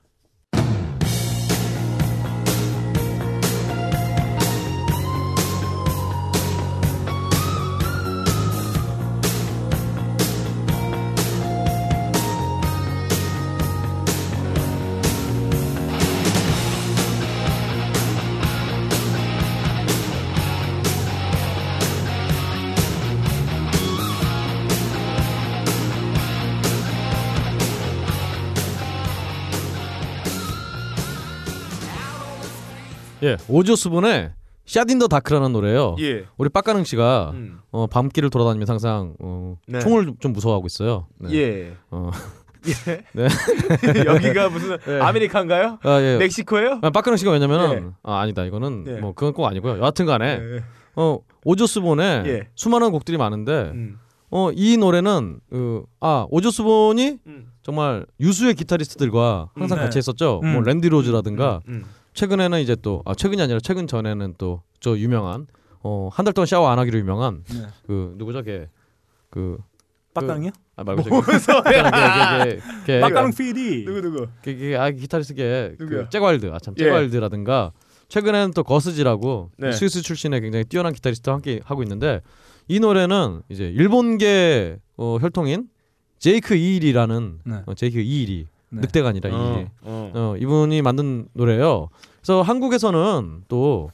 예, 오조스본의 샷인 더 다크라는 노래예요. 예. 우리 빡가능 씨가 음. 어, 밤길을 돌아다니면서 항상 어, 네. 총을 좀 무서워하고 있어요. 네. 예. 어. 예. 네. 여기가 무슨 네. 아메리칸가요? 아, 예. 멕시코예요? 아, 빡가능 씨가 왜냐면은 예. 아, 아니다. 이거는 예. 뭐 그건 꼭 아니고요. 여하튼간에 예. 어, 오조스본에 예. 수많은 곡들이 많은데 음. 어, 이 노래는 그, 아 오조스본이 음. 정말 유수의 기타리스트들과 항상 음, 같이 네. 했었죠. 음. 뭐 랜디 로즈라든가 음. 최근에는 이제 또 아, 최근이 아니라 최근 전에는 또 저 유명한 어, 한 달 동안 샤워 안 하기로 유명한 네. 그 누구죠 걔그 빡강이요? 아 말고 저기 뭔 소리야? 걔, 걔, 걔, 빡강 PD. 누구 누구? 걔, 걔, 아 기타리스트계 누구야? 그 잭와일드 아참 예. 잭와일드라든가 최근에는 또 거스지라고 네. 스위스 출신의 굉장히 뛰어난 기타리스트와 함께 하고 있는데 이 노래는 이제 일본계 어, 혈통인 제이크 이 리라는 네. 어, 제이크 이 리 네. 늑대가 아니라 어, 이일이 어. 어, 이분이 만든 노래예요. 그래서 한국에서는 또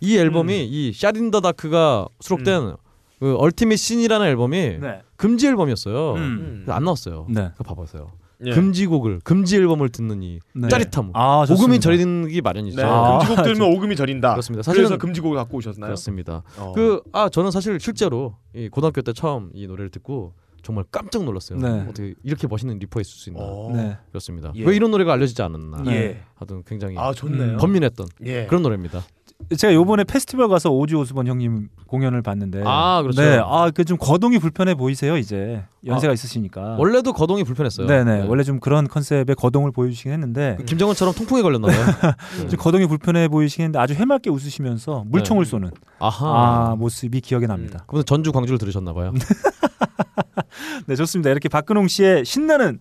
이 앨범이 음. 이 샤린더 다크가 수록된 그 얼티밋 신이라는 앨범이 네. 금지 앨범이었어요. 음. 그래서 안 나왔어요. 네. 그거 봐보세요. 예. 금지곡을 금지 앨범을 듣는 이 네. 짜릿함. 아. 오금이 저리는 말이죠. 네, 아, 금지곡 들면 오금이 저린다. 그렇습니다. 그래서 사실은 금지곡을 갖고 오셨나요? 그렇습니다. 어. 그아 저는 사실 실제로 이 고등학교 때 처음 이 노래를 듣고 정말 깜짝 놀랐어요. 네. 어떻게 이렇게 멋있는 리프가 있을 수 있나. 어. 네. 그렇습니다. 예. 왜 이런 노래가 알려지지 않았나. 예. 하여튼 굉장히 아 좋네요. 음, 번민했던 예. 그런 노래입니다. 제가 요번에 페스티벌 가서 오지 오스본 형님 공연을 봤는데 아, 그렇죠. 네. 아, 그 좀 거동이 불편해 보이세요, 이제. 연세가 있으시니까. 원래도 거동이 불편했어요. 네, 네. 원래 좀 그런 컨셉의 거동을 보여주시긴 했는데 그 김정은처럼 통풍에 걸렸나봐요. 네. 좀 거동이 불편해 보이시긴 했는데 아주 해맑게 웃으시면서 물총을 네. 쏘는 아하. 아, 모습이 기억에 납니다. 그분 전주 광주를 들으셨나 봐요. 네, 좋습니다. 이렇게 박근홍 씨의 신나는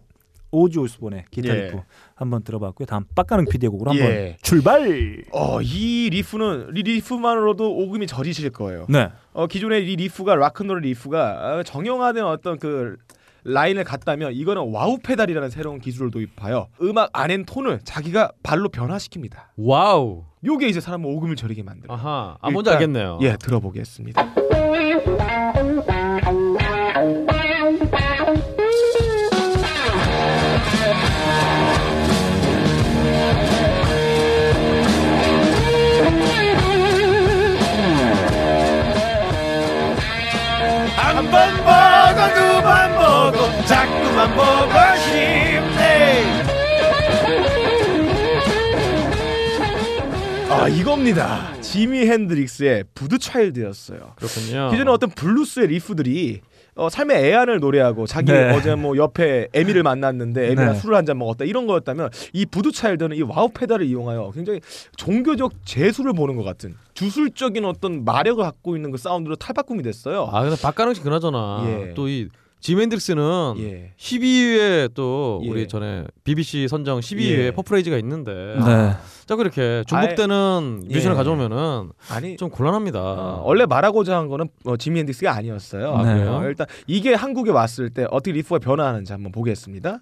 오지 오스본의 기타 예. 리프 한번 들어봤고요. 다음 빡가능 PD의 곡으로 한번 예. 출발. 어, 이 리프는 이 리프만으로도 오금이 저리실 거예요. 네. 어, 기존의 이 리프가 락큰롤 리프가 어, 정형화된 어떤 그 라인을 갔다면 이거는 와우 페달이라는 새로운 기술을 도입하여 음악 안엔 톤을 자기가 발로 변화시킵니다. 와우. 요게 이제 사람을 오금을 저리게 만들어요. 아하. 아 뭔지 일단, 알겠네요. 예, 들어보겠습니다. 보고 싶네 아 이겁니다 지미 핸드릭스의 Voodoo Child였어요 그렇군요. 기존에 어떤 블루스의 리프들이 어, 삶의 애환을 노래하고 자기 네. 어제 뭐 옆에 에미를 만났는데 에미랑 네. 술을 한 잔 먹었다 이런 거였다면 이 Voodoo Child는 이 와우 페달을 이용하여 굉장히 종교적 제사를 보는 것 같은 주술적인 어떤 마력을 갖고 있는 그 사운드로 탈바꿈이 됐어요. 아 근데 박가능 씨 그나저나 예. 또 이 지미 핸드릭스는 예. 12위에 또 예. 우리 전에 BBC 선정 12위에 예. Purple Haze가 있는데 네. 자꾸 이렇게 중복되는 예. 뮤지션을 가져오면은 아니 좀 곤란합니다. 어, 원래 말하고자 한 거는 어, 지미 핸드릭스가 아니었어요. 아, 그래요? 어, 일단 이게 한국에 왔을 때 어떻게 리프가 변화하는지 한번 보겠습니다.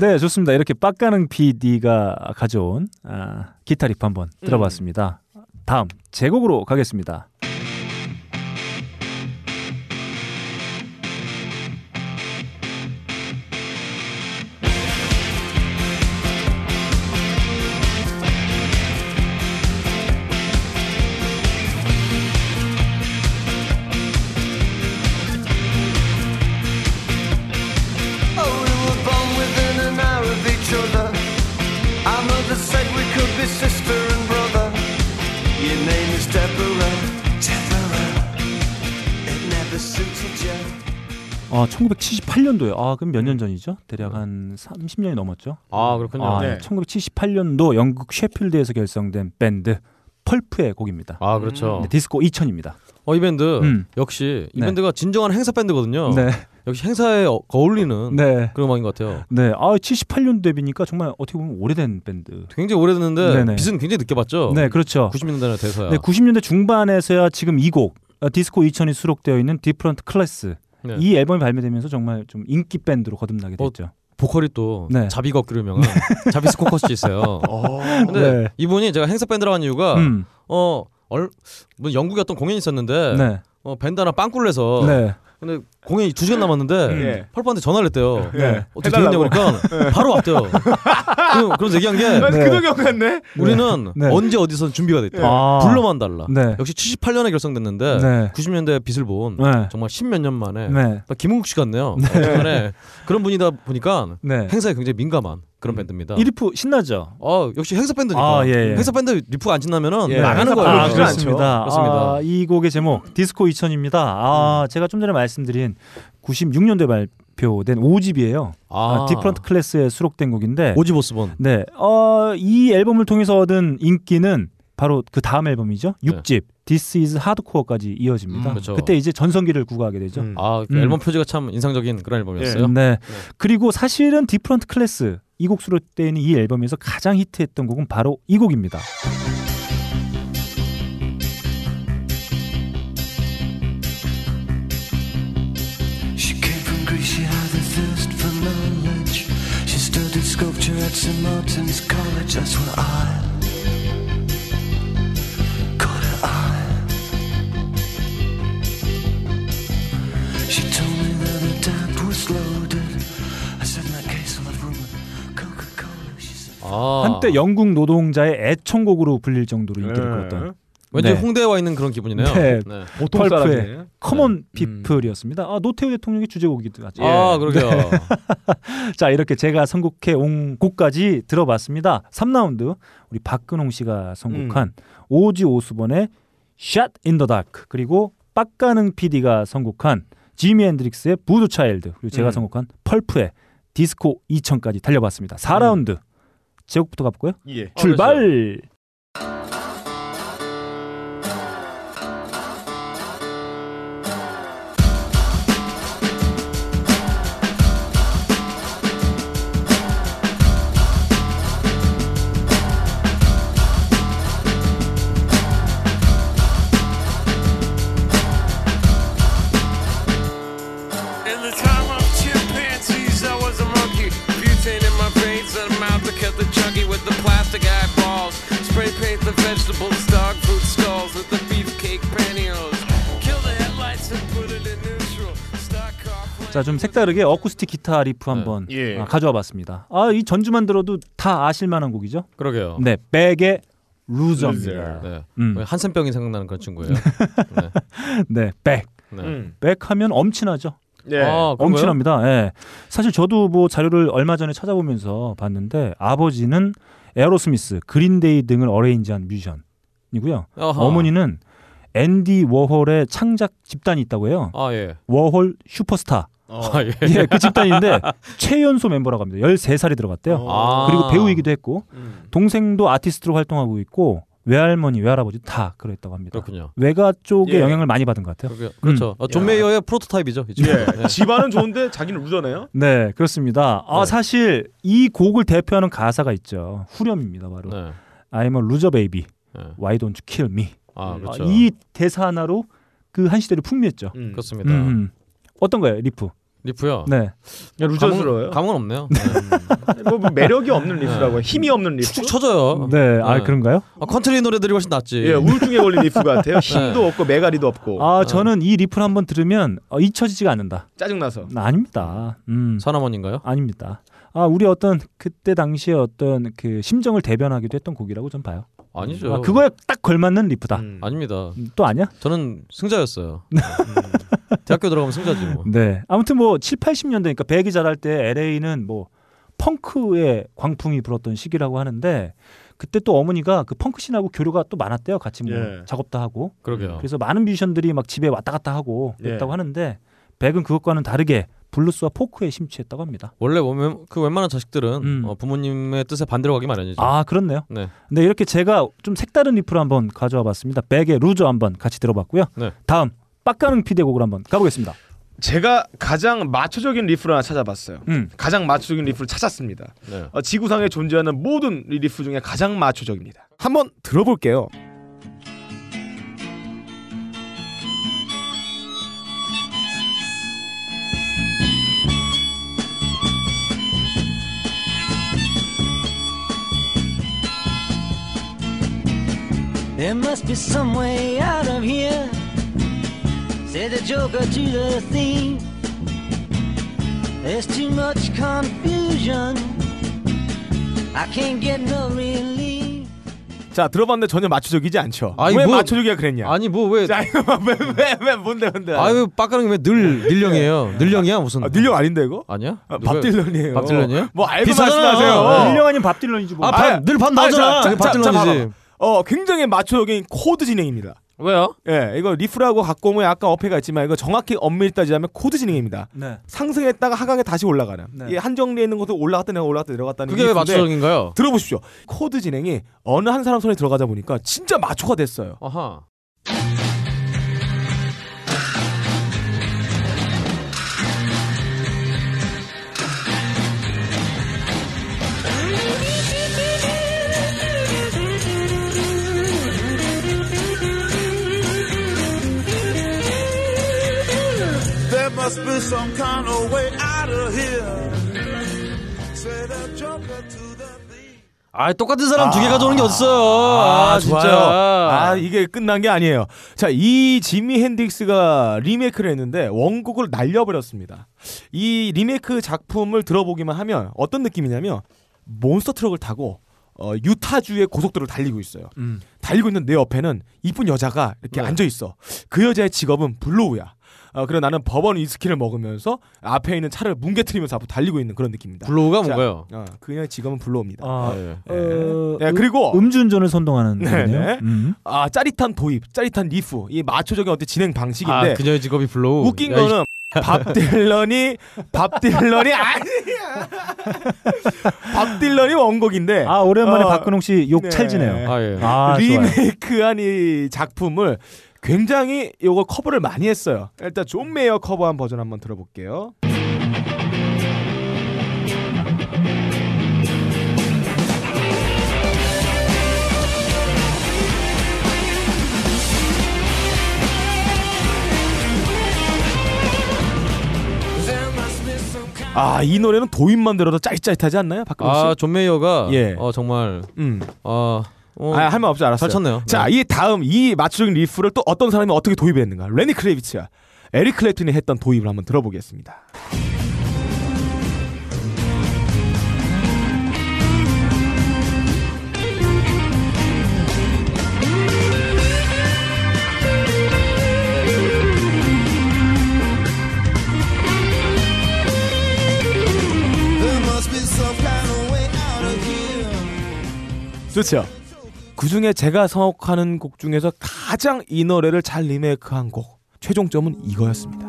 네, 좋습니다. 이렇게 빡가능 PD가 가져온 아, 기타 리프 한번 들어봤습니다. 다음 제곡으로 가겠습니다. 1978년도에 아, 그럼 몇 년 전이죠? 대략 한 30년이 넘었죠. 아 그렇군요. 아, 네. 1978년도 영국 셰필드에서 결성된 밴드 펄프의 곡입니다. 아 그렇죠. 네, 디스코 2000입니다. 어 이 밴드 음. 역시 이 네. 밴드가 진정한 행사 밴드거든요. 네. 역시 행사에 어, 어울리는 네. 그런 음악인 것 같아요. 네. 아, 78년 데뷔니까 정말 어떻게 보면 오래된 밴드. 굉장히 오래됐는데 네네. 빛은 굉장히 늦게 봤죠. 네, 그렇죠. 90년대나 돼서야. 네, 90년대 중반에서야 지금 이 곡, 어, 디스코 2000이 수록되어 있는 Different Class. 네. 이 앨범이 발매되면서 정말 좀 인기 밴드로 거듭나게 어, 됐죠. 보컬이 또 네. 자비 걷기로 유명한 자비스 코커 씨 있어요. 어. 근데 네. 이분이 제가 행사 밴드라고 한 이유가 음. 어 얼, 뭐 영국에 어떤 공연이 있었는데 네. 어, 밴드 하나 빵꾸를 내서 네. 근데 공연이 두 시간 남았는데 예. 펄프한테 전화를 했대요. 네. 어떻게 해달라고. 그러니까 바로 왔대요. 그럼 그런 얘기한 게 아, 네. 그도 경같네. 우리는 네. 언제 어디서 준비가 됐대. 아. 불러만 달라. 네. 역시 78년에 결성됐는데 네. 90년대 빛을 본 네. 정말 십몇 년 만에 네. 딱 김은국 씨 같네요. 네. 그런 분이다 보니까 네. 행사에 굉장히 민감한 그런 밴드입니다. 이 리프 신나죠? 어 역시 행사 밴드니까. 아, 예, 예. 행사 밴드 리프가 안 신나면은 예. 나가는 거예요. 아. 그렇습니다. 그렇습니다. 아, 이 곡의 제목 디스코 2000입니다. 아, 제가 좀 전에 말씀드린 96년도에 발표된 5집이에요. 아, 아, Different Class에 수록된 곡인데 오지보스본. 네. 어, 이 앨범을 통해서 얻은 인기는 바로 그 다음 앨범이죠. 6집 This is Hardcore까지 이어집니다. 음, 그렇죠. 그때 이제 전성기를 구가하게 되죠. 음. 아, 그 음. 앨범 표지가 참 인상적인 그런 앨범이었어요. 네. 그리고 사실은 디프런트 클래스 이 곡 수록되는 이 앨범에서 가장 히트했던 곡은 바로 이 곡입니다. Knowledge. She studied sculpture at St. Martin's College, that's where I caught her eye. She told me that her dad was loaded. I said, in that case, I'll have rum and Coca-Cola. She said, 아. 한때 영국 노동자의 애청곡으로 불릴 정도로 인기를 네. 끌었던 왠지 네. 홍대에 와 있는 그런 기분이네요. 네. 네. 보통 펄프의 사람이네. Common People이었습니다. 아, 노태우 대통령의 주제곡이기도 하죠. 아, 그러게요. 자, 이렇게 제가 선곡해 온 곡까지 들어봤습니다. 3라운드 우리 박근홍 씨가 선곡한 오지 오스본의 Shot in the Dark 그리고 빡가능 PD가 선곡한 지미 앤드릭스의 부두 차일드 그리고 제가 음. 선곡한 펄프의 디스코 2000까지 달려봤습니다. 4라운드 제곡부터 가볼까요? 예. 출발! In 자, 좀 색다르게 어쿠스틱 기타 리프 한번 예. 아, 가져와 봤습니다. 아, 이 전주만 들어도 다 아실 만한 곡이죠? 그러게요. 네, 백의 Loser입니다. 네. 음. 한센병이 생각나는 그런 친구예요. 네. 네, 백. 네. 음. 백 하면 엄친하죠. 예. 아? 엄친합니다. 예. 사실 저도 뭐 자료를 얼마 전에 찾아보면서 봤는데 아버지는 에어로스미스, 그린데이 등을 어레인지한 뮤지션이고요. 아하. 어머니는 앤디 워홀의 창작 집단이 있다고 해요. 아 예. 워홀 슈퍼스타. 아 예. 예, 그 집단인데 최연소 멤버라고 합니다. 13살이 들어갔대요. 아. 그리고 배우이기도 했고 음. 동생도 아티스트로 활동하고 있고 외할머니, 외할아버지 다 그랬다고 합니다. 그렇군요. 외가 쪽에 예. 영향을 많이 받은 것 같아요. 그러게요. 그렇죠. 어, 존 메이어의 프로토타입이죠. 예. 네. 집안은 좋은데 자기는 루저네요. 네, 그렇습니다. 아, 네. 사실 이 곡을 대표하는 가사가 있죠. 후렴입니다, 바로. 네. I'm a loser baby. 네. Why don't you kill me? 아 그렇죠. 아, 이 대사 하나로 그 한 시대를 풍미했죠. 음. 그렇습니다. 음, 음. 어떤 거예요, 리프? 리프요. 네. 루저스러워요. 감흥, 감흥은 없네요. 네. 뭐, 뭐 매력이 없는 리프라고 해요. 힘이 없는 리프. 축축 쳐져요. 네, 아 네. 그런가요? 아, 컨트리 노래들이 훨씬 낫지. 예, 우울증에 걸린 리프 같아요. 힘도 네. 없고 메가리도 없고. 아, 저는 이 리프를 한번 들으면 어, 잊혀지지가 않는다. 짜증나서. 아, 아닙니다. 음. 사나머니인가요? 아닙니다. 아, 우리 어떤 그때 당시에 어떤 그 심정을 대변하기도 했던 곡이라고 좀 봐요. 아니죠. 아, 그거에 딱 걸맞는 리프다. 음. 아닙니다. 음, 또 아니야? 저는 승자였어요. 음. 대학교 들어가면 승자지 뭐. 네. 아무튼 뭐 7, 80년대니까 백이 자랄 때 LA는 뭐 펑크의 광풍이 불었던 시기라고 하는데 그때 또 어머니가 그 펑크 씬하고 교류가 또 많았대요. 같이 뭐 예. 작업도 하고. 그러게요. 그래서 많은 뮤지션들이 막 집에 왔다 갔다 하고 그랬다고 예. 하는데 백은 그것과는 다르게 블루스와 포크에 심취했다고 합니다. 원래 웬- 그 웬만한 자식들은 음. 어, 부모님의 뜻에 반대로 가기 마련이죠. 아, 그렇네요. 네. 네, 이렇게 제가 좀 색다른 리프를 한번 가져와 봤습니다. 백의 Loser 한번 같이 들어봤고요. 네. 다음 빡가능 피디의 곡을 한번 가보겠습니다. 제가 가장 마초적인 리프를 하나 찾아봤어요. 음. 가장 마초적인 리프를 찾았습니다. 네. 어, 지구상에 존재하는 모든 리프 중에 가장 마초적입니다. 한번 들어볼게요. There must be some way out of here. Said the joker to the thief. There's too much confusion. I can't get no relief. 자 들어봤는데 전혀 마초적이지 않죠. 아니, 왜 뭐- 마초적이야 그랬냐? 아니 뭐왜 자 이거 왜왜 왜 뭔데 뭔데? 아유 빡가는 왜늘 늘령이에요. 늘령이야 무슨? 아, 늘령 아닌데 이거? 아니야? 아, 밥 딜런이에요. 밥 딜런이에요? 뭐 알고. 말씀하세요. 밥 딜런이지 뭐. 아, 밥, 늘밥 아니, 나오잖아. 자, 자, 그게 밥 자, 자, 딜런이지. 어 굉장히 마초적인 코드 진행입니다. 왜요? 예, 이거 리프라고 갖고 오면 약간 어폐가 있지만 이거 정확히 엄밀히 따지자면 코드 진행입니다. 네. 상승했다가 하강에 다시 올라가는. 네. 이 한정리에 있는 것도 올라갔다 내가 올라갔다 내려갔다는 그게 왜 리프인데 마초적인가요? 들어보십시오. 코드 진행이 어느 한 사람 손에 들어가다 보니까 진짜 마초가 됐어요. 아하. Must be some kind of way out of here. Say the joker to the. 아 똑같은 사람 두개 가져오는 게 어딨어요? 아, 아, 좋아요. 진짜. 아, 이게 끝난 게 아니에요. 자, 이 지미 핸드릭스가 리메이크를 했는데 원곡을 날려버렸습니다. 이 리메이크 작품을 들어보기만 하면 어떤 느낌이냐면 몬스터 트럭을 타고 어, 유타주의 고속도로를 달리고 있어요. 음. 달리고 있는 내 옆에는 이쁜 여자가 이렇게 네. 앉아 있어. 그 여자의 직업은 blow야. 어, 그래 나는 버번 위스키를 먹으면서 앞에 있는 차를 뭉개트리면서 앞으로 달리고 있는 그런 느낌입니다. blow가 자, 뭔가요? 어, 그녀의 직업은 blow입니다. 아, 예. 어, 네, 그리고 음주운전을 선동하는 네. 네. 음. 아 짜릿한 도입, 짜릿한 리프, 이 마초적인 어떤 진행 방식인데 아 그녀의 직업이 blow. 웃긴 야, 이 거는 밥 딜런이 밥 딜런이 아니야. 밥 딜런이 원곡인데 아 오랜만에 어, 박근홍 씨 욕 네. 찰지네요. 아 예. 아. 리메이크한 이 작품을 굉장히 요거 커버를 많이 했어요. 일단 존 메이어 커버한 버전 한번 들어볼게요. 아, 이 노래는 도입만 들어도 짜릿짜릿하지 않나요? 박근홍 씨? 아, 존 메이어가 예. 어 정말 음. 어, 어 아, 할 말 없지 알았어요. 잘 쳤네요. 자, 네. 이 다음 이 맞추적인 리프를 또 어떤 사람이 어떻게 도입했는가? 레니 크레비츠야. 에릭 클랩튼이 했던 도입을 한번 들어보겠습니다. There must be some kind of way out of here. 좋죠. 그 중에 제가 선곡하는 곡 중에서 가장 이 노래를 잘 리메이크한 곡 최종점은 이거였습니다.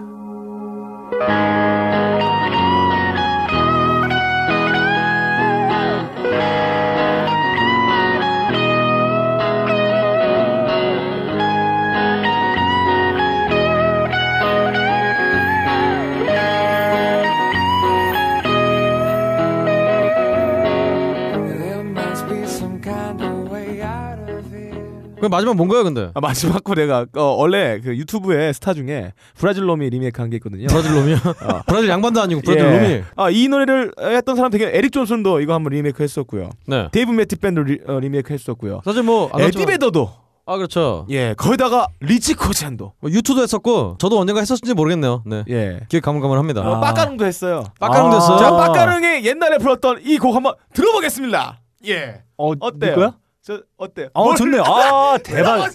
그 마지막 뭔가요, 근데? 아, 마지막 거 내가 어, 원래 그 유튜브에 스타 중에 브라질 놈이 리메이크한 게 있거든요. 브라질 놈이요? 브라질 양반도 아니고 브라질 예. 놈이. 아, 이 노래를 했던 사람 되게 에릭 존슨도 이거 한번 리메이크 했었고요. 네. 데이브 매튜스 밴드 리, 어, 리메이크 했었고요. 사실 뭐안 에디 베더도 아 그렇죠. 예 거기다가 리치 코젠도 뭐 U2도 했었고 저도 언젠가 했었는지 모르겠네요. 네. 예 기억 가물가물합니다. 어, 빡가릉도 했어요. 빡가릉도 했어요? 자 빡가릉이 옛날에 불렀던 이 곡 한번 들어보겠습니다. 예 어, 어때요? 누구야? 저 어때요? 어, 좋네요. 아, 그 대박.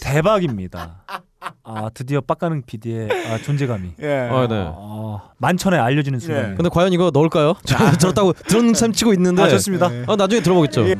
대박입니다. 아, 드디어 빡가는 PD의 아, 존재감이 예. 어, 네. 아, 만천에 알려지는 순간. 근데 과연 이거 넣을까요? 저 들었다고 들은 셈 치고 있는데. 아, 좋습니다. 어, 나중에 들어보겠죠. 예,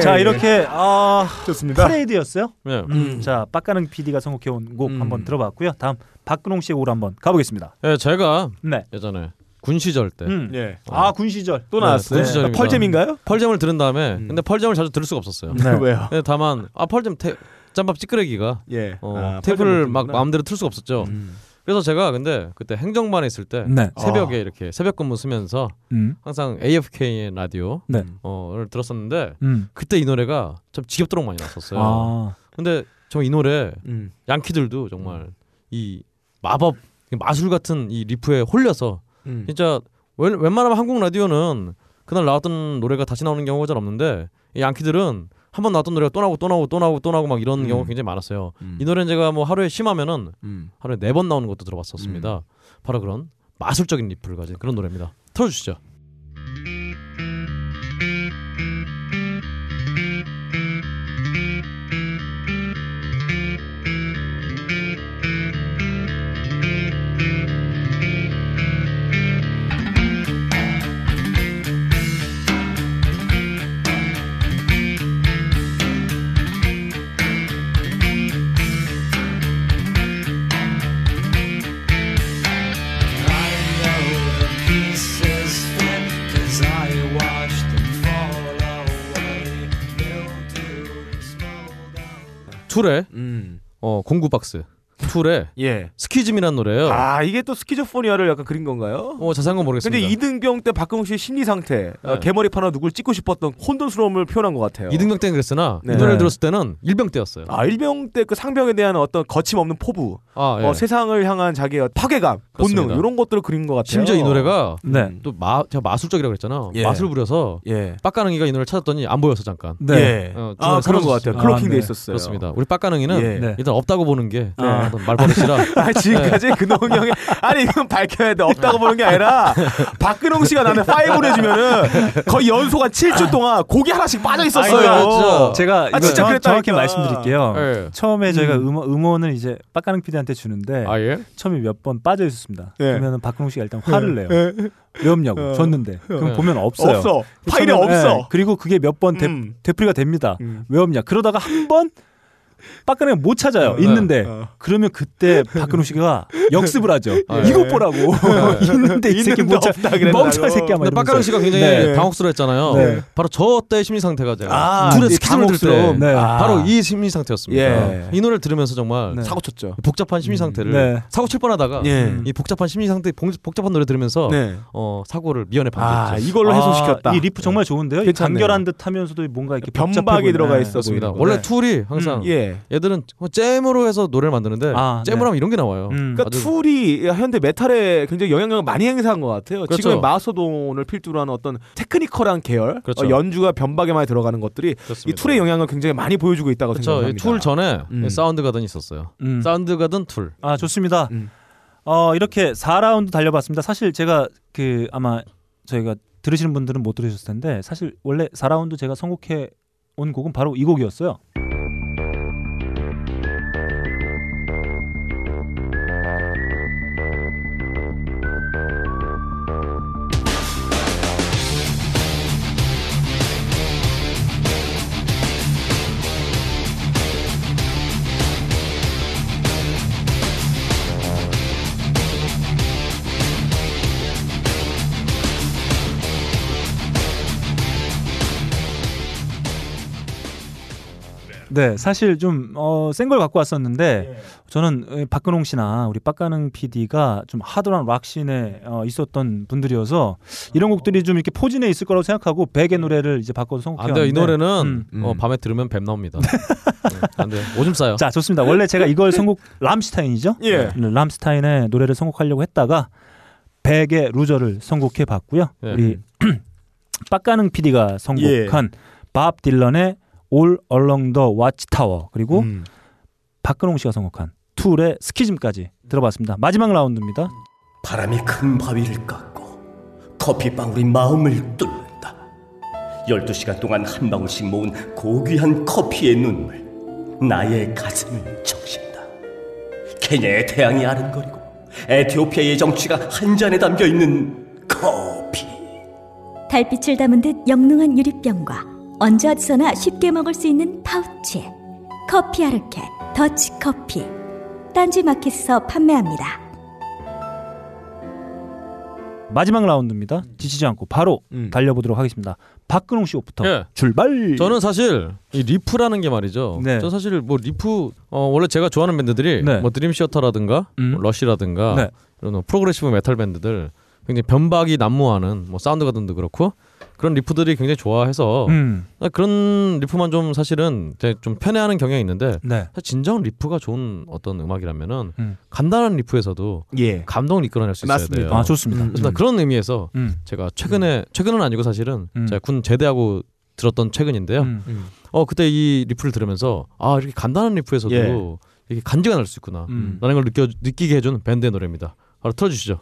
자, 예. 이렇게 아, 좋습니다. 프레이드였어요. 네. 음, 자, 빡가는 PD가 선곡해 온 곡 음. 한번 들어봤고요. 다음 박근홍 씨의 곡을 한번 가보겠습니다. 예, 제가 네. 예전에 군 시절 때 음. 예. 아, 군 시절. 또 네, 나왔어요. 군 시절입니다. 펄잼인가요? 펄잼을 들은 다음에 음. 근데 펄잼을 자주 들을 수가 없었어요. 네. 왜요? 근데 다만 아 펄잼 테, 짬밥 찌끄레기가 예. 어, 아, 테이프를 막. 마음대로 틀 수가 없었죠. 음. 그래서 제가 근데 그때 행정반에 있을 때 네. 새벽에 이렇게 새벽 근무 쓰면서 음. 항상 AFK의 라디오 네. 어를 들었었는데 음. 그때 이 노래가 참 지겹도록 많이 났었어요. 아. 근데 저 이 노래 음. 양키들도 정말 이 마법 마술 같은 이 리프에 홀려서 음. 진짜 웬, 웬만하면 한국 라디오는 그날 나왔던 노래가 다시 나오는 경우가 잘 없는데 이 양키들은 한 번 나왔던 노래가 또 나오고 또 나오고 또 나오고 또 나오고 막 이런 음. 경우가 굉장히 많았어요. 음. 이 노래는 제가 뭐 하루에 심하면은 음. 하루에 네 번 나오는 것도 들어봤었습니다. 바로 그런 마술적인 리프를 가진 그런 노래입니다. 틀어주시죠. 툴의 음. 어 공구 박스 툴의 예. Schism이라는 노래예요. 아 이게 또 schizophrenia를 약간 그린 건가요? 어 자세한 건 모르겠습니다. 근데 이등병 때 박근홍 씨의 심리 상태, 어, 네. 개머리판 하나 누굴 찍고 싶었던 혼돈스러움을 표현한 것 같아요. 이등병 때는 그랬으나 네. 이 노래를 들었을 때는 일병 때였어요. 아 일병 때 그 상병에 대한 어떤 거침없는 포부, 아, 예. 어, 세상을 향한 자기의 파괴감, 본능 그렇습니다. 이런 것들을 그린 것 같아요. 심지어 이 노래가 네. 또 마, 제가 마술적이라고 그랬잖아. 예. 마술 부려서 예. 빡가능이가 이 노래를 찾았더니 안 보여서 잠깐. 네. 예. 어, 아 그런 것. 같아요. cloaking 아, 돼 네. 있었어요. 그렇습니다. 우리 빡가능이는 예. 네. 일단 없다고 보는 게 네. 말버릇이라 아 지금까지 근홍 형이 아니 이건 밝혀야 돼 없다고 보는 게 아니라 박근홍 씨가 나한테 파일 보내주면은 거의 연속 한 7주 동안 고기 하나씩 빠져 있었어요. 아. 제가 아, 진짜 정, 그랬다니까. 정확히 말씀드릴게요. 예. 처음에 저희가 음. 음원, 음원을 이제 빡가능 PD한테 주는데 아 예? 처음에 몇 번 빠져 있었습니다. 예. 그러면 박근홍 씨가 일단 화를 내요. 예. 왜 없냐고 어. 줬는데 그럼 예. 보면 없어요. 없어. 파일에 처음에, 없어. 예. 그리고 그게 몇번 음. 되풀이가 됩니다. 음. 왜 없냐? 그러다가 한 번 빡가능이 못 찾아요. 어, 있는데 어. 그러면 그때 박근홍 씨가 역습을 하죠. 아, 예. 이것 보라고 있는데 이 새끼 못 찾. 없다 그랬다고. 멍청한 새끼야. 막 근데 빡가능 씨가 굉장히 네. 당혹스러웠잖아요. 네. 바로 저 때의 심리 상태가 제가 아, 툴의 이 Schism을 들을 때 당혹스러움. 네. 아. 바로 이 심리 상태였습니다. 예. 이 노래를 들으면서 정말 네. 사고 쳤죠. 복잡한 심리 상태를 네. 사고 칠 뻔하다가 예. 이 복잡한 심리 상태 복- 복잡한 노래 들으면서 네. 어 사고를 미연에 아 방지했죠. 이걸로 해소시켰다. 아, 이 리프 정말 좋은데요. 간결한 듯하면서도 뭔가 이렇게 변박이. 들어가. 보이는 원래. 툴이 항상 예. 얘들은 뭐 잼으로 해서 노래를 만드는데 아, 잼으로 네. 하면 이런 게 나와요. 음. 그러니까 아주- 툴이 현대 메탈에 굉장히 영향력을 많이 행사한 것 같아요. 그렇죠. 지금의 마스토돈을 필두로 하는 어떤 technical한 계열, 그렇죠. 어, 연주가 변박에 많이 들어가는 것들이 그렇습니다. 이 툴의 영향을 굉장히 많이 보여주고 있다고 그렇죠. 생각합니다. 이툴 전에 음. 사운드 가든이 있었어요. 음. 사운드 가든 툴. 아 좋습니다. 음. 어 이렇게 4라운드 달려봤습니다. 사실 제가 그 아마 저희가 들으시는 분들은 못 들으셨을 텐데 사실 원래 4라운드 제가 선곡해 온 곡은 바로 이 곡이었어요. 네, 사실 좀센 걸 갖고 왔었는데 저는 에, 박근홍 씨나 우리 빡가능 PD가 좀 하드한 락씬에 어, 있었던 분들이어서 이런 곡들이 좀 이렇게 포진해 있을 거라고 생각하고 백의 노래를 이제 바꿔서 선곡해 안 돼요. 이 노래는 음. 어, 음. 밤에 들으면 뱀 나옵니다. 네, 안 돼요. 오줌 싸요. 자 좋습니다. 원래 제가 이걸 선곡 람슈타인이죠? 예. 네, 람슈타인의 노래를 선곡하려고 했다가 백의 루저를 선곡해 봤고요. 예. 우리 빡가능 PD가 선곡한 예. 밥 딜런의 All Along the Watchtower 그리고 음. 박근홍 씨가 선곡한 툴의 Schism까지 들어봤습니다. 마지막 라운드입니다. 바람이 큰 바위를 깎고 커피방울이 마음을 뚫는다. 12시간 동안 한 방울씩 모은 고귀한 커피의 눈물 나의 가슴을 적신다. 케냐의 태양이 아른거리고 에티오피아의 정취가 한 잔에 담겨 있는 커피. 달빛을 담은 듯 영롱한 유리병과 언제 어디서나 쉽게 먹을 수 있는 파우치 커피 아르케 더치 커피 딴지 마켓에서 판매합니다. 마지막 라운드입니다. 지치지 않고 바로 음. 달려보도록 하겠습니다. 박근홍 씨 곡부터 예. 출발. 저는 사실 이 riff라는 게 말이죠. 네. 저 사실 뭐 리프 어, 원래 제가 좋아하는 밴드들이 네. 뭐 드림 시어터라든가 음. 뭐 러시라든가 네. 이런 뭐 progressive metal 밴드들 굉장히 변박이 난무하는 뭐 사운드 가든도 그렇고 그런 riff들이 굉장히 좋아해서 음. 그런 riff만 좀 사실은 좀 편애하는 경향이 있는데 네. 진정 riff가 좋은 어떤 음악이라면은 음. 간단한 riff에서도 예. 감동을 이끌어낼 수 있어야 맞습니다. 돼요. 아 좋습니다. 음. 그런 의미에서 음. 제가 최근에 최근은 아니고 사실은 음. 제가 군 제대하고 들었던 최근인데요. 음. 음. 어 그때 이 riff를 들으면서 아 이렇게 간단한 riff에서도 예. 이렇게 간지가 날 수 있구나 음. 라는 걸 느껴 느끼게 해준 밴드의 노래입니다. 바로 틀어주시죠.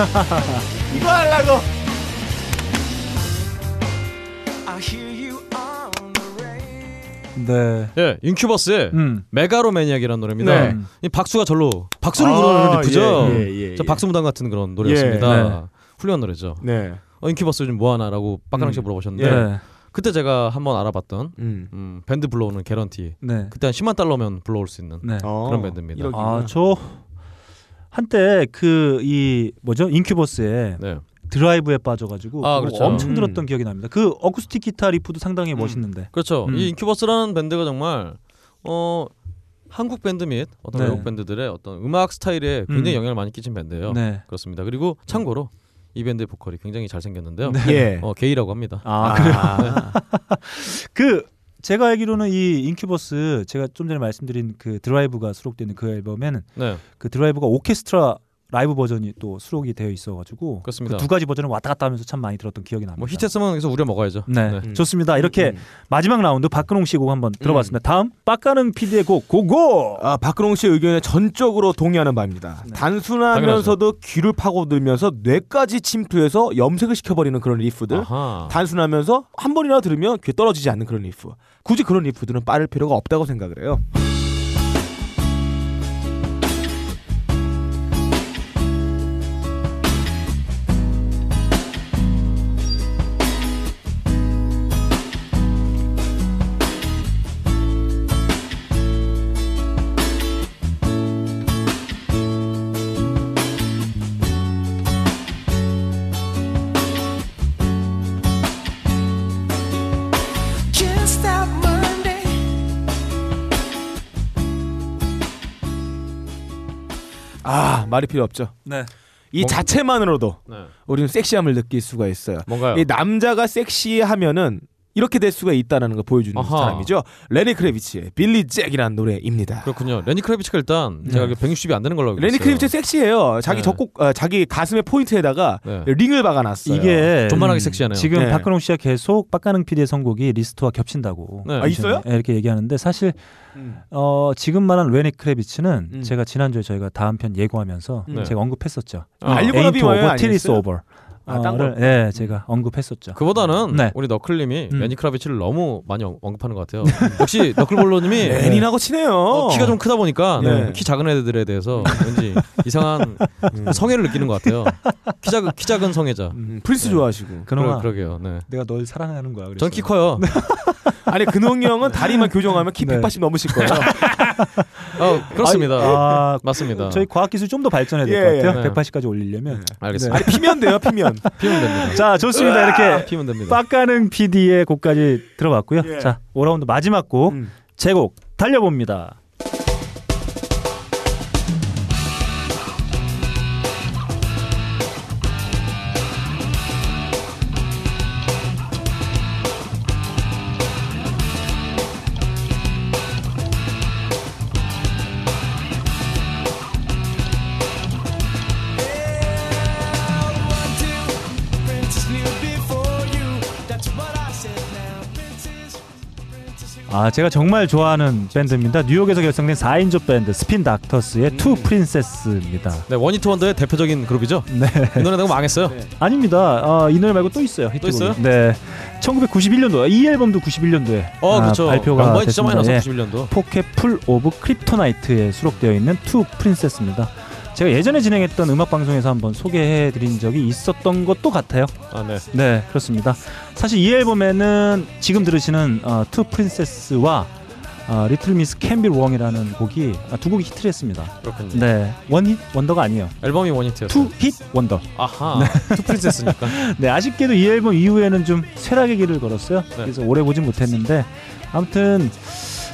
이거 하려고. 네. 예, 인큐버스의 음. Megalomaniac이라는 노래입니다. 네. 이 박수가 절로 박수를 아, 부르는 riff죠. 예, 예, 예, 저 예. 박수무당 같은 그런 노래였습니다. 예, 네. 훌륭한 노래죠. 네. 어, 인큐버스 요즘 뭐 하나라고 빡가능 씨가 음. 물어보셨는데 네. 그때 제가 한번 알아봤던 음. 음, 밴드 불러오는 개런티. 네. 그때 한 10만 달러면 불러올 수 있는 네. 어, 그런 밴드입니다. 아, 저 한때 그 이 뭐죠? 인큐버스에 네. Drive에 빠져가지고 아, 그렇죠. 엄청 음. 들었던 기억이 납니다. 그 어쿠스틱 기타 riff도 상당히 멋있는데. 그렇죠. 음. 이 인큐버스라는 밴드가 정말 어 한국 밴드 및 어떤 네. 외국 밴드들의 어떤 음악 스타일에 굉장히 음. 영향을 많이 끼친 밴드예요. 네. 그렇습니다. 그리고 참고로 이 밴드의 보컬이 굉장히 잘생겼는데요. 예. 어, 게이라고 합니다. 아, 그래요. 그 제가 알기로는 이 인큐버스 제가 좀 전에 말씀드린 그 Drive가 수록되는 그 앨범에는 네. 그 Drive가 오케스트라 라이브 버전이 또 수록이 되어 있어가지고 그렇습니다. 그 두 가지 버전을 왔다 갔다 하면서 참 많이 들었던 기억이 납니다. 뭐 히트했으면 여기서 우려 먹어야죠. 네, 음. 좋습니다. 이렇게 음. 마지막 라운드 박근홍 씨곡 한번 들어봤습니다. 다음 빡가능 PD의 곡 go go. 아, 박근홍 씨의 의견에 전적으로 동의하는 바입니다. 네. 단순하면서도 귀를 파고들면서 뇌까지 침투해서 염색을 시켜버리는 그런 riff들. 아하. 단순하면서 한 번이나 들으면 귀에 떨어지지 않는 그런 리프. 굳이 그런 리프들은 빠를 필요가 없다고 생각을 해요. 아, 말이 필요 없죠. 네. 이 자체만으로도 네. 우리는 섹시함을 느낄 수가 있어요. 뭔가요? 이 남자가 섹시하면은 이렇게 될 수가 있다는 걸 보여주는 아하. 사람이죠. 레니 크레비치의 Billy Jack이라는 노래입니다. 그렇군요. 레니 크레비치가 일단 제가 알기로 160이 안 되는 걸로 알고 레니 있어요. 크레비치 섹시해요. 자기 네. 젖꼭 어, 자기 가슴의 포인트에다가 네. 링을 박아놨어요. 이게 존만하게 섹시하네요. 지금 네. 박근홍 씨가 계속 빡가능 PD의 선곡이 리스트와 겹친다고. 네. 아, 있어요? 네, 이렇게 얘기하는데 사실 음. 어, 지금 말한 레니 크레비츠는 음. 제가 지난주에 저희가 다음 편 예고하면서 네. 제가 언급했었죠. 아, 알리고 Ain't 나비 와요 over. 아, 딴를 거. 예, 제가 언급했었죠. 그보다는 네. 우리 너클님이 음. 레니 크라비치를 너무 많이 언- 언급하는 것 같아요. 역시 너클볼로님이 레닌하고 친해요. 어, 키가 좀 크다 보니까 네. 키 작은 애들에 대해서 왠지 이상한 음. 성애를 느끼는 것 같아요. 키 작은 키 작은 성애자. 음, 프린스 네. 좋아하시고. 그놈아, 그러, 그러게요. 네. 내가 널 사랑하는 거야. 전키 커요. 아니 근홍이 형은 다리만 교정하면 키 네. 180 넘으실 거예요. 어, 그렇습니다. 아, 맞습니다. 저희 과학 기술 좀 더 발전해야 될 예, 것 같아요. 네. 180까지 올리려면. 알겠습니다. 아니 피면 돼요 피면. 피우면 됩니다. 자, 좋습니다. 이렇게 피우면 됩니다. 빡가는 PD의 곡까지 들어봤고요. 예. 자, 5라운드 마지막 곡, 음. 제곡 달려봅니다. 아, 제가 정말 좋아하는 밴드입니다. 뉴욕에서 결성된 4인조 밴드 스핀 닥터스의 Two Princes입니다. 네, one-hit wonder의 대표적인 그룹이죠. 네. 이 노래 너무 망했어요. 아닙니다. 어, 이 노래 말고 또 있어요. 히트곡이. 있어요? 네. 1991년도 이 앨범도 91년도에 아, 어, 그렇죠. 발표가 많이 됐습니다. 나서 예. 91년도. Pocket Full of Kryptonite에 수록되어 있는 Two Princes입니다. 제가 예전에 진행했던 음악 방송에서 한번 소개해 드린 적이 있었던 것도 같아요. 아, 네. 네, 그렇습니다. 사실 이 앨범에는 지금 들으시는 어, Two Princes와 어, 리틀 미스 캔비 웡이라는 곡이 아, 두 곡이 히트를 했습니다. 그렇군요. 네, one hit wonder가 아니에요. 앨범이 one hit였어요. two hit wonder. 아하. Two Princes니까. 네, 아쉽게도 이 앨범 이후에는 좀 쇠락의 길을 걸었어요. 네. 그래서 오래 보진 못했는데 아무튼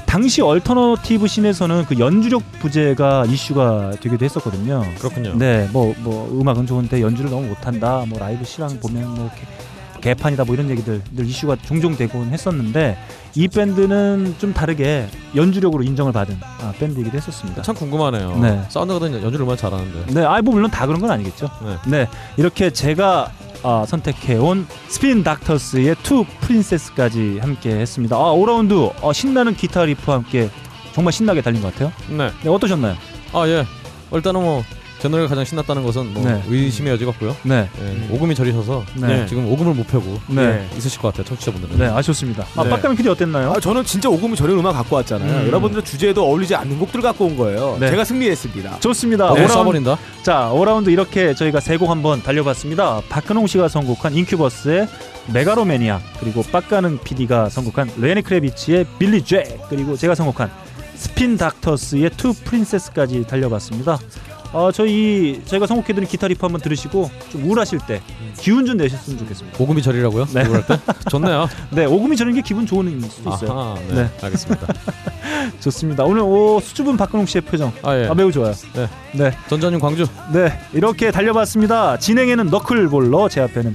당시 alternative scene에서는 그 연주력 부재가 이슈가 되기도 했었거든요. 그렇군요. 네, 뭐 뭐 음악은 좋은데 연주를 너무 못한다. 뭐 라이브 실황 보면 뭐 개, 개판이다 뭐 이런 얘기들 늘 이슈가 종종 되곤 했었는데 이 밴드는 좀 다르게 연주력으로 인정을 받은 아, 밴드이기도 했었습니다. 참 궁금하네요. 네. 사운드가 연주를 얼마나 잘하는데. 네, 아이 뭐 물론 다 그런 건 아니겠죠. 네. 네, 이렇게 제가 아, 선택해온 Spin Doctors의 Two Princes까지 함께 했습니다. 아, 5라운드 어, 신나는 기타 riff와 함께 정말 신나게 달린 것 같아요. 네. 네, 어떠셨나요? 아 예. 일단은 뭐 제 노래가 가장 신났다는 것은 뭐 네. 의심의 여지가 없고요. 네. 예, 오금이 저리셔서 네. 지금 오금을 못 펴고 네. 있으실 것 같아요, 청취자분들은. 네, 아쉽습니다. 아, 네. 빡가면 PD 어땠나요? 아, 저는 진짜 오금이 저린 음악 갖고 왔잖아요. 음. 여러분들 주제에도 어울리지 않는 곡들 갖고 온 거예요. 네. 제가 승리했습니다. 좋습니다. 네. 오라운드- 쏴버린다. 자, 5라운드 이렇게 저희가 세 곡 한번 달려봤습니다. 박근홍 씨가 선곡한 Incubus의 Megalomaniac 그리고 빡가능 PD가 선곡한 Lenny Kravitz의 Billy Jack 그리고 제가 선곡한 Spin Doctors의 Two Princes까지 달려봤습니다. 어, 저희 저희가 선곡해드린 기타 리프 한번 들으시고 좀 우울하실 때 기운 좀 내셨으면 좋겠습니다. 오금이 저리라고요? 네. 누구할 때? 좋네요. 네, 오금이 저는 게 기분 좋은 수도 있어요. 아하, 네. 네. 알겠습니다. 좋습니다. 오늘 오, 수줍은 박근홍 씨의 표정 아 예. 아, 매우 좋아요. 네. 네, 전자님 광주. 네 이렇게 달려봤습니다. 진행에는 너클볼러 제 앞에는